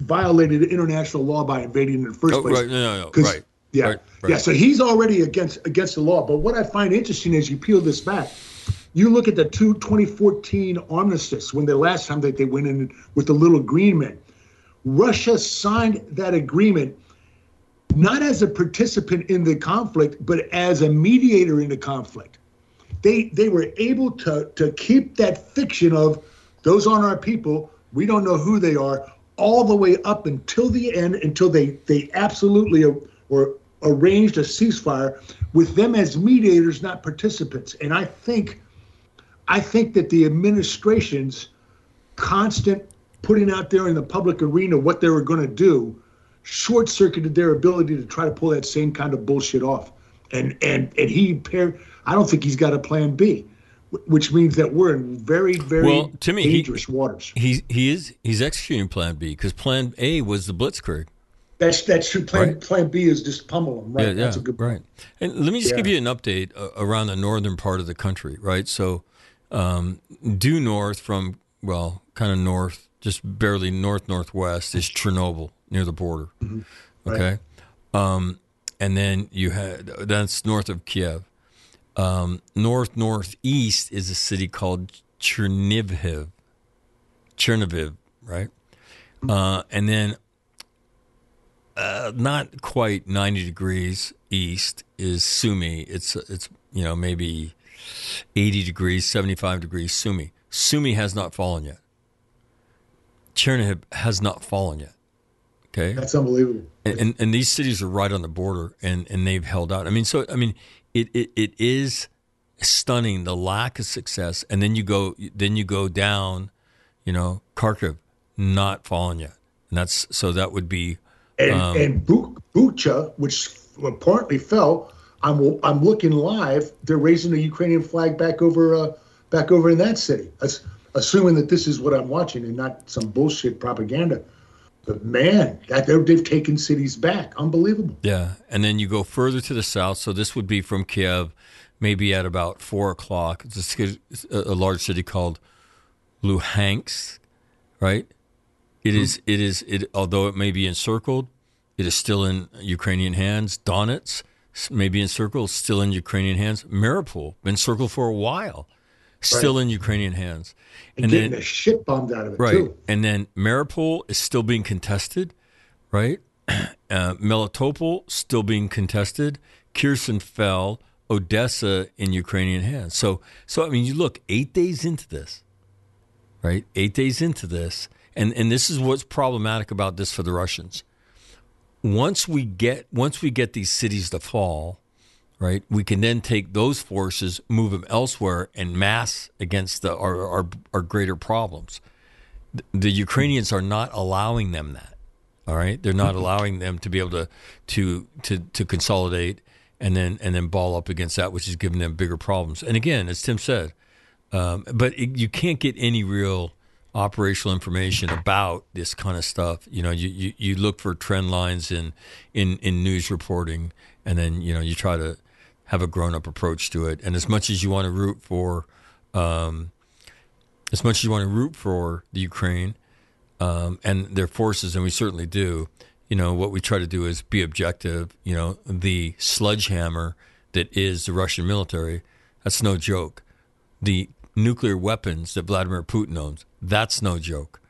violated international law by invading in the first Oh, place. right, no, no, no, right, Yeah. right, right. Yeah. So he's already against against the law. But what I find interesting is you peel this back. You look at the two 2014 armistice when the last time that they went in with the little green men. Russia signed that agreement not as a participant in the conflict, but as a mediator in the conflict. They they were able to to keep that fiction of those aren't our people. We don't know who they are all the way up until the end, until they they absolutely were arranged a ceasefire with them as mediators, not participants. And I think I think that the administration's constant putting out there in the public arena what they were going to do short circuited their ability to try to pull that same kind of bullshit off. And and and he paired. I don't think he's got a plan B, which means that we're in very very Well, Timmy, he- dangerous waters. He he is he's executing Plan B because Plan A was the Blitzkrieg. That's that's true. Plan Right. Plan B is just pummel them. Right. yeah, That's yeah, a good right. And let me just give you an update uh, around the northern part of the country, right? So, um, due north from well, kind of north, just barely north northwest is Chernobyl near the border. Mm-hmm. Okay, um, and then you had that's north of Kiev. Um, north northeast is a city called Chernihiv. Chernihiv, right? Uh, and then uh, not quite 90 degrees east is Sumy. It's it's you know maybe 80 degrees, 75 degrees Sumy. Sumy has not fallen yet. Chernihiv has not fallen yet. Okay, That's unbelievable. and, and and these cities are right on the border, and and they've held out. I mean, so I mean, it it, it is stunning the lack of success, and then you go then you go down, you know, Kharkiv not fallen yet, and that's so that would be And Um, and Bucha, which apparently fell. I'm I'm looking live. They're raising the Ukrainian flag back over uh, back over in that city. That's assuming that this is what I'm watching and not some bullshit propaganda. But man, that they've taken cities back. Unbelievable. Yeah, and then you go further to the south. So this would be from Kiev, maybe at about four o'clock. It's a, a large city called Luhansk, right? It is. It is. It although it may be encircled, it is still in Ukrainian hands. Donetsk s- may be encircled, still in Ukrainian hands. Mariupol been circled for a while, still in Ukrainian hands. And, getting the shit bombed out of it Right. too. And then Mariupol is still being contested, right? Uh, Melitopol still being contested. Kherson fell. Odessa in Ukrainian hands. So, so I mean, you look eight days into this, right? Eight days into this, and and this is what's problematic about this for the Russians. Once we get once we get these cities to fall, right? We can then take those forces, move them elsewhere, and mass against the our our, our greater problems. The, the Ukrainians are not allowing them that. All right, they're not allowing them to be able to to to to consolidate and then and then ball up against that, which is giving them bigger problems. And again, as Tim said, um, but it, you can't get any real operational information about this kind of stuff. You know, you, you, you look for trend lines in, in in news reporting, and then you know you try to have a grown up approach to it. And as much as you want to root for, um, as much as you want to root for the Ukraine um, and their forces, and we certainly do. You know what we try to do is be objective. You know the sledgehammer that is the Russian military. That's no joke. The nuclear weapons that Vladimir Putin owns. That's no joke.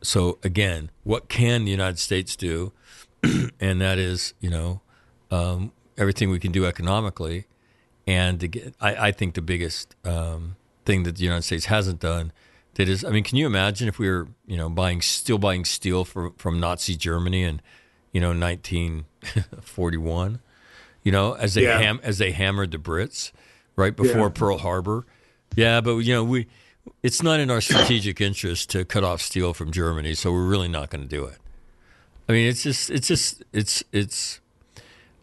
So again, what can the United States do? and that is, you know, um, everything we can do economically. And to get, I, I think the biggest um, thing that the United States hasn't done that is, I mean, can you imagine if we were, you know, buying still buying steel from from Nazi Germany in, you know, 1941, you know, as they Yeah. ham, as they hammered the Brits right before Yeah. Pearl Harbor. Yeah, but you know, we it's not in our strategic interest to cut off steel from Germany, so we're really not going to do it. I mean, it's just, it's just, it's, it's.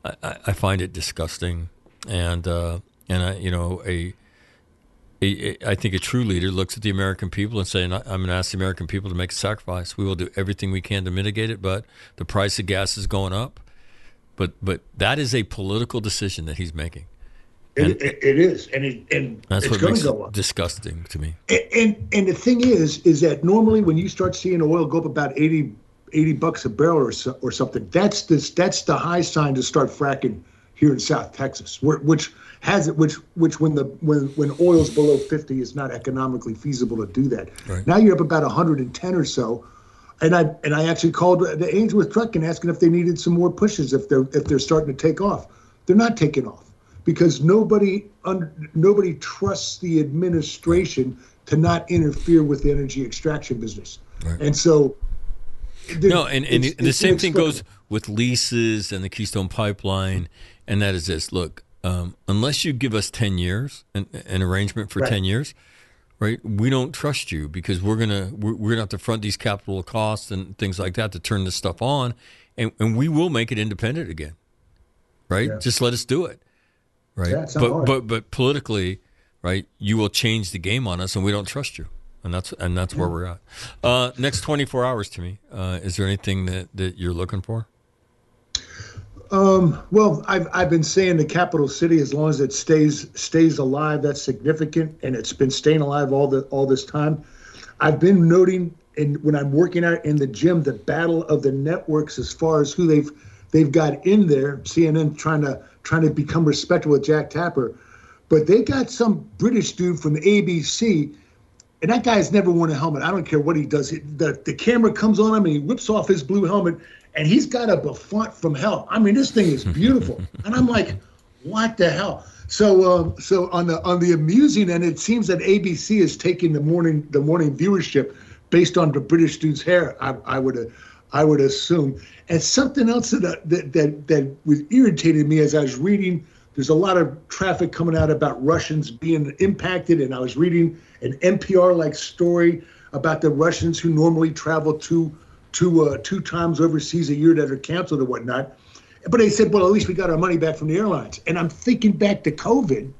I, I find it disgusting, and uh, and I, you know, a, a, a, I think a true leader looks at the American people and saying, "I'm going to ask the American people to make a sacrifice. We will do everything we can to mitigate it, but the price of gas is going up." But but that is a political decision that he's making. It, it, it is, and it, and That's it's what going makes to go it up. disgusting to me. And, and and the thing is, is that normally when you start seeing oil go up about 80, 80 bucks a barrel or so, or something, that's this that's the high sign to start fracking here in South Texas, where, which has it, which which when the when when oil's below fifty, is not economically feasible to do that. Right. Now you're up about hundred and ten or so. And I and I actually called the Ainsworth Trucking asking if they needed some more pushes if they're if they're starting to take off. They're not taking off because nobody un, nobody trusts the administration to not interfere with the energy extraction business. Right. And so No, and, and it's- the it's same thing goes with leases and the Keystone Pipeline, and that is this: look, um, unless you give us ten years, an, an arrangement for Right. ten years, right? We don't trust you because we're gonna we're, we're gonna have to front these capital costs and things like that to turn this stuff on, and and we will make it independent again, right? Yeah. Just let us do it, right? Yeah, but hard. but but politically, right? You will change the game on us, and we don't trust you. And that's and that's where we're at. Uh, next twenty four hours to me. Uh, is there anything that, that you're looking for? Um, well, I've I've been saying the capital city as long as it stays stays alive, that's significant, and it's been staying alive all the all this time. I've been noting, and when I'm working out in the gym, the battle of the networks as far as who they've they've got in there. CNN trying to trying to become respectable with Jake Tapper, but they got some British dude from ABC. And that guy's never worn a helmet. I don't care what he does. The, the camera comes on him and he whips off his blue helmet and he's got a buffant from hell. I mean, this thing is beautiful. and I'm like, what the hell? So, um, so on the on the amusing end, it seems that ABC is taking the morning the morning viewership based on the British dude's hair. I, I would, uh, I would assume. And something else that that that, that was irritated me as I was reading. There's a lot of traffic coming out about Russians being impacted, and I was reading an NPR-like story about the Russians who normally travel two two uh, two times overseas a year that are canceled or whatnot. But they said, well, at least we got our money back from the airlines. And I'm thinking back to COVID,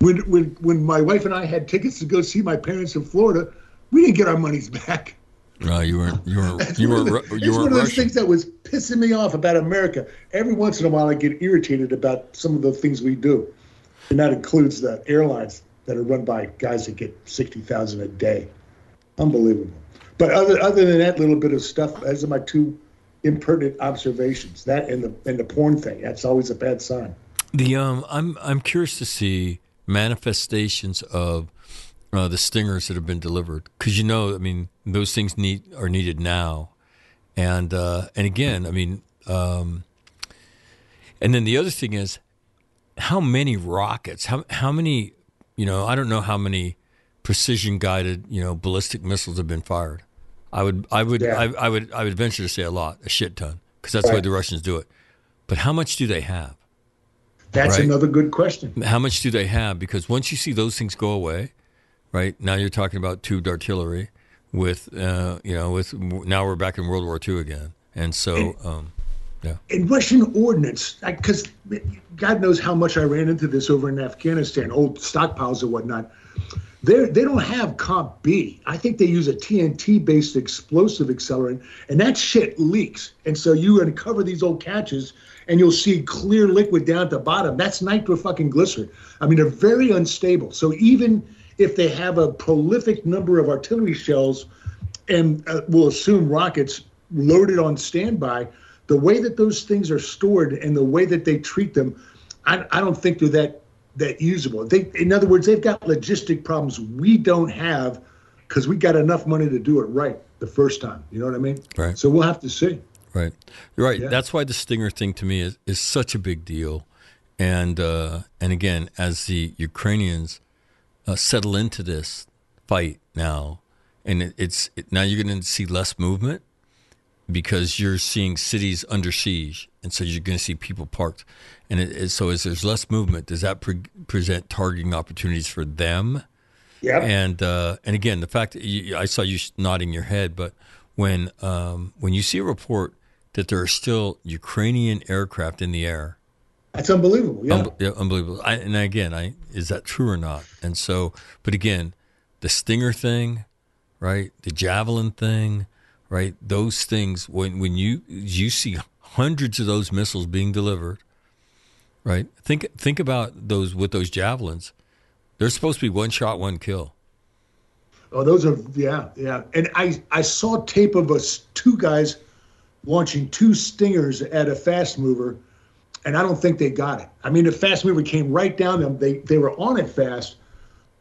when when when my wife and I had tickets to go see my parents in Florida, we didn't get our monies back. No, you weren't. You weren't. You one of weren't. it's You one weren't of those Russian. things that was pissing me off about America. Every once in a while, I get irritated about some of the things we do, and that includes the airlines that are run by guys that get sixty thousand a day. Unbelievable. But other other than that little bit of stuff, those are my two impertinent observations. That and the and the porn thing. That's always a bad sign. The um, I'm I'm curious to see manifestations of uh, the stingers that have been delivered because you know, I mean, those things need are needed now, and uh, and again, I mean, um, and then the other thing is how many rockets, how how many, you know, I don't know how many precision guided, you know, ballistic missiles have been fired. I would I would Yeah. I, I would I would venture to say a lot, a shit ton, because that's the way the Russians do it. But how much do they have? That's Right. another good question. How much do they have? Because once you see those things go away, right now you're talking about tubed artillery with, uh, you know, with now we're back in World War II again, and so, um, yeah, in Russian ordnance, because God knows how much I ran into this over in Afghanistan, old stockpiles and whatnot. They they don't have Comp B. I think they use a TNT based explosive accelerant, and that shit leaks. And so you uncover these old catches, and you'll see clear liquid down at the bottom. That's nitro fucking glycerin. I mean, they're very unstable. So even if they have a prolific number of artillery shells, and uh, we'll assume rockets loaded on standby, the way that those things are stored and the way that they treat them, I, I don't think they're that that usable. They, in other words, they've got logistic problems we don't have because we got enough money to do it right the first time. You know what I mean? Right. So we'll have to see. right, you're right. Yeah. That's why the Stinger thing to me is, is such a big deal, and uh, and again, as the Ukrainians uh, settle into this fight now, and it, it's it, now you're going to see less movement because you're seeing cities under siege, and so you're going to see people parked. And it, it- so, as there's less movement, does that pre- present targeting opportunities for them? Yeah. And uh, and again, the fact that you, I saw you nodding your head, but when um, when you see a report that there are still Ukrainian aircraft in the air, That's unbelievable. Yeah. Unbe- yeah, unbelievable. I, and again, I is that true or not? And so, but again, the Stinger thing, right? The Javelin thing, right? Those things when when you you see hundreds of those missiles being delivered, right? Think think about those with those javelins. They're supposed to be one shot, one kill. Oh, those are yeah, yeah. And I I saw tape of us two guys launching two stingers at a fast mover, and I don't think they got it. I mean, the fast mover came right down them. They they were on it fast.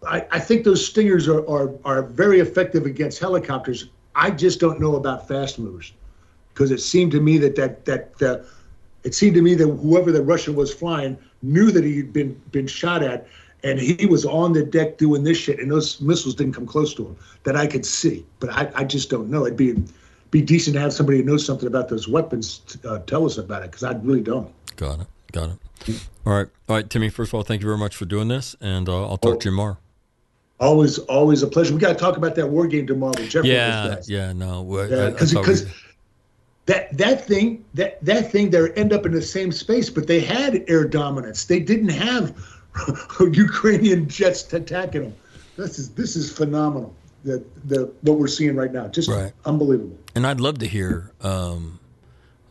I, I think those stingers are, are are very effective against helicopters. I just don't know about fast movers because it seemed to me that that that it seemed to me that whoever the Russian was flying knew that he'd been been shot at, and he was on the deck doing this shit, and those missiles didn't come close to him that I could see. But I, I just don't know. It'd be be decent to have somebody who knows something about those weapons to, uh, tell us about it because I really don't. Got it. Got it. All right. All right, Timmy. First of all, thank you very much for doing this, and uh, I'll talk to you tomorrow. Always, always a pleasure. We got to talk about that war game tomorrow with Jeff. Yeah. Yeah. No. we- I- I because we- because that that thing that that thing they end up in the same space, but they had air dominance. They didn't have Ukrainian jets attacking them. This is this is phenomenal. The the what we're seeing right now, just Right. unbelievable. And I'd love to hear. Um,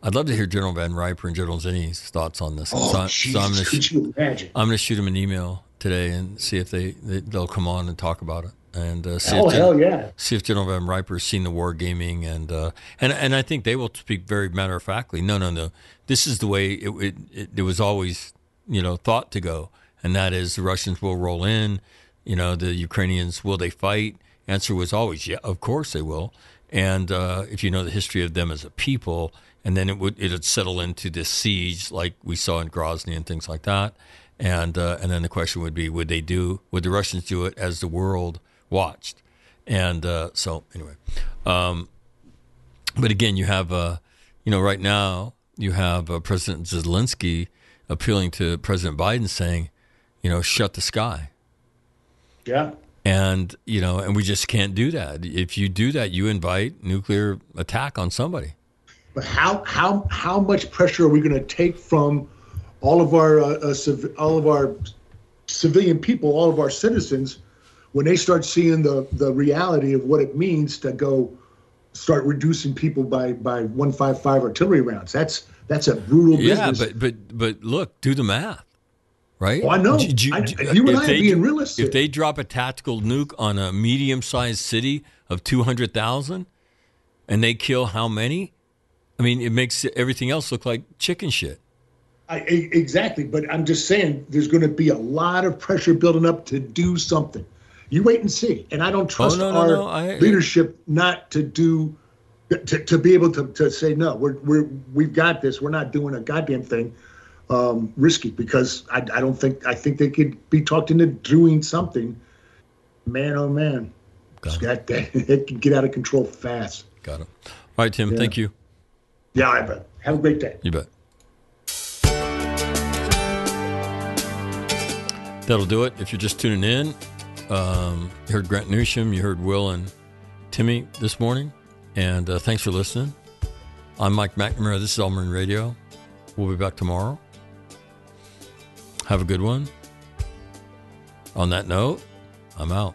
I'd love to hear General Van Riper and General Zinni's thoughts on this. Oh, so, I, so I'm going could to you imagine? I'm going to shoot them an email today and see if they, they they'll come on and talk about it and uh, see Oh, if Gen- hell yeah. see if General Van Riper's seen the war gaming and uh, and and I think they will speak very matter of factly. No, no, no. This is the way it, it, it, it was always you know thought to go, and that is the Russians will roll in. You know, the Ukrainians will they fight? Answer was always yeah, of course they will. And uh, if you know the history of them as a people, and then it would it would settle into this siege like we saw in Grozny and things like that. And uh, and then the question would be, would they do? Would the Russians do it as the world watched? And uh, so anyway, um, But again, you have, uh, you know, right now you have uh, President Zelensky appealing to President Biden, saying, you know, shut the sky. Yeah. And you know, and we just can't do that. If you do that, you invite nuclear attack on somebody. But how how how much pressure are we going to take from all of our uh, uh, civ- all of our civilian people, all of our citizens, when they start seeing the the reality of what it means to go start reducing people by by one five five artillery rounds? That's that's a brutal business. Yeah, but but but look, do the math, right? Oh, I know. Do- I- you and if I they- being realistic. If they drop a tactical nuke on a medium-sized city of two hundred thousand, and they kill how many? I mean, it makes everything else look like chicken shit. I, exactly, but I'm just saying there's going to be a lot of pressure building up to do something. You wait and see. And I don't trust Oh, no, no, our no, I- leadership not to do to, to be able to, to say no. We're we're we've got this. We're not doing a goddamn thing um, risky because I, I don't think I think they could be talked into doing something. Man, oh man, Got that. it can get out of control fast. Got it. All right, Tim. Yeah. Thank you. Yeah, I bet. Have a great day. You bet. That'll do it. If you're just tuning in, um, you heard Grant Newsham, you heard Will and Timmy this morning, and uh, thanks for listening. I'm Mike McNamara. This is All Marine Radio. We'll be back tomorrow. Have a good one. On that note, I'm out.